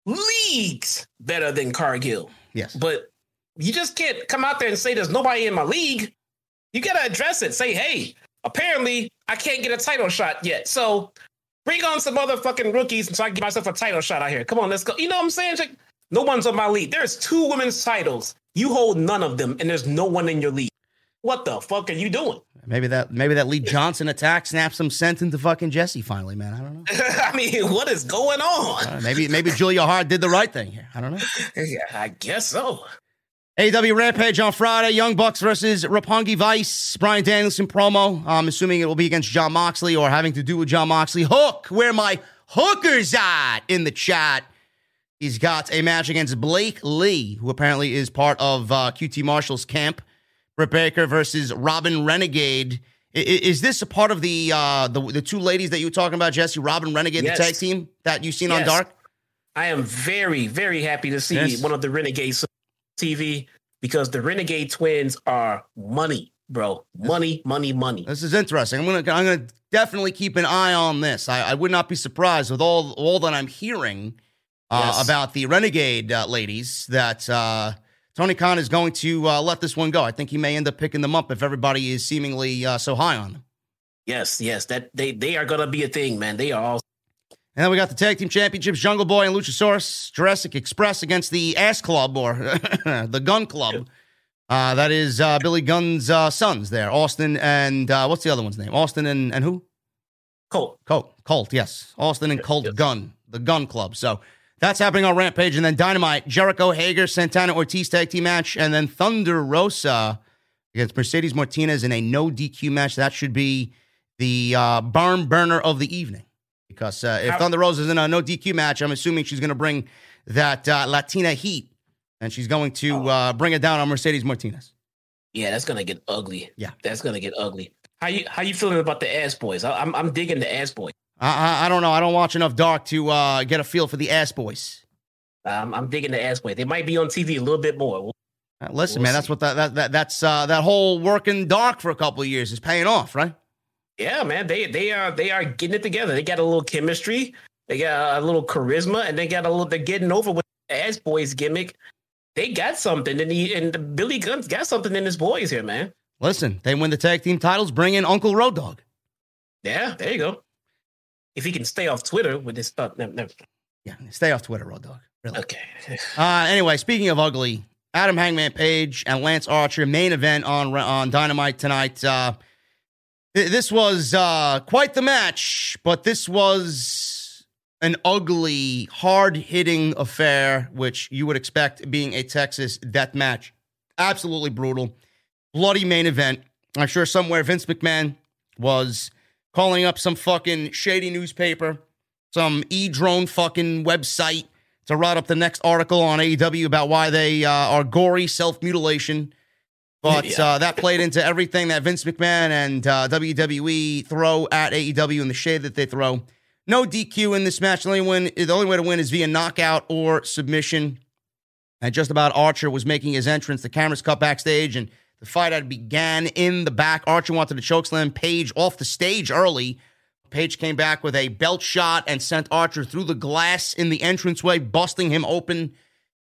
leagues better than Cargill. Yes. But you just can't come out there and say there's nobody in my league. You gotta address it. Say, hey, apparently I can't get a title shot yet. So bring on some other fucking rookies so I can get myself a title shot out here. Come on, let's go. You know what I'm saying? Like, no one's on my league. There's two women's titles. You hold none of them, and there's no one in your league. What the fuck are you doing? Maybe that maybe that Lee Johnson attack snaps some sense into fucking Jesse finally, man. I don't know. I mean, what is going on? Uh, maybe maybe Julia Hart did the right thing here. I don't know. Yeah, I guess so. AEW Rampage on Friday. Young Bucks versus Roppongi Vice. Bryan Danielson promo. I'm assuming it will be against Jon Moxley or having to do with Jon Moxley. Hook, where my hookers at in the chat. He's got a match against Blake Li, who apparently is part of uh, QT Marshall's camp. Britt Baker versus Robyn Renegade. I- Is this a part of the uh, the the two ladies that you were talking about, Jesse? Robyn Renegade, Yes. the tag team that you've seen on Dark. I am very, very happy to see Yes. one of the Renegades TV because the Renegade twins are money, bro. Money, money, money. This is interesting. I'm gonna I'm gonna definitely keep an eye on this. I, I would not be surprised with all all that I'm hearing uh, Yes. about the Renegade uh, ladies that uh, Tony Khan is going to uh, let this one go. I think he may end up picking them up if everybody is seemingly uh, so high on them. Yes, yes, that they they are gonna be a thing, man. They are all And then we got the tag team championships: Jungle Boy and Luchasaurus, Jurassic Express against the Ass Club or the Gun Club. Uh, that is uh, Billy Gunn's uh, sons there, Austin and uh, what's the other one's name? Austin and and who? Colt. Colt, Colt, yes. Austin and Colt Gunn, the Gun Club. So that's happening on Rampage. And then Dynamite, Jericho Hager, Santana Ortiz tag team match. And then Thunder Rosa against Mercedes Martinez in a no DQ match. That should be the uh, barn burner of the evening. Because uh, if How- Thunder Rosa is in a no DQ match, I'm assuming she's going to bring that uh, Latina heat. And she's going to Oh. uh, bring it down on Mercedes Martinez. Yeah, that's gonna get ugly. Yeah. that's gonna get ugly. How you how you feeling about the ass boys? I, I'm I'm digging the ass boys. I, I, I don't know. I don't watch enough Dark to uh, get a feel for the ass boys. Um, I'm digging the ass boys. They might be on TV a little bit more. Uh, listen, We'll man, that's what that, that, that that's uh, that whole working dark for a couple of years is paying off, right? Yeah, man, they they are they are getting it together. They got a little chemistry, they got a little charisma, and they got a little. They're getting over with the ass boys gimmick. They got something, and he and Billy Gunn's got something in his boys here, man. Listen, they win the tag team titles, bring in Uncle Road Dog. Yeah, there you go. If he can stay off Twitter with this stuff. Yeah, stay off Twitter, Road Dog. Really. okay. Uh, anyway, speaking of ugly, Adam Hangman Page and Lance Archer main event on on Dynamite tonight. Uh, this was uh, quite the match, but this was an ugly, hard hitting affair, which you would expect being a Texas death match. Absolutely brutal, bloody main event. I'm sure somewhere Vince McMahon was calling up some fucking shady newspaper, some e drone fucking website to write up the next article on AEW about why they uh, are gory self mutilation. But Yeah. uh, that played into everything that Vince McMahon and uh, WWE throw at AEW and the shade that they throw. No DQ in this match. The only, win, the only way to win is via knockout or submission. And just about Archer was making his entrance. The cameras cut backstage and the fight had began in the back. Archer wanted to chokeslam Page off the stage early. Page came back with a belt shot and sent Archer through the glass in the entranceway, busting him open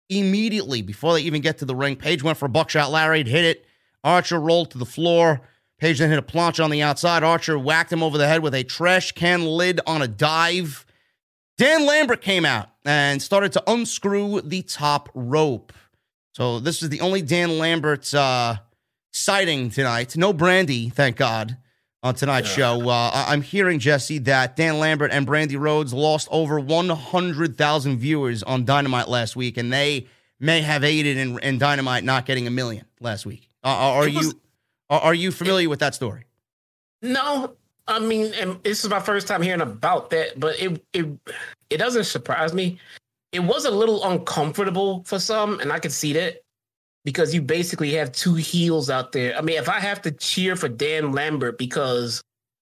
immediately before they even get to the ring. Page went for a buckshot lariat, hit it. Archer rolled to the floor. Page then hit a planche on the outside. Archer whacked him over the head with a trash can lid on a dive. Dan Lambert came out and started to unscrew the top rope. So this is the only Dan Lambert uh, sighting tonight. No Brandi, thank God, on tonight's show. Uh, I'm hearing, Jesse, that Dan Lambert and Brandi Rhodes lost over 100,000 viewers on Dynamite last week, and they may have aided in, in Dynamite not getting a million last week. Uh, are was- you are, are you familiar with that story? No, I mean, and this is my first time hearing about that, but it it it doesn't surprise me. It was a little uncomfortable for some, and I could see that because you basically have two heels out there. I mean, if I have to cheer for Dan Lambert because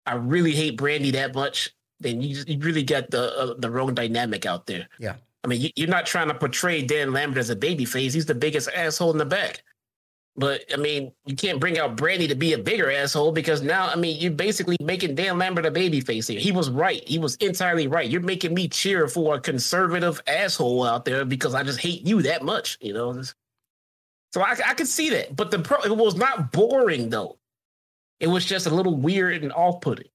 I really hate Brandi that much, then you you really got the uh, the wrong dynamic out there. Yeah. I mean, you, you're not trying to portray Dan Lambert as a babyface. He's the biggest asshole in the back. But I mean, you can't bring out Brandi to be a bigger asshole because now, I mean, you're basically making Dan Lambert a babyface here. He was right. He was entirely right. You're making me cheer for a conservative asshole out there because I just hate you that much, you know. So I, I could see that, but the pro, it was not boring though. It was just a little weird and off-putting.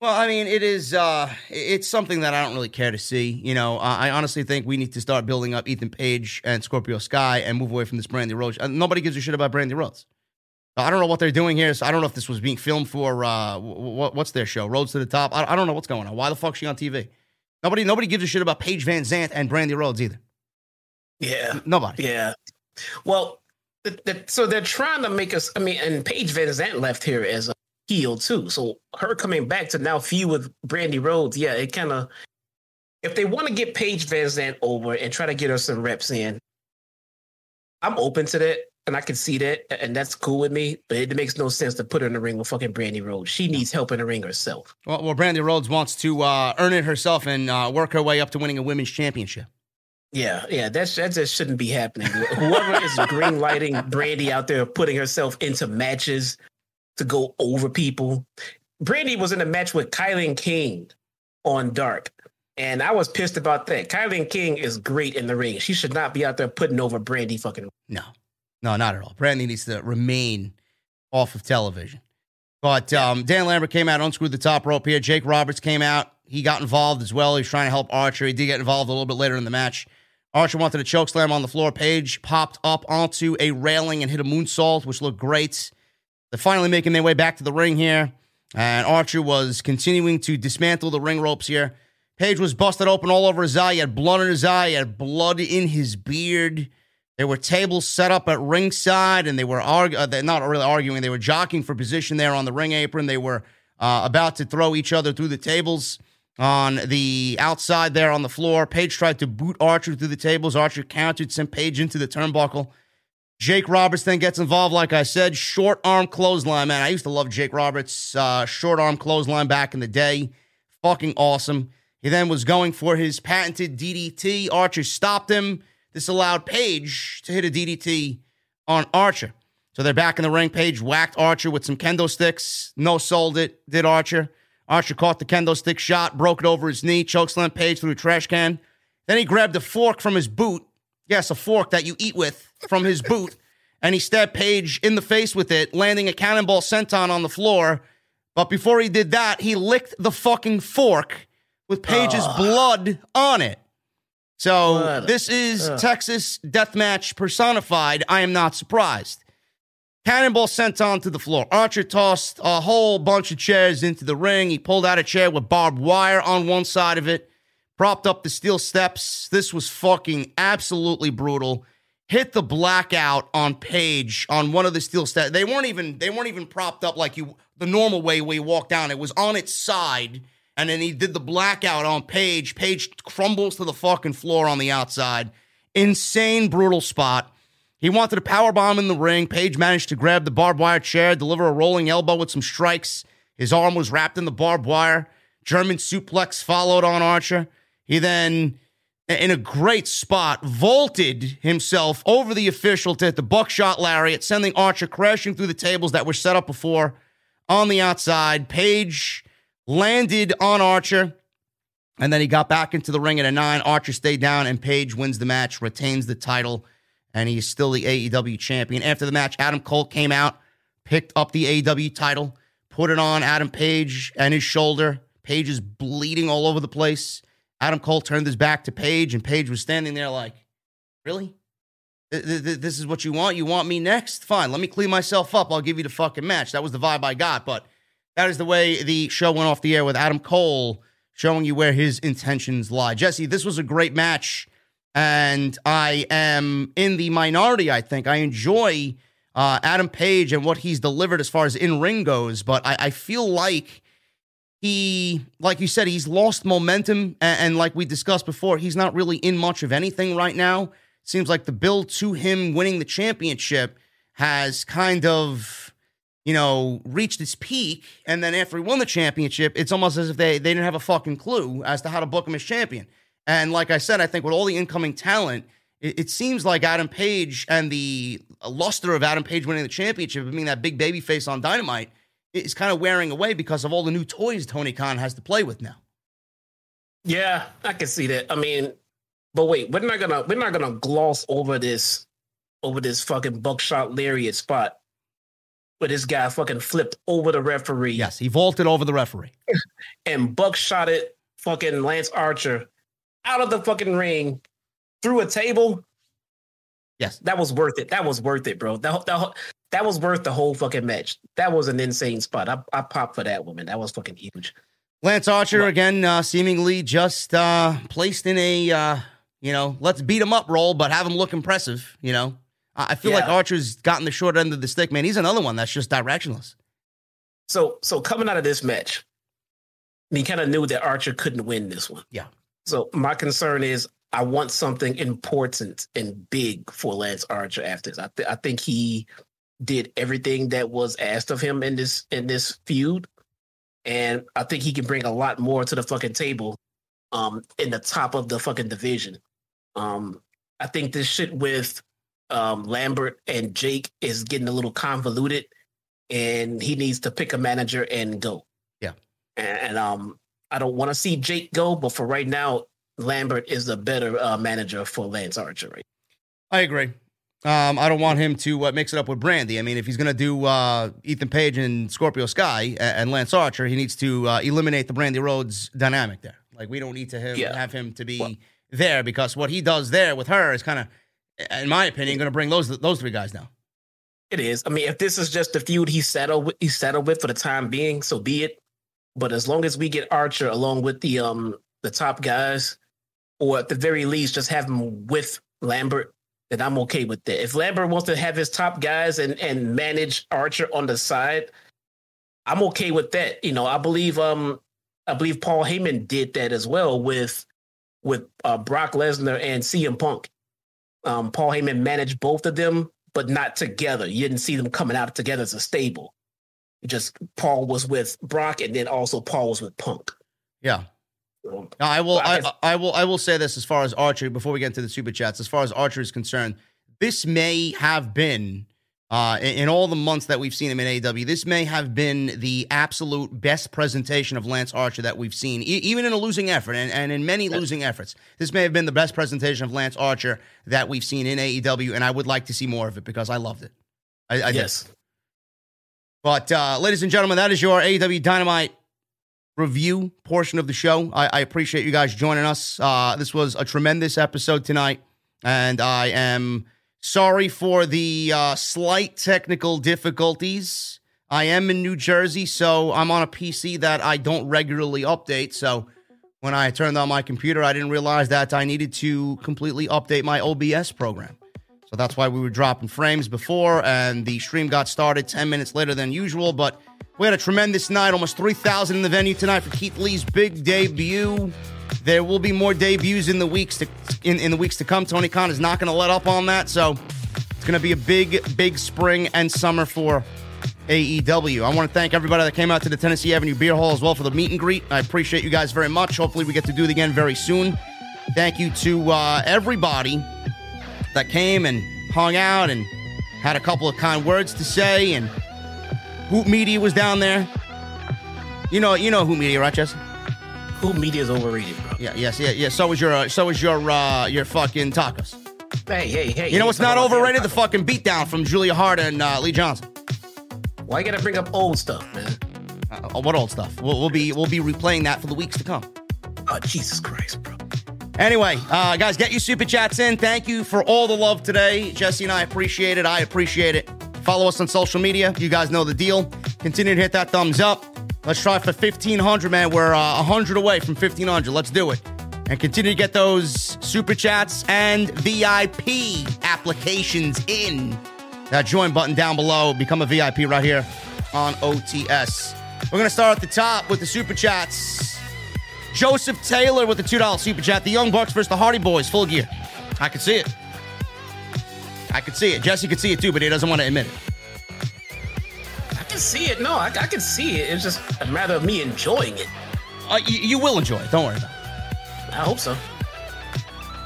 Well, I mean, it is. Uh, it's something that I don't really care to see. You know, I honestly think we need to start building up Ethan Page and Scorpio Sky and move away from this Brandi Rhodes. Nobody gives a shit about Brandi Rhodes. I don't know what they're doing here. So I don't know if this was being filmed for uh, what, what's their show, Rhodes to the Top. I, I don't know what's going on. Why the fuck's she on TV? Nobody, nobody gives a shit about Paige VanZant and Brandi Rhodes either. Yeah. Nobody. Yeah. Well, the, the, so they're trying to make us. I mean, and Paige VanZant left here as a heel too. So her coming back to now feud with Brandi Rhodes, yeah, it kind of. If they want to get Paige VanZant over and try to get her some reps in, I'm open to that, and I can see that, and that's cool with me. But it makes no sense to put her in the ring with fucking Brandi Rhodes. She needs help in the ring herself. Well, well Brandi Rhodes wants to uh, earn it herself and uh, work her way up to winning a women's championship. Yeah, yeah, that's that just shouldn't be happening. Whoever is green lighting Brandi out there, putting herself into matches to go over people. Brandi was in a match with Kylan King on Dark, and I was pissed about that. Kylan King is great in the ring. She should not be out there putting over Brandi fucking. No, no, not at all. Brandi needs to remain off of television. But um, Dan Lambert came out, unscrewed the top rope here. Jake Roberts came out. He got involved as well. He was trying to help Archer. He did get involved a little bit later in the match. Archer wanted a choke slam on the floor. Page popped up onto a railing and hit a moonsault, which looked great. They're finally making their way back to the ring here. And Archer was continuing to dismantle the ring ropes here. Page was busted open all over his eye. He had blood in his eye. He had blood in his beard. There were tables set up at ringside, and they were uh, not really arguing. They were jockeying for position there on the ring apron. They were uh, about to throw each other through the tables on the outside there on the floor. Page tried to boot Archer through the tables. Archer countered, sent Page into the turnbuckle. Jake Roberts then gets involved, like I said, short arm clothesline. Man, I used to love Jake Roberts' uh, short arm clothesline back in the day. Fucking awesome. He then was going for his patented DDT. Archer stopped him. This allowed Page to hit a DDT on Archer. So they're back in the ring. Page whacked Archer with some kendo sticks. No sold it, did Archer. Archer caught the kendo stick shot, broke it over his knee, chokeslammed Page through a trash can. Then he grabbed a fork from his boot. Yes, a fork that you eat with from his boot. And he stabbed Page in the face with it, landing a cannonball senton on the floor. But before he did that, he licked the fucking fork with Page's blood on it. So this is Texas deathmatch personified. I am not surprised. Cannonball sent on to the floor. Archer tossed a whole bunch of chairs into the ring. He pulled out a chair with barbed wire on one side of it, propped up the steel steps. This was fucking absolutely brutal. Hit the blackout on Page on one of the steel steps. They weren't even they weren't even propped up like you the normal way we walk down. It was on its side, and then he did the blackout on Page. Page crumbles to the fucking floor on the outside. Insane brutal spot. He wanted a power bomb in the ring. Page managed to grab the barbed wire chair, deliver a rolling elbow with some strikes. His arm was wrapped in the barbed wire. German suplex followed on Archer. He then, in a great spot, vaulted himself over the official to hit the buckshot lariat, sending Archer crashing through the tables that were set up before on the outside. Page landed on Archer. And then he got back into the ring at a nine. Archer stayed down, and Page wins the match, retains the title, and he is still the AEW champion. After the match, Adam Cole came out, picked up the AEW title, put it on Adam Page and his shoulder. Page is bleeding all over the place. Adam Cole turned his back to Page, and Page was standing there like, Really? th- th- this is what you want. You want me next? Fine. Let me clean myself up. I'll give you the fucking match. That was the vibe I got. But that is the way the show went off the air with Adam Cole showing you where his intentions lie. Jesse, this was a great match. And I am in the minority, I think. I enjoy uh, Adam Page and what he's delivered as far as in ring goes. But I, I feel like he, like you said, he's lost momentum. And, and, like we discussed before, he's not really in much of anything right now. Seems like the build to him winning the championship has kind of, you know, reached its peak. And then after he won the championship, it's almost as if they, they didn't have a fucking clue as to how to book him as champion. And like I said, I think with all the incoming talent, it, it seems like Adam Page and the luster of Adam Page winning the championship, being that big baby face on Dynamite, is kind of wearing away because of all the new toys Tony Khan has to play with now. Yeah, I can see that. I mean, but wait, we're not gonna we're not gonna gloss over this over this fucking buckshot lariat spot where this guy fucking flipped over the referee. Yes, he vaulted over the referee and buckshotted fucking Lance Archer out of the fucking ring through a table. Yes, that was worth it. That was worth it, bro. That that, that was worth the whole fucking match. That was an insane spot. I I popped for that woman. That was fucking huge. Lance Archer what? again, uh, seemingly just uh, placed in a uh, you know let's beat him up role, but have him look impressive. You know, I feel yeah. like Archer's gotten the short end of the stick, man. He's another one that's just directionless. So so coming out of this match, he kind of knew that Archer couldn't win this one. Yeah. So my concern is I want something important and big for Lance Archer after this. I, th- I think he did everything that was asked of him in this in this feud, and I think he can bring a lot more to the fucking table, um, in the top of the fucking division. Um, I think this shit with um Lambert and Jake is getting a little convoluted, and he needs to pick a manager and go. Yeah, and, and um, I don't want to see Jake go, but for right now, Lambert is the better uh, manager for Lance Archer. Right? I agree. Um, I don't want him to uh, mix it up with Brandi. I mean, if he's going to do uh, Ethan Page and Scorpio Sky and, and Lance Archer, he needs to uh, eliminate the Brandi Rhodes dynamic there. Like, we don't need to have, yeah. have him to be well, there because what he does there with her is kind of, in my opinion, going to bring those those three guys down. It is. I mean, if this is just the feud he settled with, he settled with for the time being, so be it. But as long as we get Archer along with the um the top guys, or at the very least, just have him with Lambert, then I'm okay with that. If Lambert wants to have his top guys and and manage Archer on the side, I'm okay with that. You know, I believe um I believe Paul Heyman did that as well with with uh, Brock Lesnar and CM Punk. Um, Paul Heyman managed both of them, but not together. You didn't see them coming out together as a stable. Just Paul was with Brock, and then also Paul was with Punk. Yeah, I will. I, I, will. I will say this as far as Archer. Before we get into the super chats, as far as Archer is concerned, this may have been uh, in, in, all the months that we've seen him in AEW. This may have been the absolute best presentation of Lance Archer that we've seen, e- even in a losing effort and, and in many losing efforts. This may have been the best presentation of Lance Archer that we've seen in AEW, and I would like to see more of it because I loved it. I, I yes. Did. But, uh, ladies and gentlemen, that is your AEW Dynamite review portion of the show. I, I appreciate you guys joining us. Uh, this was a tremendous episode tonight, and I am sorry for the uh, slight technical difficulties. I am in New Jersey, so I'm on a PC that I don't regularly update. So when I turned on my computer, I didn't realize that I needed to completely update my OBS program. So that's why we were dropping frames before, and the stream got started 10 minutes later than usual. But we had a tremendous night, almost 3,000 in the venue tonight for Keith Lee's big debut. There will be more debuts in the weeks to in, in the weeks to come. Tony Khan is not going to let up on that, so it's going to be a big, big spring and summer for AEW. I want to thank everybody that came out to the Tennessee Avenue Beer Hall as well for the meet and greet. I appreciate you guys very much. Hopefully, we get to do it again very soon. Thank you to uh, everybody that came and hung out and had a couple of kind words to say. And Hoop Media was down there. You know, you know Hoop Media, right, Jesse? Hoop Media is overrated, bro. Yeah, yes, yeah, yeah. So was your, uh, so was your, uh, your fucking tacos. Hey, hey, hey. You know what's not overrated? The fucking beatdown from Julia Hart and uh, Lee Johnson. Why you gotta bring up old stuff, man? Uh, what old stuff? We'll, we'll be we'll be replaying that for the weeks to come. Oh Jesus Christ, bro! Anyway, uh, guys, get your super chats in. Thank you for all the love today. Jesse and I appreciate it. I appreciate it. Follow us on social media. You guys know the deal. Continue to hit that thumbs up. Let's try for 1,500, man. We're uh, 100 away from 1,500. Let's do it. And continue to get those super chats and VIP applications in. That join button down below. Become a VIP right here on OTS. We're going to start at the top with the super chats. Joseph Taylor with the $2 super chat. The Young Bucks versus the Hardy Boys, full gear. I can see it. I can see it. Jesse could see it too, but he doesn't want to admit it. I can see it. No, I, I can see it. It's just a matter of me enjoying it. Uh, you, you will enjoy it. Don't worry about it. I hope so.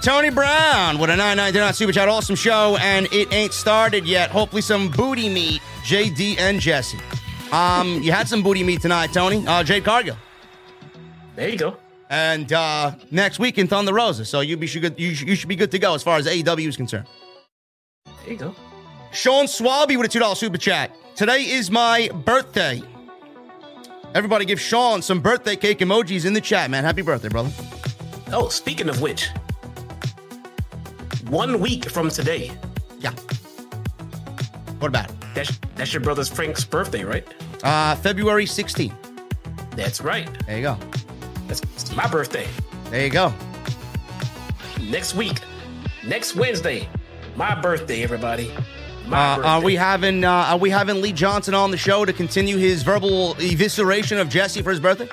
Tony Brown with a 999 super chat. Awesome show, and it ain't started yet. Hopefully, some booty meat, JD and Jesse. Um, you had some booty meat tonight, Tony. Uh, Jade Cargill. There you go. And uh, next week in Thunder Rosa. So you, be, should, you, you should be good to go as far as AEW is concerned. There you go. Sean Swabby with a $2 super chat. Today is my birthday. Everybody give Sean some birthday cake emojis in the chat, man. Happy birthday, brother. Oh, speaking of which, one week from today. Yeah. What about it? That's that's your brother's Frank's birthday, right? Uh, February 16th. That's right. There you go. That's my birthday. There you go. Next week, next Wednesday, my birthday, everybody. My Uh, birthday. are we having uh, are we having Lee Johnson on the show to continue his verbal evisceration of Jesse for his birthday?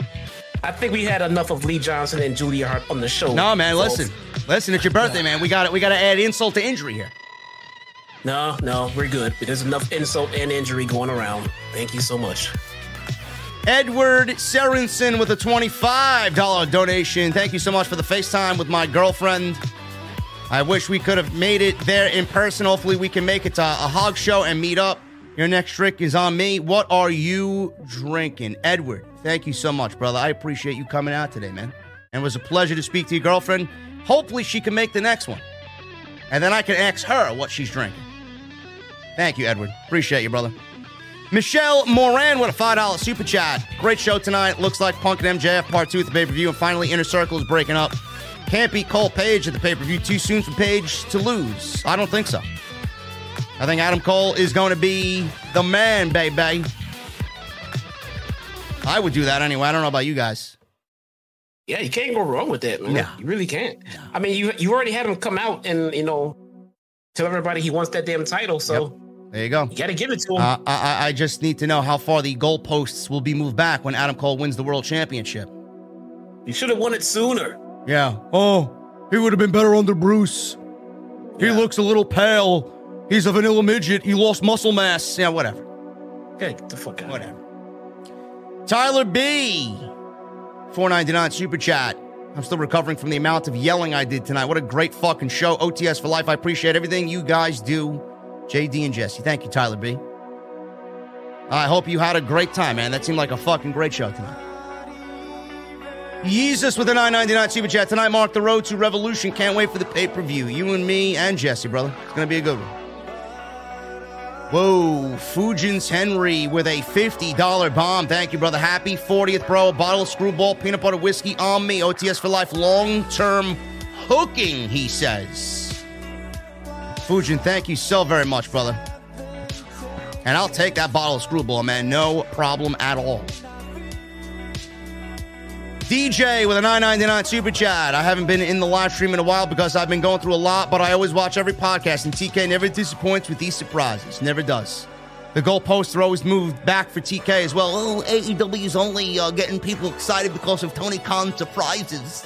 I think we had enough of Lee Johnson and Julia Hart on the show. No, man. folks. Listen, listen. It's your birthday, man. We got it. We got to add insult to injury here. No, no, we're good. There's enough insult and injury going around. Thank you so much. Edward Serensen with a $25 donation. Thank you so much for the FaceTime with my girlfriend. I wish we could have made it there in person. Hopefully, we can make it to a hog show and meet up. Your next trick is on me. What are you drinking? Edward, thank you so much, brother. I appreciate you coming out today, man. And it was a pleasure to speak to your girlfriend. Hopefully, she can make the next one. And then I can ask her what she's drinking. Thank you, Edward. Appreciate you, brother. Michelle Moran with a $5 super chat. Great show tonight. Looks like Punk and MJF part two at the pay per view. And finally, Inner Circle is breaking up. Can't beat Cole Page at the pay per view. Too soon for Page to lose. I don't think so. I think Adam Cole is going to be the man, baby. I would do that anyway. I don't know about you guys. Yeah, you can't go wrong with that, man. No. You really can't. I mean, you you already had him come out and you know tell everybody he wants that damn title, so There you go. you got to give it to him. Uh, I, I- I just need to know how far the goalposts will be moved back when Adam Cole wins the world championship. you should have won it sooner. Yeah. Oh, he would have been better under Bruce. He Yeah. looks a little pale. He's a vanilla midget. He lost muscle mass. Yeah, whatever. Okay, get the fuck out. Whatever. Tyler B. 499 super chat. I'm still recovering from the amount of yelling I did tonight. What a great fucking show. OTS for life. I appreciate everything you guys do. JD and Jesse. Thank you, Tyler B. I hope you had a great time, man. That seemed like a fucking great show tonight. Jesus with a 999 super chat. Tonight marked the road to revolution. Can't wait for the pay per view. You and me and Jesse, brother. It's to be a good one. Whoa, Fujins Henry with a $50 bomb. Thank you, brother. Happy 40th, bro. A bottle of Skrewball, peanut butter whiskey on me. OTS for life. Long term hooking, he says. Fujin, thank you so very much, brother. And I'll take that bottle of Skrewball, man. No problem at all. DJ with a 999 super chat. I haven't been in the live stream in a while because I've been going through a lot, but I always watch every podcast, and TK never disappoints with these surprises. Never does. The goalposts are always moved back for TK as well. Oh, AEW is only uh, getting people excited because of Tony Khan surprises.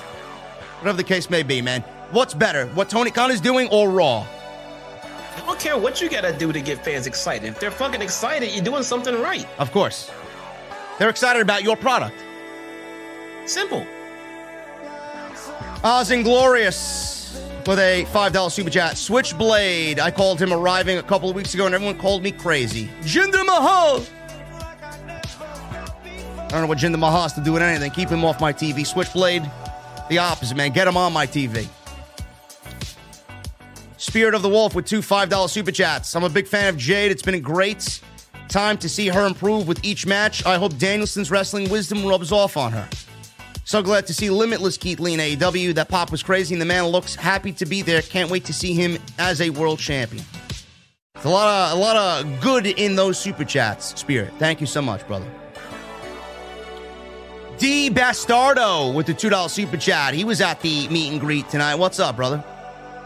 Whatever the case may be, man. What's better, what Tony Khan is doing or Raw? I don't care what you gotta do to get fans excited. If they're fucking excited, you're doing something right. Of course. They're excited about your product. Simple. Oz Inglorious with a $5 super chat. Switchblade. I called him arriving a couple of weeks ago and everyone called me crazy. Jinder Mahal. I don't know what Jinder Mahal has to do with anything. Keep him off my TV. Switchblade, the opposite, man. Get him on my TV. Spirit of the Wolf with two $5 super chats. I'm a big fan of Jade. It's been a great time to see her improve with each match. I hope Danielson's wrestling wisdom rubs off on her. So glad to see Limitless Keith Lee in AEW. That pop was crazy, and the man looks happy to be there. Can't wait to see him as a world champion. It's a lot of a lot of good in those super chats, Spirit. Thank you so much, brother. D Bastardo with the $2 super chat. He was at the meet and greet tonight. What's up, brother?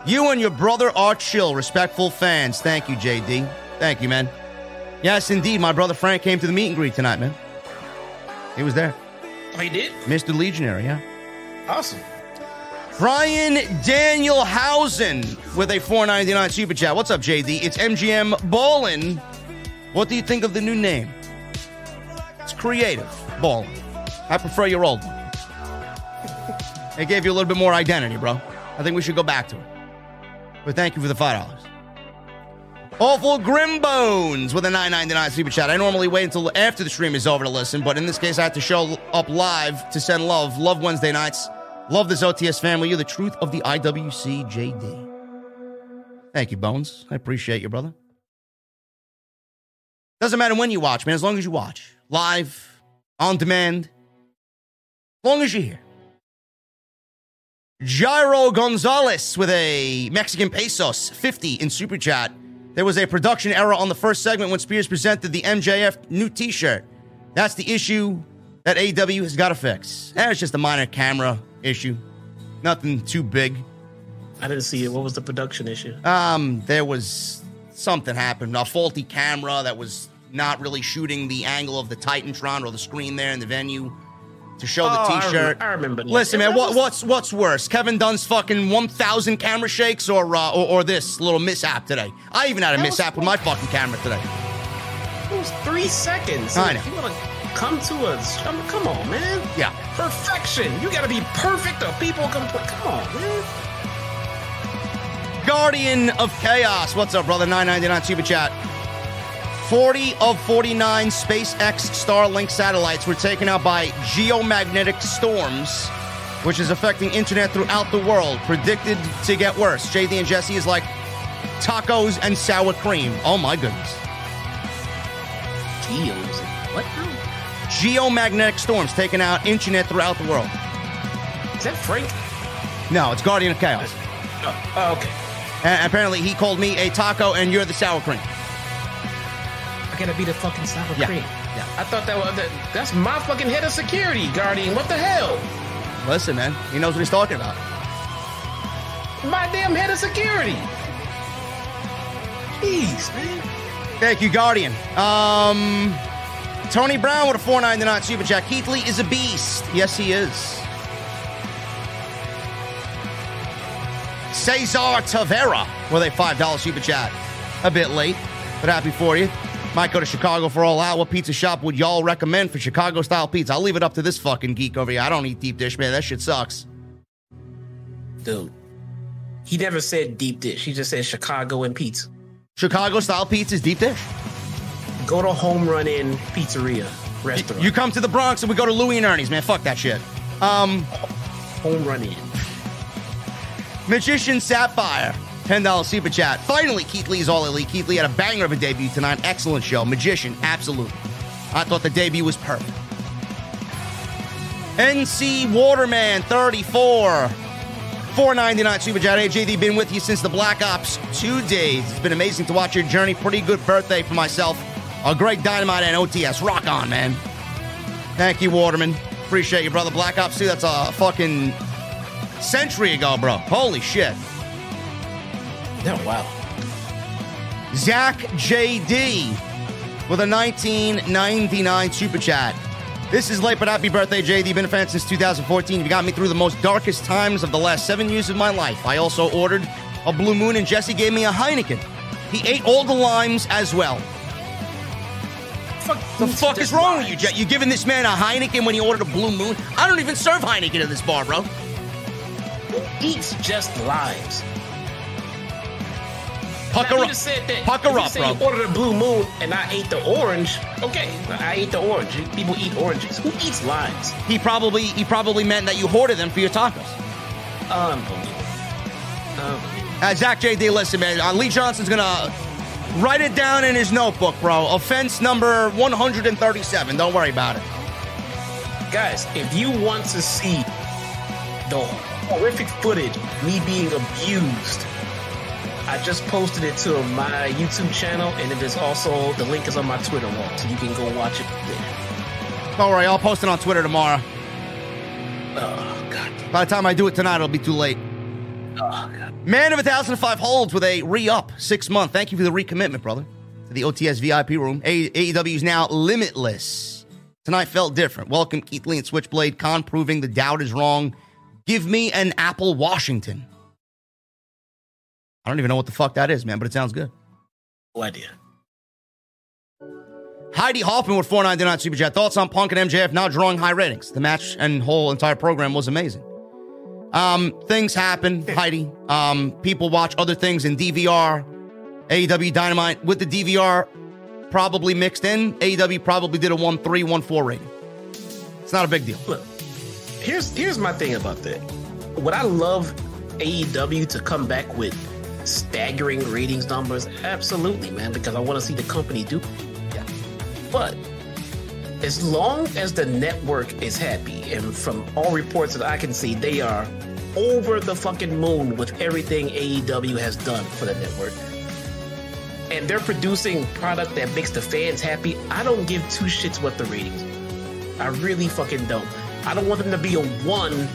You and your brother are chill, respectful fans. Thank you, JD. Thank you, man. Yes, indeed. My brother Frank came to the meet and greet tonight, man. He was there. Oh, he did? Mr. Legionary, yeah. Awesome. Brian Daniel Hausen with a 499 super chat. What's up, JD? It's MGM Ballin. What do you think of the new name? It's creative. Ballin. I prefer your old one. It gave you a little bit more identity, bro. I think we should go back to it. But thank you for the $5. Awful Grim Bones with a 999 super chat. I normally wait until after the stream is over to listen, but in this case, I have to show up live to send love. Love Wednesday nights. Love this OTS family. You're the truth of the IWC JD. Thank you, Bones. I appreciate you, brother. Doesn't matter when you watch, man, as long as you watch. Live, on demand, as long as you're here. Jairo Gonzalez with a Mexican pesos 50 in super chat. There was a production error on the first segment when Spears presented the MJF new t shirt. That's the issue that AW has got to fix. And it's just a minor camera issue. Nothing too big. I didn't see it. What was the production issue? Um, there was something happened. A faulty camera that was not really shooting the angle of the Titantron or the screen there in the venue to show Oh, the I T-shirt. remember- I remember. Listen, man, what, what's what's worse, Kevin Dunn's fucking one thousand camera shakes or, uh, or or this little mishap today? I even had a That was- mishap with my fucking camera today. It was three seconds. I know. You wanna come to us? Come, come on, man. Yeah. Perfection. You gotta be perfect or people complain. Come on, man. Guardian of Chaos. What's up, brother? 999 Super Chat. 40 of 49 SpaceX Starlink satellites were taken out by geomagnetic storms, which is affecting internet throughout the world. Predicted to get worse. JD and Jesse is like tacos and sour cream. Oh my goodness. Geos. What? Geomagnetic storms taking out internet throughout the world. Is that Frank? No, it's Guardian of Chaos. Oh, oh, okay. And apparently he called me a taco and you're the sour cream. I gotta be the fucking sour Yeah. cream. Yeah. I thought that was that, that's my fucking head of security, Guardian. What the hell? Listen, man, he knows what he's talking about. My damn head of security. Jeez, man. Thank you, Guardian. Um, Tony Brown with a 499 super chat. Keith Lee is a beast. Yes, he is. Cesar Tavera with a $5 super chat. A bit late, but happy for you. Might go to Chicago for all out. What pizza shop would y'all recommend for Chicago style pizza? I'll leave it up to this fucking geek over here. I don't eat deep dish, man. That shit sucks. Dude. He never said deep dish. He just said Chicago and pizza. Chicago style pizza is deep dish. Go to Home Run Inn Pizzeria restaurant. You come to the Bronx and we go to Louie and Ernie's, man. Fuck that shit. Um, Home Run Inn. Magician Sapphire, $10 super chat. Finally, Keith Lee's All Elite. Keith Lee had a banger of a debut tonight. Excellent show. Magician, absolutely. I thought the debut was perfect. NC Waterman, 34. 499 Super Chat. Hey, JD, been with you since the Black Ops two days. It's been amazing to watch your journey. Pretty good birthday for myself. A great dynamite and OTS. Rock on, man. Thank you, Waterman. Appreciate you, brother. Black Ops 2, that's a fucking century ago, bro. Holy shit. Oh, wow. Zach JD with a 1999 super chat. This is late, but happy birthday, JD. Been a fan since 2014. You got me through the most darkest times of the last seven years of my life. I also ordered a Blue Moon, and Jesse gave me a Heineken. He ate all the limes as well. Fuck, The fuck is wrong with you, Jet? You're giving this man a Heineken when he ordered a Blue Moon? I don't even serve Heineken in this bar, bro. Who eats just limes? Pucker up. said that. Pucker up, bro. You ordered a blue moon and I ate the orange. Okay, I ate the orange. People eat oranges. Who eats limes? He probably he probably meant that you hoarded them for your tacos. Unbelievable. Unbelievable. Uh, Zach JD, listen, man. Uh, Lee Johnson's gonna write it down in his notebook, bro. Offense number 137. Don't worry about it. Guys, if you want to see the horrific footage of me being abused, I just posted it to my YouTube channel, and it is also the link is on my Twitter wall, so you can go watch it there. Don't worry, I'll post it on Twitter tomorrow. Oh God. By the time I do it tonight, it'll be too late. Oh God. Man of a thousand five holds with a re-up six month. Thank you for the recommitment, brother. To the OTS VIP room. A- AEW is now limitless. Tonight felt different. Welcome Keith Lee and Switchblade. Con proving the doubt is wrong. Give me an Apple Washington. I don't even know what the fuck that is, man, but it sounds good. No idea. Heidi Hoffman with 499 Super Chat. Thoughts on Punk and MJF now drawing high ratings? The match and whole entire program was amazing. Um, things happen, Heidi. Um, people watch other things in DVR. AEW Dynamite with the DVR probably mixed in. AEW probably did a 1 3, 1 4 rating. It's not a big deal. Look, here's here's my thing about that. What I love AEW to come back with staggering ratings numbers? Absolutely, man, because I want to see the company do. Yeah. But as long as the network is happy, and from all reports that I can see, they are over the fucking moon with everything AEW has done for the network. And they're producing product that makes the fans happy. I don't give two shits what the ratings. I really fucking don't. I don't want them to be a one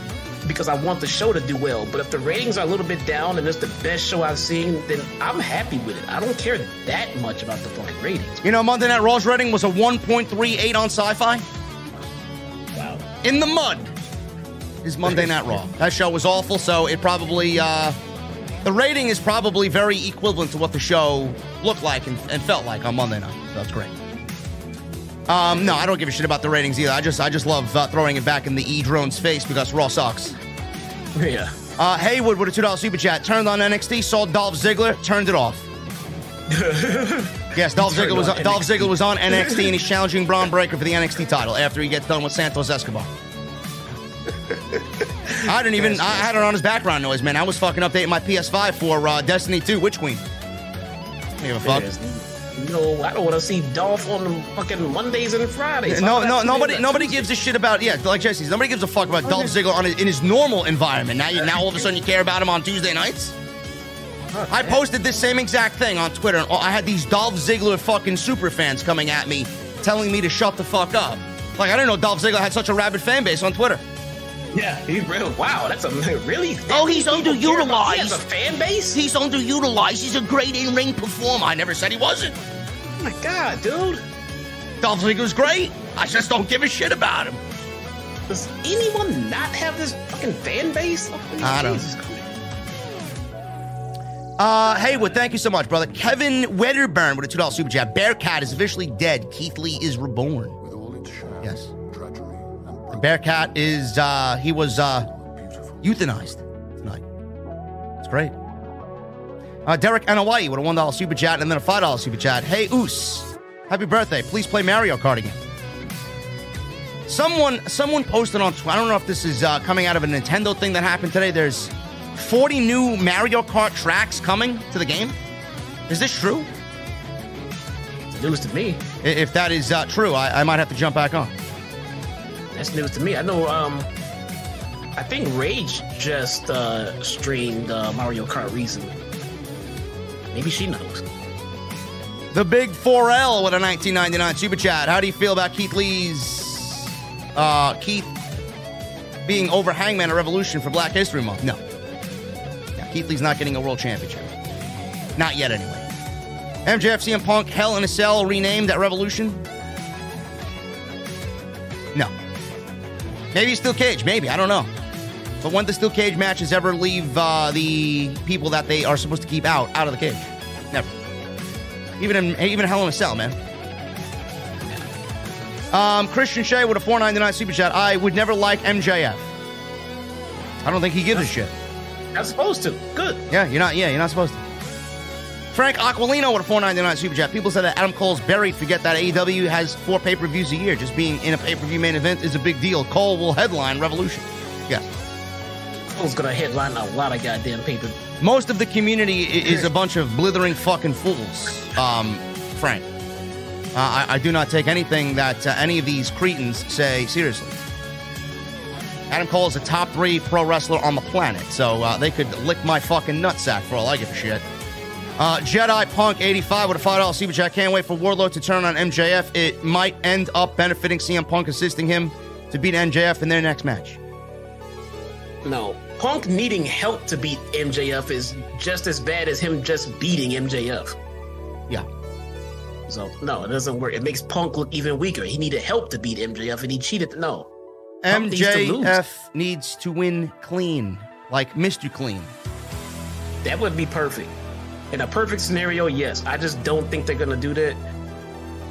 because I want the show to do well. But if the ratings are a little bit down and it's the best show I've seen, then I'm happy with it. I don't care that much about the fucking ratings. You know, Monday Night Raw's rating was a 1.38 on sci fi. Wow. In the mud is Monday Night Raw. That show was awful, so it probably, uh, the rating is probably very equivalent to what the show looked like and, and felt like on Monday night. So that's great. Um, no, I don't give a shit about the ratings either. I just, I just love uh, throwing it back in the E drone's face because Raw sucks. Yeah. Uh, Haywood with a two dollar super chat turned on NXT, saw Dolph Ziggler, turned it off. yes, Dolph Ziggler was on Dolph NXT. Ziggler was on NXT and he's challenging Bron Breakker for the NXT title after he gets done with Santos Escobar. I didn't even. I had it on his background noise, man. I was fucking updating my PS5 for uh, Destiny 2 Witch Queen. I don't give a fuck. No, I don't want to see Dolph on the fucking Mondays and Fridays. No, Why no, nobody, nobody gives a shit about. Yeah, like Jesse's. Nobody gives a fuck about Dolph Ziggler on his, in his normal environment. Now, you, now all of a sudden you care about him on Tuesday nights. I posted this same exact thing on Twitter, and I had these Dolph Ziggler fucking super fans coming at me, telling me to shut the fuck up. Like I didn't know Dolph Ziggler had such a rabid fan base on Twitter. Yeah, he's real. Wow, that's a really. Oh, he's People care about- He underutilized. has a fan base. He's underutilized. He's a great in-ring performer. I never said he wasn't. Oh my god, dude. Dolph Ziggler's great. I just don't give a shit about him. Does anyone not have this fucking fan base? Oh, I don't- Jesus Christ. Uh, Haywood, thank you so much, brother. Kevin Wedderburn with a two dollar super chat. Bearcat is officially dead. Keith Lee is reborn. With all its shame, Yes. Bearcat is uh he was uh euthanized tonight. That's great. Uh, Derek Anawai with a one dollar super chat and then a five dollar super chat. Hey Oos, happy birthday! Please play Mario Kart again. Someone someone posted on Twitter. I don't know if this is uh, coming out of a Nintendo thing that happened today. There's 40 new Mario Kart tracks coming to the game. Is this true? It's news to me. If that is uh, true, I, I might have to jump back on. That's news to me. I know. Um, I think Rage just uh, streamed uh, Mario Kart recently. Maybe she knows. The Big 4L with a 1999 super chat. How do you feel about Keith Lee's uh, Keith being over Hangman at Revolution for Black History Month? No. Keith Lee's not getting a world championship. Not yet, anyway. MJF CM Punk Hell in a Cell renamed at Revolution? Maybe Steel Cage. Maybe. I don't know. But when the Steel Cage matches ever leave uh, the people that they are supposed to keep out out of the cage? Never. Even in even Hell in a Cell, man. Um, Christian Shea with a 499 super chat. I would never like MJF. I don't think he gives a shit. I'm supposed to. Good. Yeah, you're not. Yeah, you're not supposed to. Frank Aquilino with a 499 super chat. People said that Adam Cole's buried. Forget that AEW has four pay per views a year. Just being in a pay per view main event is a big deal. Cole will headline Revolution. Yes. Cole's gonna headline a lot of goddamn paper. Most of the community is a bunch of blithering fucking fools, um, Frank. Uh, I, I do not take anything that uh, any of these cretins say seriously. Adam Cole is a top three pro wrestler on the planet, so uh, they could lick my fucking nutsack for all I give a shit. Uh, Jedi Punk 85 with a $5 super chat. Can't wait for Wardlow to turn on MJF. It might end up benefiting CM Punk, assisting him to beat MJF in their next match. No, Punk needing help to beat MJF is just as bad as him just beating MJF. Yeah. So no, it doesn't work. It makes Punk look even weaker. He needed help to beat MJF, and he cheated. No, Punk needs to. MJF needs to win clean, like Mr. Clean. That would be perfect. In a perfect scenario, yes. I just don't think they're gonna do that.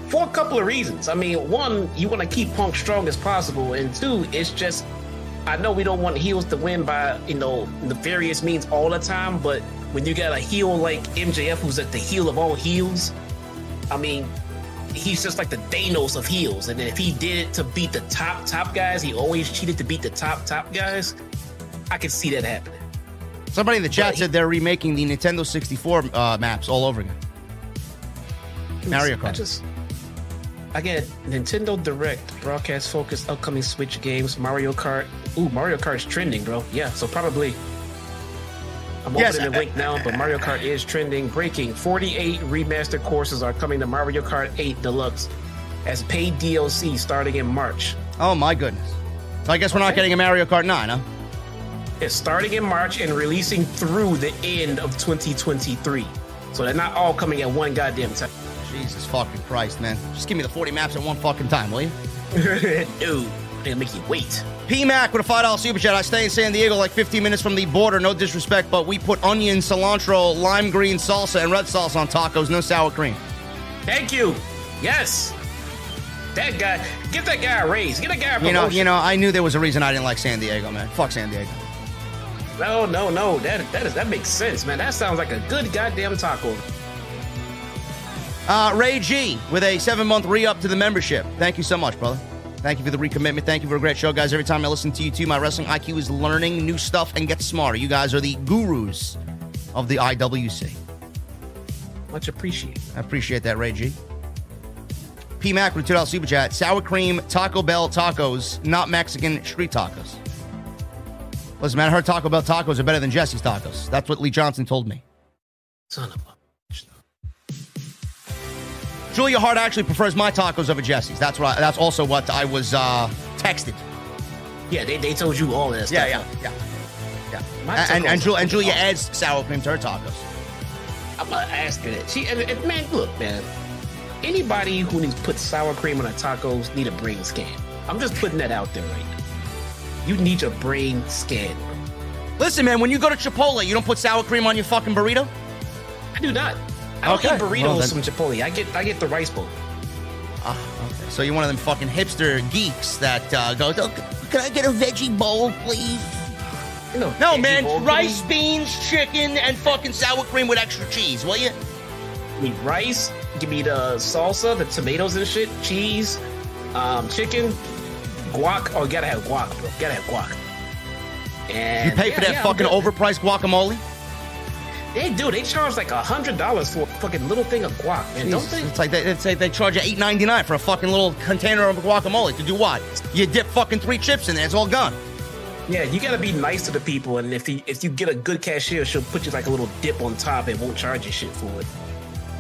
For a couple of reasons. I mean, one, you want to keep Punk strong as possible, and two, it's just I know we don't want heels to win by you know nefarious means all the time, but when you got a heel like MJF who's at the heel of all heels, I mean, he's just like the Thanos of heels. And if he did it to beat the top top guys, he always cheated to beat the top top guys. I could see that happening. Somebody in the chat said they're remaking the Nintendo 64 uh, maps all over again. Mario I Kart. just I get Nintendo Direct, broadcast focused upcoming Switch games, Mario Kart. Ooh, Mario Kart's trending, bro. Yeah, so probably. I'm Yes, opening the link now, but Mario Kart is trending. Breaking 48 remastered courses are coming to Mario Kart 8 Deluxe as paid DLC starting in March. Oh my goodness. So I guess we're not getting a Mario Kart 9, huh? It's starting in March and releasing through the end of 2023. So they're not all coming at one goddamn time. Jesus fucking Christ, man. Just give me the 40 maps at one fucking time, will you? Dude, they'll make you wait. P Mac with a $5 super chat. I stay in San Diego like 15 minutes from the border. No disrespect, but we put onion, cilantro, lime green salsa, and red sauce on tacos. No sour cream. Thank you. Yes. That guy, get that guy a raise. Get that guy a promotion. You know, you know, I knew there was a reason I didn't like San Diego, man. Fuck San Diego. No, no, no. That that is that makes sense, man. That sounds like a good goddamn taco. Uh, Ray G with a seven month re up to the membership. Thank you so much, brother. Thank you for the recommitment. Thank you for a great show, guys. Every time I listen to you two, my wrestling IQ is learning new stuff and gets smarter. You guys are the gurus of the IWC. Much appreciated. I appreciate that, Ray G. P Mac with a $2 super chat. Sour cream Taco Bell tacos, not Mexican street tacos. Listen, man, her Taco Bell tacos are better than Jesse's tacos. That's what Lee Johnson told me. Son of a. Julia Hart actually prefers my tacos over Jesse's. That's what. I, that's also what I was uh, texted. Yeah, they, they told you all this. stuff. Yeah, yeah, yeah, yeah. My And and, Ju- and Julia adds sour cream to her tacos. I'm not asking it. She and man, look, man. Anybody who needs to put sour cream on their tacos need a brain scan. I'm just putting that out there right now. You need your brain scan. Listen, man, when you go to Chipotle, you don't put sour cream on your fucking burrito. I do not. I don't Okay. eat burritos Well, from Chipotle. I get I get the rice bowl. Ah, okay. So you're one of them fucking hipster geeks that uh, goes, oh, "Can I get a veggie bowl, please?" Know, No, man, bowl, rice, beans, chicken, and fucking sour cream with extra cheese, will you? Give me rice. Give me the salsa, the tomatoes and shit, cheese, um, chicken, guac. Oh, you gotta have guac, bro. Gotta have guac. And You pay for that yeah, fucking overpriced guacamole? They do. They charge like a hundred dollars for a fucking little thing of guac, man. Don't they? It's like they, it's like they charge you eight ninety nine for a fucking little container of guacamole. To do what? You dip fucking three chips in there, it's all gone. Yeah, you gotta be nice to the people, and if you if you get a good cashier, she'll put you like a little dip on top and won't charge you shit for it.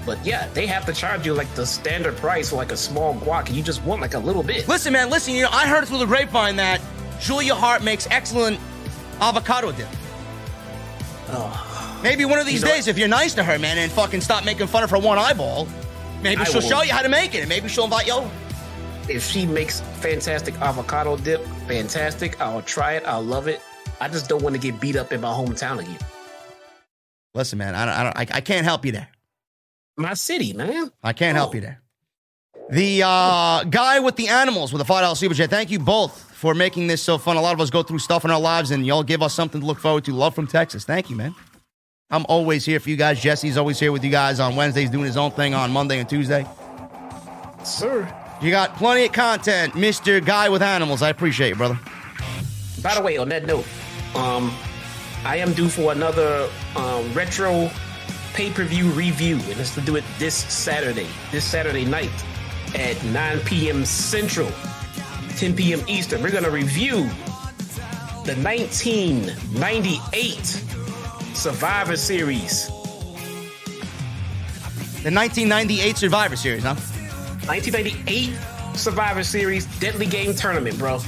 But yeah, they have to charge you like the standard price for like a small guac, and you just want like a little bit. Listen, man, listen. You know, I heard through the grapevine that Julia Hart makes excellent avocado dip. Oh. Maybe one of these You know- days, if you're nice to her, man, and fucking stop making fun of her one eyeball, maybe I she'll will. show you how to make it, and maybe she'll invite you over. If she makes fantastic avocado dip, fantastic. I'll try it. I'll love it. I just don't want to get beat up in my hometown again. Listen, man, I don't, I, don't, I, I can't help you there. My city, man. I can't help Oh. you there. The uh, guy with the animals with a five dollar super chat. Thank you both for making this so fun. A lot of us go through stuff in our lives, and y'all give us something to look forward to. Love from Texas. Thank you, man. I'm always here for you guys. Jesse's always here with you guys on Wednesdays, doing his own thing on Monday and Tuesday. Sir. You got plenty of content, Mister Guy with Animals. I appreciate you, brother. By the way, on that note, um, I am due for another um, retro pay-per-view review, and it's to do it this Saturday, this Saturday night at 9 p.m. Central, 10 p.m. Eastern. We're gonna review the 1998 Survivor Series. The 1998 Survivor Series, huh? 1998 Survivor Series Deadly Game Tournament, bro.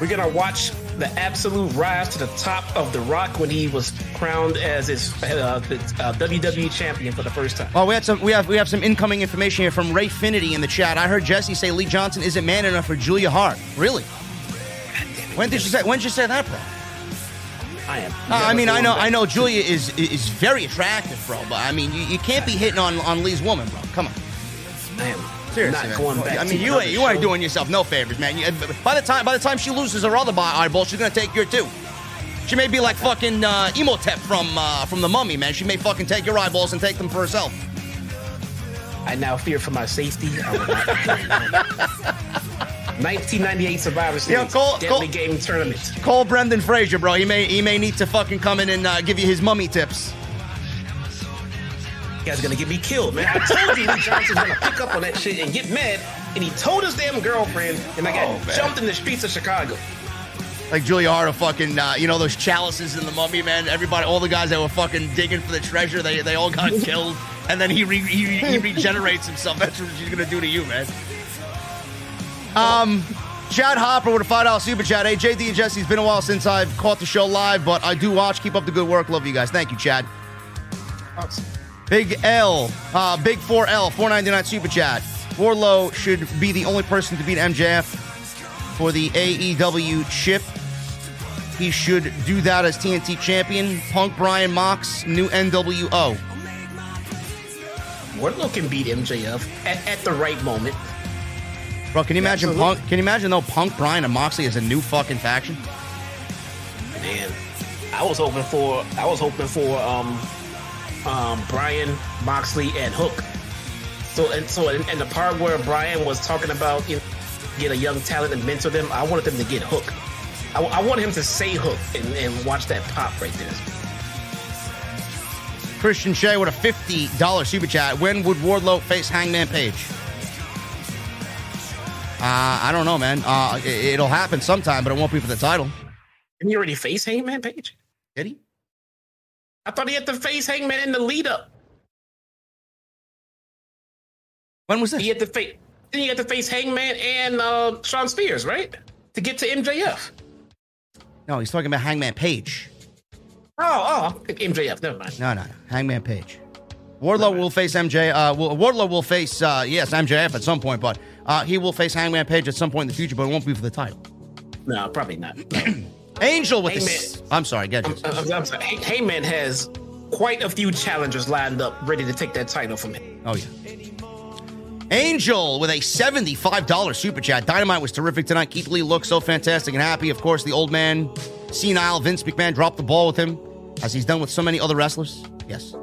We're gonna watch the absolute rise to the top of The Rock when he was crowned as his uh, the, uh, WWE champion for the first time. Well, we had some we have we have some incoming information here from Ray Finity in the chat. I heard Jesse say Lee Johnson isn't man enough for Julia Hart. Really? When did you say when did you say that, bro? I am. Uh, I mean, I know, I know, Julia is is very attractive, bro. But I mean, you, you can't be hitting on on Lee's woman, bro. Come on, I am seriously. not man. going back. I mean, you ain't you ain't doing yourself no favors, man. You, by the time by the time she loses her other eyeball, she's gonna take your too. She may be like fucking uh, Imhotep from uh, from the Mummy, man. She may fucking take your eyeballs and take them for herself. I now fear for my safety. I will not be doing that. 1998 Survivor Series Cole- Deadly Cole- Game Tournament. Call Brendan Fraser, bro. He may he may need to fucking come in and uh, give you his mummy tips. You guys are gonna get me killed, man. I told you Lee Johnson's gonna pick up on that shit and get mad, and he told his damn girlfriend, and I got Oh, jumped in the streets of Chicago. Like Julia Hart, fucking, uh, you know those chalices in the mummy, man. Everybody, all the guys that were fucking digging for the treasure, they they all got killed, and then he re- he, he regenerates himself. That's what she's gonna do to you, man. Um, Chad Hopper with a five dollar super chat. Hey, JD and Jesse, it's been a while since I've caught the show live, but I do watch. Keep up the good work. Love you guys. Thank you, Chad. Big L, uh, Big 4L, 499 super chat. Wardlow should be the only person to beat MJF for the AEW chip. He should do that as TNT champion. Punk Bryan Mox, new NWO. Wardlow can beat MJF at, at the right moment. Bro, can you imagine Absolutely. Punk? Can you imagine though Punk, Bryan, and Moxley as a new fucking faction? Man, I was hoping for I was hoping for um um Bryan Moxley and Hook. So and so and, and the part where Bryan was talking about you know, get a young talent and mentor them, I wanted them to get Hook. I, I wanted him to say Hook and, and watch that pop right there. Christian Shea with a fifty dollar super chat. When would Wardlow face Hangman Page? Uh, I don't know, man. Uh, it- it'll happen sometime, but it won't be for the title. Didn't he already face Hangman Page? Did he? I thought he had to face Hangman in the lead up. When was this? He had to face. Then he had to face Hangman and uh, Shawn Spears, right? To get to MJF. No, he's talking about Hangman Page. Oh, oh, MJF. Never mind. No, no, no. Hangman Page. Wardlow will face MJ. Uh, will, Wardlow will face uh, yes MJF at some point, but uh, he will face Hangman Page at some point in the future, but it won't be for the title. No, probably not. Angel with the. Hangman- I'm sorry, get I'm. I'm, I'm sorry. Hey- Heyman has quite a few challengers lined up, ready to take that title from him. Oh yeah. Angel with a $75 super chat. Dynamite was terrific tonight. Keith Lee looked so fantastic and happy. Of course, the old man, senile Vince McMahon, dropped the ball with him, as he's done with so many other wrestlers. Yes.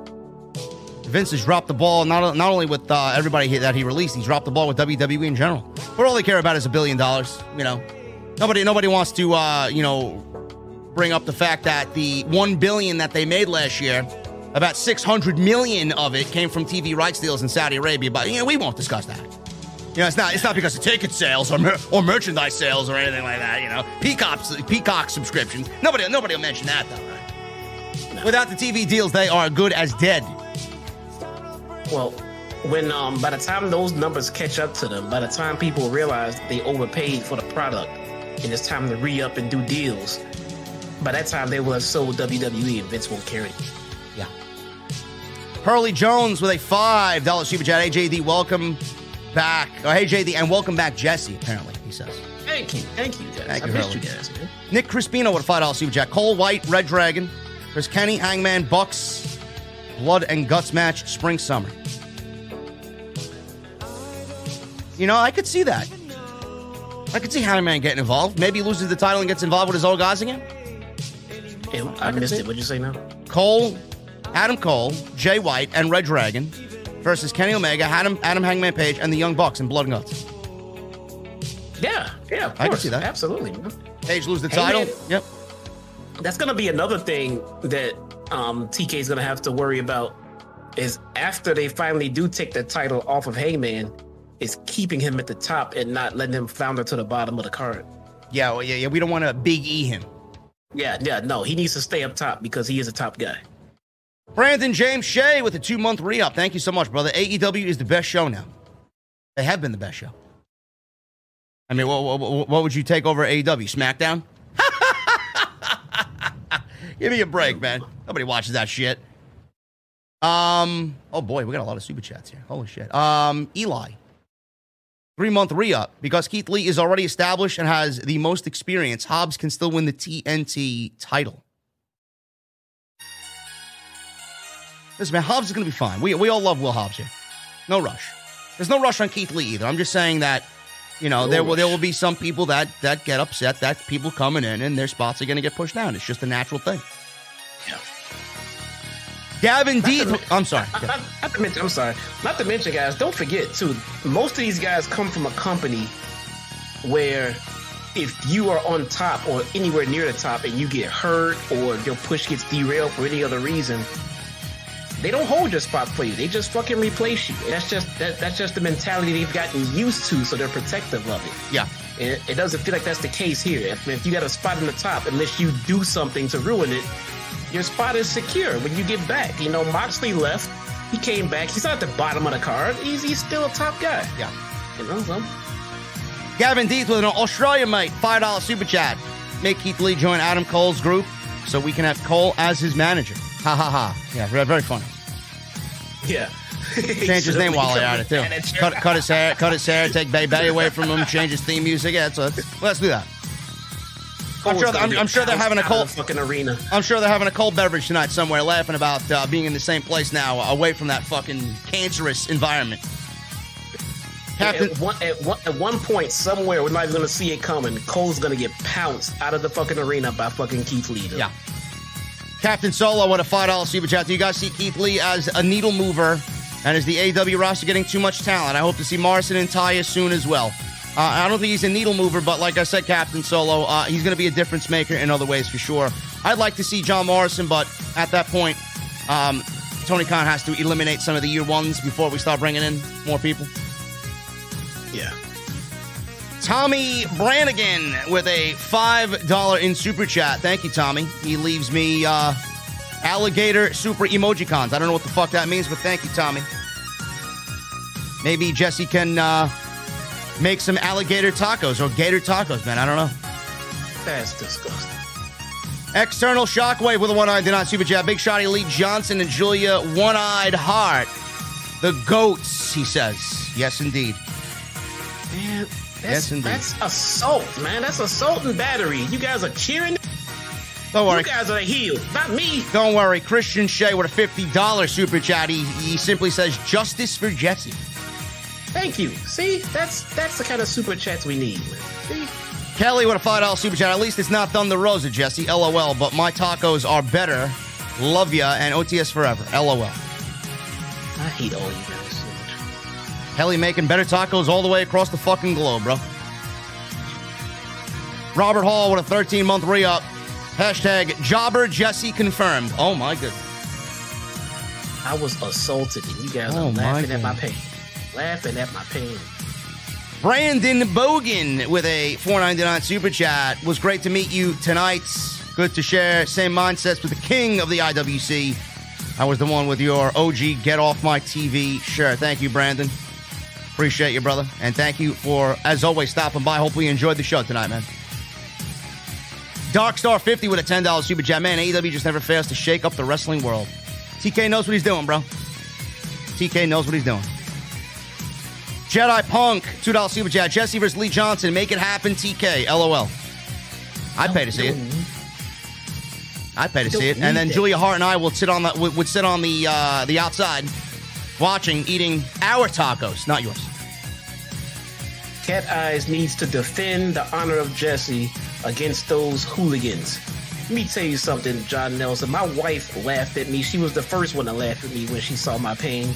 Vince has dropped the ball not, not only with uh, everybody that he released, he's dropped the ball with WWE in general. But all they care about is a billion dollars. You know, nobody nobody wants to uh, you know bring up the fact that the one billion that they made last year, about six hundred million of it came from TV rights deals in Saudi Arabia. But you know, we won't discuss that. You know, it's not it's not because of ticket sales or mer- or merchandise sales or anything like that. You know, Peacock Peacock subscriptions. Nobody nobody will mention that though, right? Without the TV deals, they are good as dead. Well, when um, by the time those numbers catch up to them, by the time people realize they overpaid for the product, and it's time to re up and do deals, by that time they will have sold WWE and Vince won't carry it. Yeah. Hurley Jones with a five dollar super chat. Hey JD, welcome back. Oh, hey JD, and welcome back Jesse. Apparently, he says. Thank you, thank you guys. Thank I you, missed Hurley. you guys, man. Nick Crispino with a five dollar super chat. Cole White, Red Dragon. There's Kenny Hangman, Bucks, Blood and Guts match, spring summer. You know, I could see that. I could see Hangman getting involved. Maybe he loses the title and gets involved with his old guys again. Yeah, I missed see it. What'd you say now? Cole, Adam Cole, Jay White, and Red Dragon versus Kenny Omega, Adam, Adam Hangman Page, and the Young Bucks in Blood and Guts. Yeah, yeah, of I can see that. Absolutely. man. Page lose the Hey, title. man. Yep. That's gonna be another thing that um, TK is gonna have to worry about. Is after they finally do take the title off of Heyman, is keeping him at the top and not letting him flounder to the bottom of the card. Yeah, well, yeah, yeah. We don't want to big E him. Yeah, yeah, no, he needs to stay up top because he is a top guy. Brandon James Shea with a two month re up. Thank you so much, brother. AEW is the best show now. They have been the best show. I mean, what, what, what would you take over AEW? SmackDown? Give me a break, man. Nobody watches that shit. Um. Oh boy, we got a lot of super chats here. Holy shit. Um. Eli. Three month re up because Keith Lee is already established and has the most experience. Hobbs can still win the TNT title. Listen, man, Hobbs is going to be fine. We, we all love Will Hobbs here. No rush. There's no rush on Keith Lee either. I'm just saying that, you know, No there will there will be some people that that get upset that people coming in and their spots are going to get pushed down. It's just a natural thing. Yeah. Gavin D. I'm sorry. Not, not- not to mention, I'm sorry. Not to mention, guys, don't forget too. Most of these guys come from a company where if you are on top or anywhere near the top and you get hurt or your push gets derailed for any other reason, they don't hold your spot for you. They just fucking replace you. That's just that, that's just the mentality they've gotten used to, so they're protective of it. Yeah. It, it doesn't feel like that's the case here. If, if you got a spot in the top, unless you do something to ruin it, your spot is secure when you get back. You know, Moxley left. He came back. He's not at the bottom of the card. He's, he's still a top guy. Yeah. You know, so Gavin Deeth with an Australia mate, five dollar super chat. Make Keith Lee join Adam Cole's group so we can have Cole as his manager. Ha ha ha. Yeah, very, very funny. yeah. Change his name while they're at it too. Cut, cut his hair, cut his hair, take Bay Bay away from him, change his theme music. Yeah, so let's, let's do that. I'm sure, I'm, I'm sure they're having a cold fucking arena. I'm sure they're having a cold beverage tonight somewhere, laughing about uh, being in the same place now, away from that fucking cancerous environment. Captain, At one, at one at one point somewhere, we're not even gonna see it coming. Cole's gonna get pounced out of the fucking arena by fucking Keith Lee. Yeah. Captain Solo with a five dollar super chat. Do you guys see Keith Lee as a needle mover? And is the AW roster getting too much talent? I hope to see Morrison and Taya soon as well. Uh, I don't think he's a needle mover, but like I said, Captain Solo, uh, he's going to be a difference maker in other ways for sure. I'd like to see John Morrison, but at that point, um, Tony Khan has to eliminate some of the year ones before we start bringing in more people. Yeah. Tommy Brannigan with a $5 in super chat. Thank you, Tommy. He leaves me uh, alligator super emoji cons. I don't know what the fuck that means, but thank you, Tommy. Maybe Jesse can uh, make some alligator tacos or gator tacos, man. I don't know. That's disgusting. External shockwave with a one eyed did not super chat. Big shotty Lee Johnson and Julia one eyed heart. The goats, he says. Yes, indeed. Man, Yes, that's, indeed. that's assault, man. That's assault and battery. You guys are cheering. Don't worry. You guys are healed, not me. Don't worry, Christian Shea with a $50 super chat. He, he simply says, Justice for Jesse. Thank you. See, that's that's the kind of super chats we need. See, Kelly with a $5 super chat. At least it's not Thunder Rosa, Jesse. LOL. But my tacos are better. Love ya and OTS forever. LOL. I hate all you guys so much. Kelly making better tacos all the way across the fucking globe, bro. Robert Hall with a 13 month re up. Hashtag jobber Jesse confirmed. Oh my goodness. I was assaulted, and you guys Oh, are laughing at my pain. Laughing at my pain. Brandon Bogan with a 499 super chat. Was great to meet you tonight. Good to share same mindsets with the king of the IWC. I was the one with your OG get off my TV shirt. Thank you, Brandon. Appreciate you, brother. And thank you for, as always, stopping by. Hopefully you enjoyed the show tonight, man. Darkstar 50 with a $10 super chat. Man, AEW just never fails to shake up the wrestling world. TK knows what he's doing, bro. TK knows what he's doing. Jedi Punk, $2 super chat. Jesse versus Lee Johnson. Make it happen, TK. LOL. I'd pay to see it. I'd pay to see it. And then. Julia Hart and I will sit on the would, would sit on the uh, the outside watching, eating our tacos, not yours. Cat Eyes needs to defend the honor of Jesse against those hooligans. Let me tell you something, John Nelson. My wife laughed at me. She was the first one to laugh at me when she saw my pain.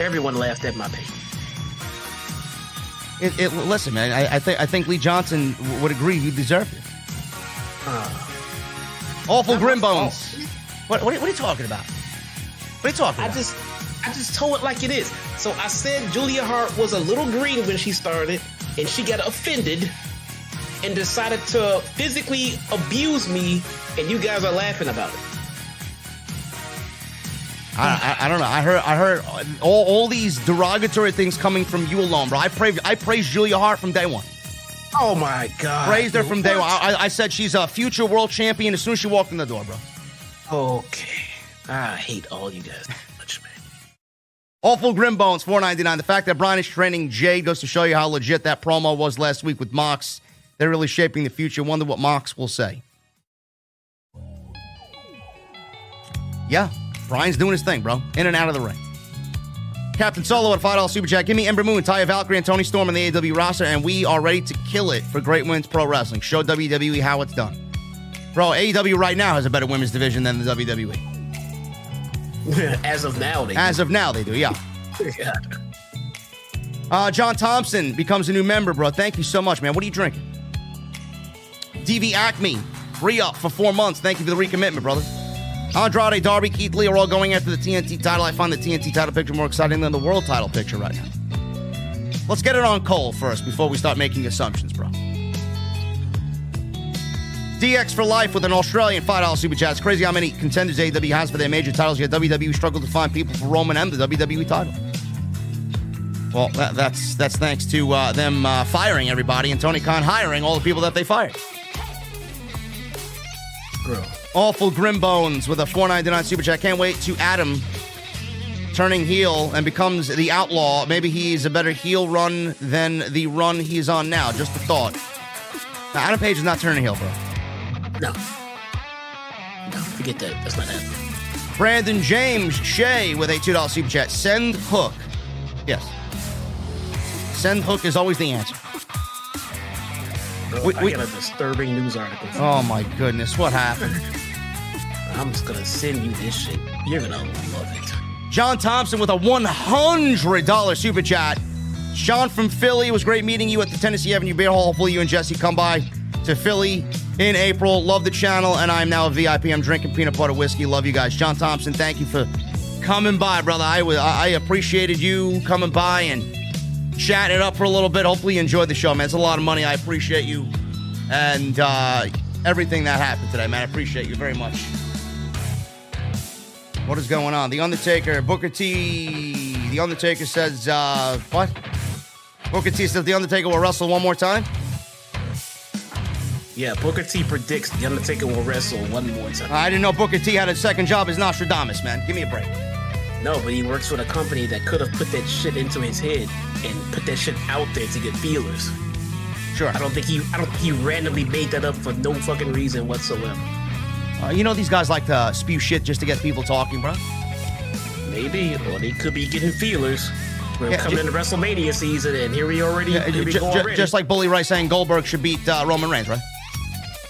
Everyone laughed at my pain. It, it, listen, man. I, I think I think Lee Johnson w- would agree he deserved it. Uh, Awful grim bones. Oh, what, what, are- what are you talking about? What are you talking I about? just I just told it like it is. So I said Julia Hart was a little green when she started, and she got offended. and decided to physically abuse me, and you guys are laughing about it. I, I, I don't know. I heard I heard all, all these derogatory things coming from you alone, bro. I praise I praised Julia Hart from day one. Oh my god! Praised her from day one. I, I said she's a future world champion as soon as she walked in the door, bro. Okay, I hate all you guys much, man. Awful Grim Bones, four ninety nine. The fact that Bryan is training Jade goes to show you how legit that promo was last week with Mox. They're really shaping the future. Wonder what Mox will say. Yeah, Bryan's doing his thing, bro. In and out of the ring. Captain Solo at $5 Super Chat. Give me Ember Moon, Taya Valkyrie, and Toni Storm in the AW roster, and we are ready to kill it for Great Women's Pro Wrestling. Show WWE how it's done. Bro, AEW right now has a better women's division than the WWE. As of now, they As of now, they do, yeah. yeah. Uh, John Thompson becomes a new member, bro. Thank you so much, man. What are you drinking? DV Acme, free up for four months. Thank you for the recommitment, brother. Andrade, Darby, Keith Lee are all going after the TNT title. I find the TNT title picture more exciting than the world title picture right now. Let's get it on Cole first before we start making assumptions, bro. DX for life with an Australian $5 super chat. It's crazy how many contenders AEW has for their major titles, yet WWE struggled to find people for Roman and the WWE title. Well, that, that's that's thanks to uh, them uh, firing everybody and Tony Khan hiring all the people that they fired. Awful Grim Bones with a 499 super chat. Can't wait to Adam turning heel and becomes the outlaw. Maybe he's a better heel run than the run he's on now. Just a thought. Now, Adam Page is not turning heel, bro. No. No, forget that. That's not happening. Brandon James Shea with a $2 super chat. Send Hook. Yes. Send Hook is always the answer. Bro, We- I got a disturbing news article. Oh my goodness, what happened? I'm just gonna send you this shit. You're gonna love it. John Thompson with a $100 super chat. Sean from Philly, it was great meeting you at the Tennessee Avenue Beer Hall. Hopefully, you and Jesse come by to Philly in April. Love the channel, and I'm now a VIP. I'm drinking peanut butter whiskey. Love you guys. John Thompson, thank you for coming by, brother. I, I appreciated you coming by and chatting it up for a little bit. Hopefully, you enjoyed the show, man. It's a lot of money. I appreciate you and uh, everything that happened today, man. I appreciate you very much. What is going on? The Undertaker, Booker T. The Undertaker says, uh, what? Booker T says The Undertaker will wrestle one more time? Yeah, Booker T predicts The Undertaker will wrestle one more time. I didn't know Booker T had a second job as Nostradamus, man. Give me a break. No, but he works with a company that could have put that shit into his head and put that shit out there to get feelers. Sure. I don't think he I don't think he randomly made that up for no fucking reason whatsoever. Uh, you know, these guys like to spew shit just to get people talking, bro. Maybe, or they could be getting feelers. We're Yeah, coming ju- into WrestleMania season, and here we already, Yeah, here we go ju- already. just like Bully Ray saying Goldberg should beat uh, Roman Reigns, right?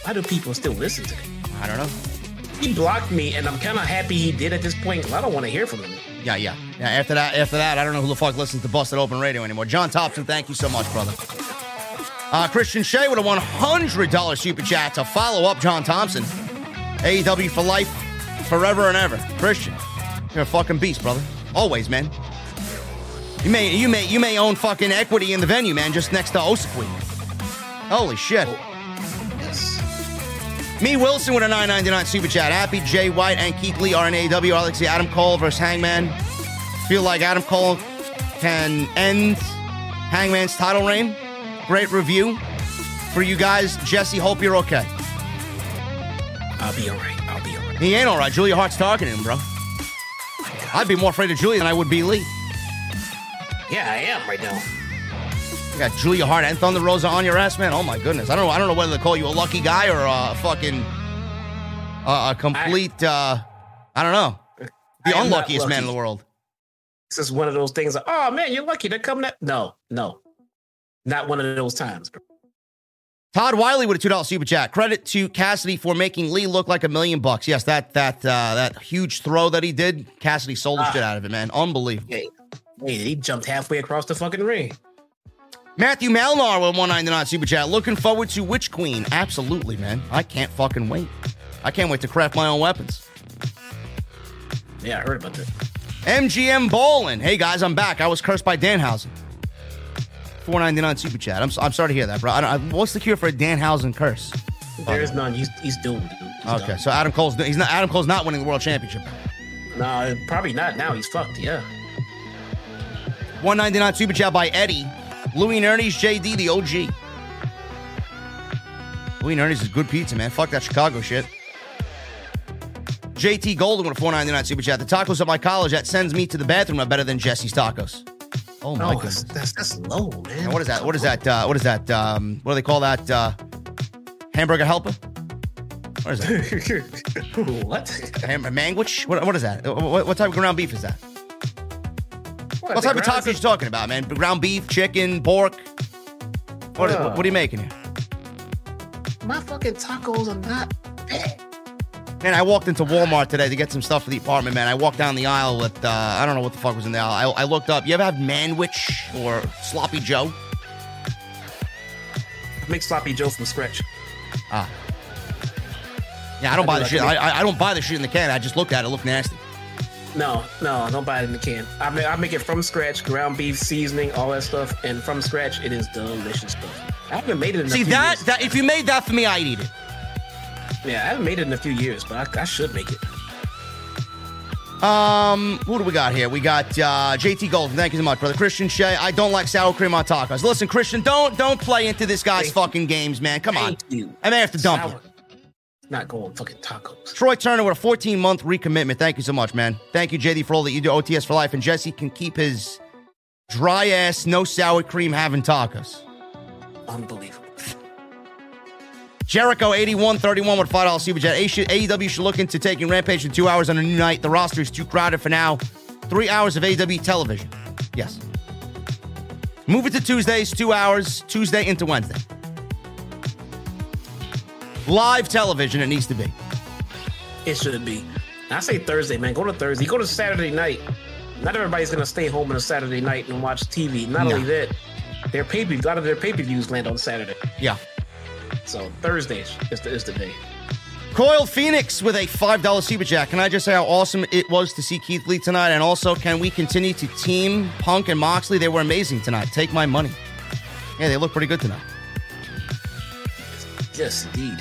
Why do people still listen to him? I don't know. He blocked me, and I'm kind of happy he did at this point. I don't want to hear from him. Yeah, yeah. Yeah, after that, after that, I don't know who the fuck listens to Busted Open Radio anymore. John Thompson, thank you so much, brother. Uh, Christian Shea with a $100 super chat to follow up John Thompson. AEW for life, forever and ever. Christian, you're a fucking beast, brother. Always, man. You may, you may, you may own fucking equity in the venue, man, just next to Osequin. Holy shit. Me Wilson with a 999 super chat. Happy Jay White and Keith Lee are in AEW. I like to see Adam Cole versus Hangman. Feel like Adam Cole can end Hangman's title reign. Great review for you guys. Jesse, hope you're okay. I'll be all right. I'll be all right. He ain't all right. Julia Hart's talking to him, bro. I'd be more afraid of Julia than I would be Lee. Yeah, I am right now. You got Julia Hart and Thunder Rosa on your ass, man. Oh my goodness. I don't know. I don't know whether to call you a lucky guy or a fucking uh, a complete. uh I don't know. The I unluckiest man in the world. This is one of those things. Like, oh man, you're lucky to come. That no, no, not one of those times. Todd Wiley with a two dollar super chat. Credit to Kassidy for making Lee look like a million bucks. Yes, that that uh, that huge throw that he did, Kassidy sold the Ah. shit out of it, man. Unbelievable. Hey, hey, he jumped halfway across the fucking ring. Matthew Malnar with 199 super chat. Looking forward to Witch Queen. Absolutely, man. I can't fucking wait. I can't wait to craft my own weapons. Yeah, I heard about that. MGM Bowling. Hey guys, I'm back. I was cursed by Danhausen. Four ninety nine super chat. I'm, I'm sorry to hear that, bro. I don't, I, what's the cure for a Danhausen curse? There is none. He's, he's doomed. Dude. He's Okay, done. so Adam Cole's he's not Adam Cole's not winning the world championship. No, probably not now. He's fucked. Yeah. 199 super chat by Eddie. Louis and Ernie's JD, the OG. Louis and Ernie's is good pizza, man. Fuck that Chicago shit. JT Golden with a 499 super chat. The tacos at my college that sends me to the bathroom are better than Jesse's tacos. Oh my that's, goodness. that's that's low, man. And what is that? What is that? Uh, what is that? Um, what do they call that? Uh, hamburger helper? What is that? what? Ham- manwich? What, what is that? What, what type of ground beef is that? What, What type of tacos you talking about, man? Ground beef, chicken, pork? What, is, Uh. what are you making here? My fucking tacos are not bad. Man, I walked into Walmart today to get some stuff for the apartment, man. I walked down the aisle with, uh, I don't know what the fuck was in the aisle. I, I looked up. You ever have Manwich or Sloppy Joe? Make sloppy Joe from scratch. Ah. Yeah, I don't I buy do the shit. I, I I don't buy the shit in the can. I just looked at it. It looked nasty. No, no, don't buy it in the can. I make, I make it from scratch, ground beef, seasoning, all that stuff, and from scratch, it is delicious stuff. I haven't made it in a See that that if you made that for me, I'd eat it. Yeah, I haven't made it in a few years, but I, I should make it. Um, who do we got here? We got uh, JT Golden. Thank you so much, brother. Christian Shea. I don't like sour cream on tacos. Listen, Christian, don't don't play into this guy's Thank fucking games, man. Come on. You. I may have to dump Sour. you. Not going fucking tacos. Troy Turner with a 14 month recommitment. Thank you so much, man. Thank you, JD, for all that you do. OTS for life. And Jesse can keep his dry ass, no sour cream having tacos. Unbelievable. Jericho 8131 with $5 super jet. AEW should look into taking Rampage in two hours on a new night. The roster is too crowded for now. Three hours of AEW television. Yes. Move it to Tuesdays, two hours, Tuesday into Wednesday. Live television, it needs to be. It should be. I say Thursday, man. Go to Thursday. Go to Saturday night. Not everybody's gonna stay home on a Saturday night and watch TV. Not No. only that, their pay per a lot of their pay per views land on Saturday. Yeah. So Thursdays is the, is the day. Coiled Phoenix with a $5 super Jack. Can I just say how awesome it was to see Keith Lee tonight? And also, can we continue to team Punk and Moxley? They were amazing tonight. Take my money. Yeah, they look pretty good tonight. Yes, indeed.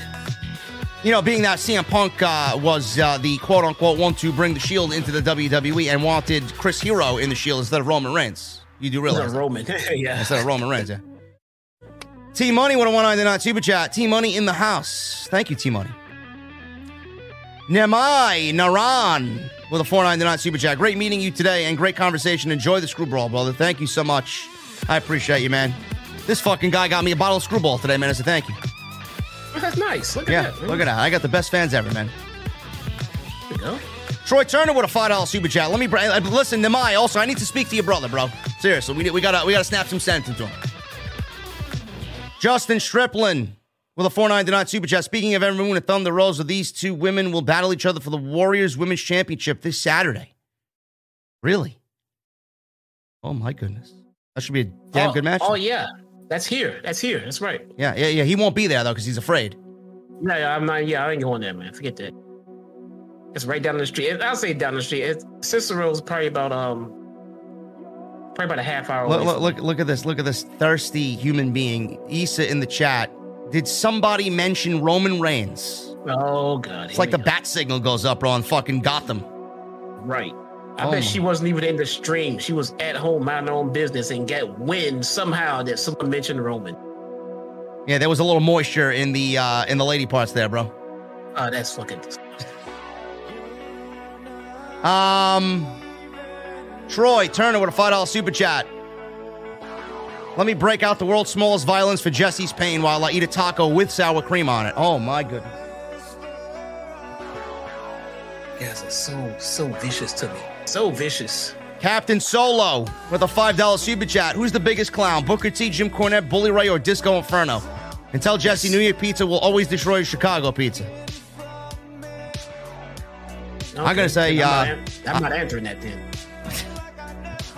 You know, being that CM Punk uh, was uh, the quote unquote one to bring the Shield into the WWE and wanted Chris Hero in the Shield instead of Roman Reigns. You do realize that? Roman. yeah. instead of Roman Reigns, yeah. T Money with a 199 super chat. T Money in the house. Thank you, T Money. Nemai Naran with a 499 super chat. Great meeting you today and great conversation. Enjoy the Skrewball, brother. Thank you so much. I appreciate you, man. This fucking guy got me a bottle of Skrewball today, man. I said thank you. That's nice. Look at Yeah, that. man. look at that. I got the best fans ever, man. There you go. Troy Turner with a five dollar super chat. Let me br- listen, Nemai. Also, I need to speak to your brother, bro. Seriously, we we gotta we gotta snap some sense into him. Justin Striplin with a four ninety nine super chat. Speaking of Ember Moon and Thunder Rosa, these two women will battle each other for the Warriors Women's Championship this Saturday. Really? Oh my goodness, that should be a damn oh, good match. Oh yeah, that's here. That's here. That's right. Yeah, yeah, yeah. He won't be there though because he's afraid. Yeah, yeah, I'm not. Yeah, I ain't going there, man. Forget that. It's right down the street. I'll say down the street. It's, Cicero's probably about um, probably about a half hour. Look, look, look, look at this. Look at this thirsty human being. Issa in the chat. Did somebody mention Roman Reigns? Oh god, It's like the bat signal goes up, bro, on fucking Gotham. right. I Oh bet my- she wasn't even in the stream. She was at home, minding her own business, and get wind somehow that someone mentioned Roman. Yeah, there was a little moisture in the uh in the lady parts there, bro. Oh, that's fucking. Um Troy Turner with a five dollar super chat. Let me break out the world's smallest violence for Jesse's pain while I eat a taco with sour cream on it. Oh my goodness. Guys are so so vicious to me. So vicious. Captain Solo with a $5 super chat. Who's the biggest clown? Booker T, Jim Cornette, Bully Ray, or Disco Inferno? And tell Jesse New Year Pizza will always destroy Chicago pizza. I'm gonna say, I'm, uh, not, I'm not answering that then.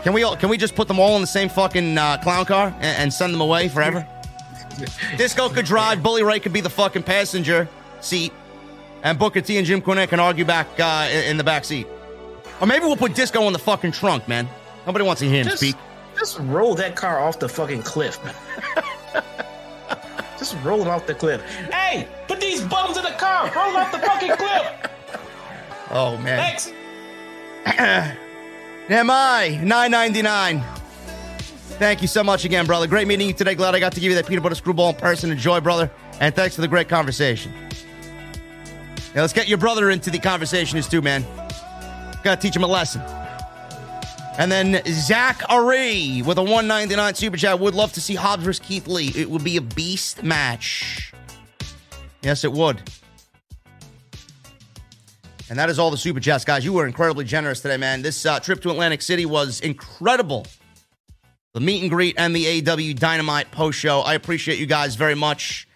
Can we all, can we just put them all in the same fucking uh, clown car and, and send them away forever? Disco could drive, Bully Ray could be the fucking passenger seat, and Booker T and Jim Cornette can argue back uh, in, in the back seat. Or maybe we'll put Disco in the fucking trunk, man. Nobody wants to hear him Just, speak. just roll that car off the fucking cliff. just roll it off the cliff. Hey, put these bums in the car. Roll off the fucking cliff. Oh man. Thanks. Am I nine ninety nine? Thank you so much again, brother. Great meeting you today. Glad I got to give you that peanut butter Skrewball in person. Enjoy, brother. And thanks for the great conversation. Now let's get your brother into the conversation too, man. Gotta teach him a lesson. And then Zach Ari with a 199 super chat would love to see Hobbs versus Keith Lee. It would be a beast match. Yes, it would. And that is all the super chats, guys. You were incredibly generous today, man. This uh, trip to Atlantic City was incredible. The meet and greet and the AW Dynamite post show. I appreciate you guys very much.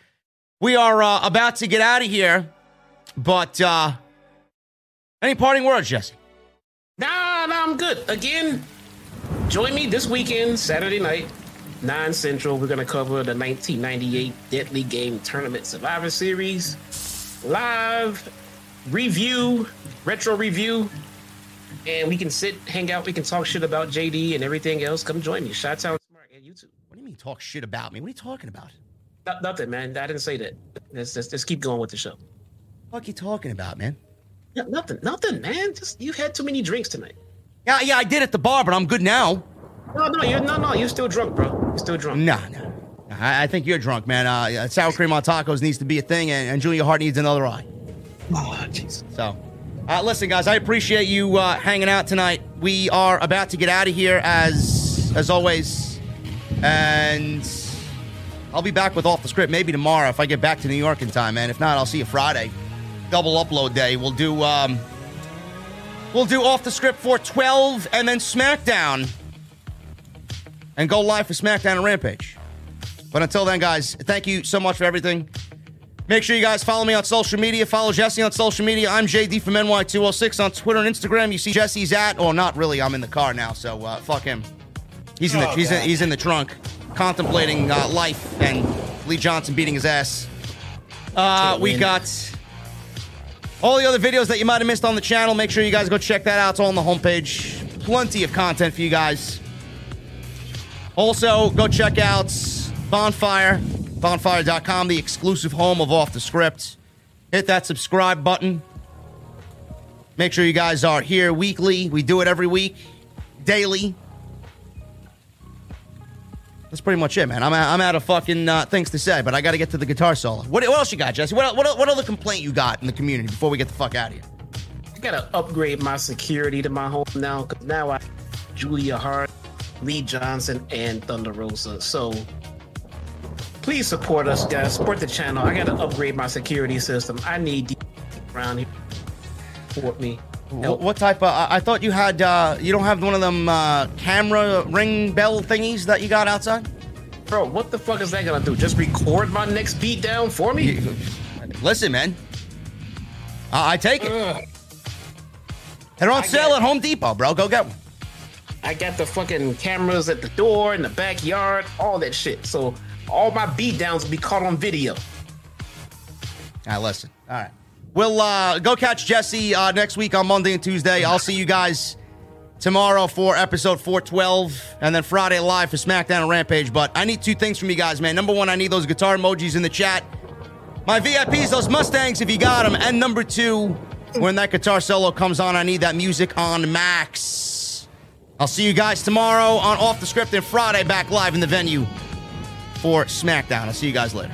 We are uh, about to get out of here, but uh, any parting words, Jesse? Nah, nah, I'm good. Again, join me this weekend, Saturday night, 9 Central. We're going to cover the 1998 Deadly Game Tournament Survivor Series. Live review, retro review. And we can sit, hang out, we can talk shit about JD and everything else. Come join me. Shot Town Smart and YouTube. What do you mean talk shit about me? What are you talking about? No- nothing, man. I didn't say that. Let's, let's, let's keep going with the show. What are you talking about, man? Yeah, nothing, nothing, man. Just you've had too many drinks tonight. Yeah, yeah, I did at the bar, but I'm good now. No, no, you're no, no. You're still drunk, bro. You're still drunk. No, no. I, I think you're drunk, man. Uh, sour cream on tacos needs to be a thing, and, and Julia Hart needs another eye. Oh, jeez. So, uh, listen, guys, I appreciate you uh, hanging out tonight. We are about to get out of here, as as always, and I'll be back with off the script maybe tomorrow if I get back to New York in time, man. If not, I'll see you Friday. Double upload day. We'll do um, we'll do off the script for twelve, and then SmackDown, and go live for SmackDown and Rampage. But until then, guys, thank you so much for everything. Make sure you guys follow me on social media. Follow Jesse on social media. I'm JD from NY206 on Twitter and Instagram. You see Jesse's at, or not really. I'm in the car now, so uh, fuck him. He's in the Oh, he's in, he's in the trunk, contemplating uh, life and Lee Johnson beating his ass. Uh, we got all the other videos that you might have missed on the channel. Make sure you guys go check that out. It's all on the homepage. Plenty of content for you guys. Also, go check out Bonfire, bonfire.com, the exclusive home of Off the Script. Hit that subscribe button. Make sure you guys are here weekly. We do it every week, daily. That's pretty much it, man. I'm I'm out of fucking uh, things to say, but I got to get to the guitar solo. What, what else you got, Jesse? What, what, what other complaint you got in the community before we get the fuck out of here? I gotta upgrade my security to my home now because now I Julia Hart, Lee Johnson, and Thunder Rosa. So please support us, guys. Support the channel. I gotta upgrade my security system. I need these around here. Support me. What, what type of? I, thought you had. Uh, you don't have one of them uh, camera ring bell thingies that you got outside. Bro, what the fuck is that gonna do? Just record my next beat down for me? Listen, man. I I take it. Ugh. They're on I sale at Home Depot, bro. Go get one. I got the fucking cameras at the door, in the backyard, all that shit. So all my beat downs will be caught on video. All right, listen. All right. We'll uh, go catch Jesse uh, next week on Monday and Tuesday. I'll see you guys tomorrow for episode 412 and then Friday live for SmackDown and Rampage. But I need two things from you guys, man. Number one, I need those guitar emojis in the chat. My VIPs, those Mustangs, if you got them. And number two, when that guitar solo comes on, I need that music on max. I'll see you guys tomorrow on Off the Script and Friday back live in the venue for SmackDown. I'll see you guys later.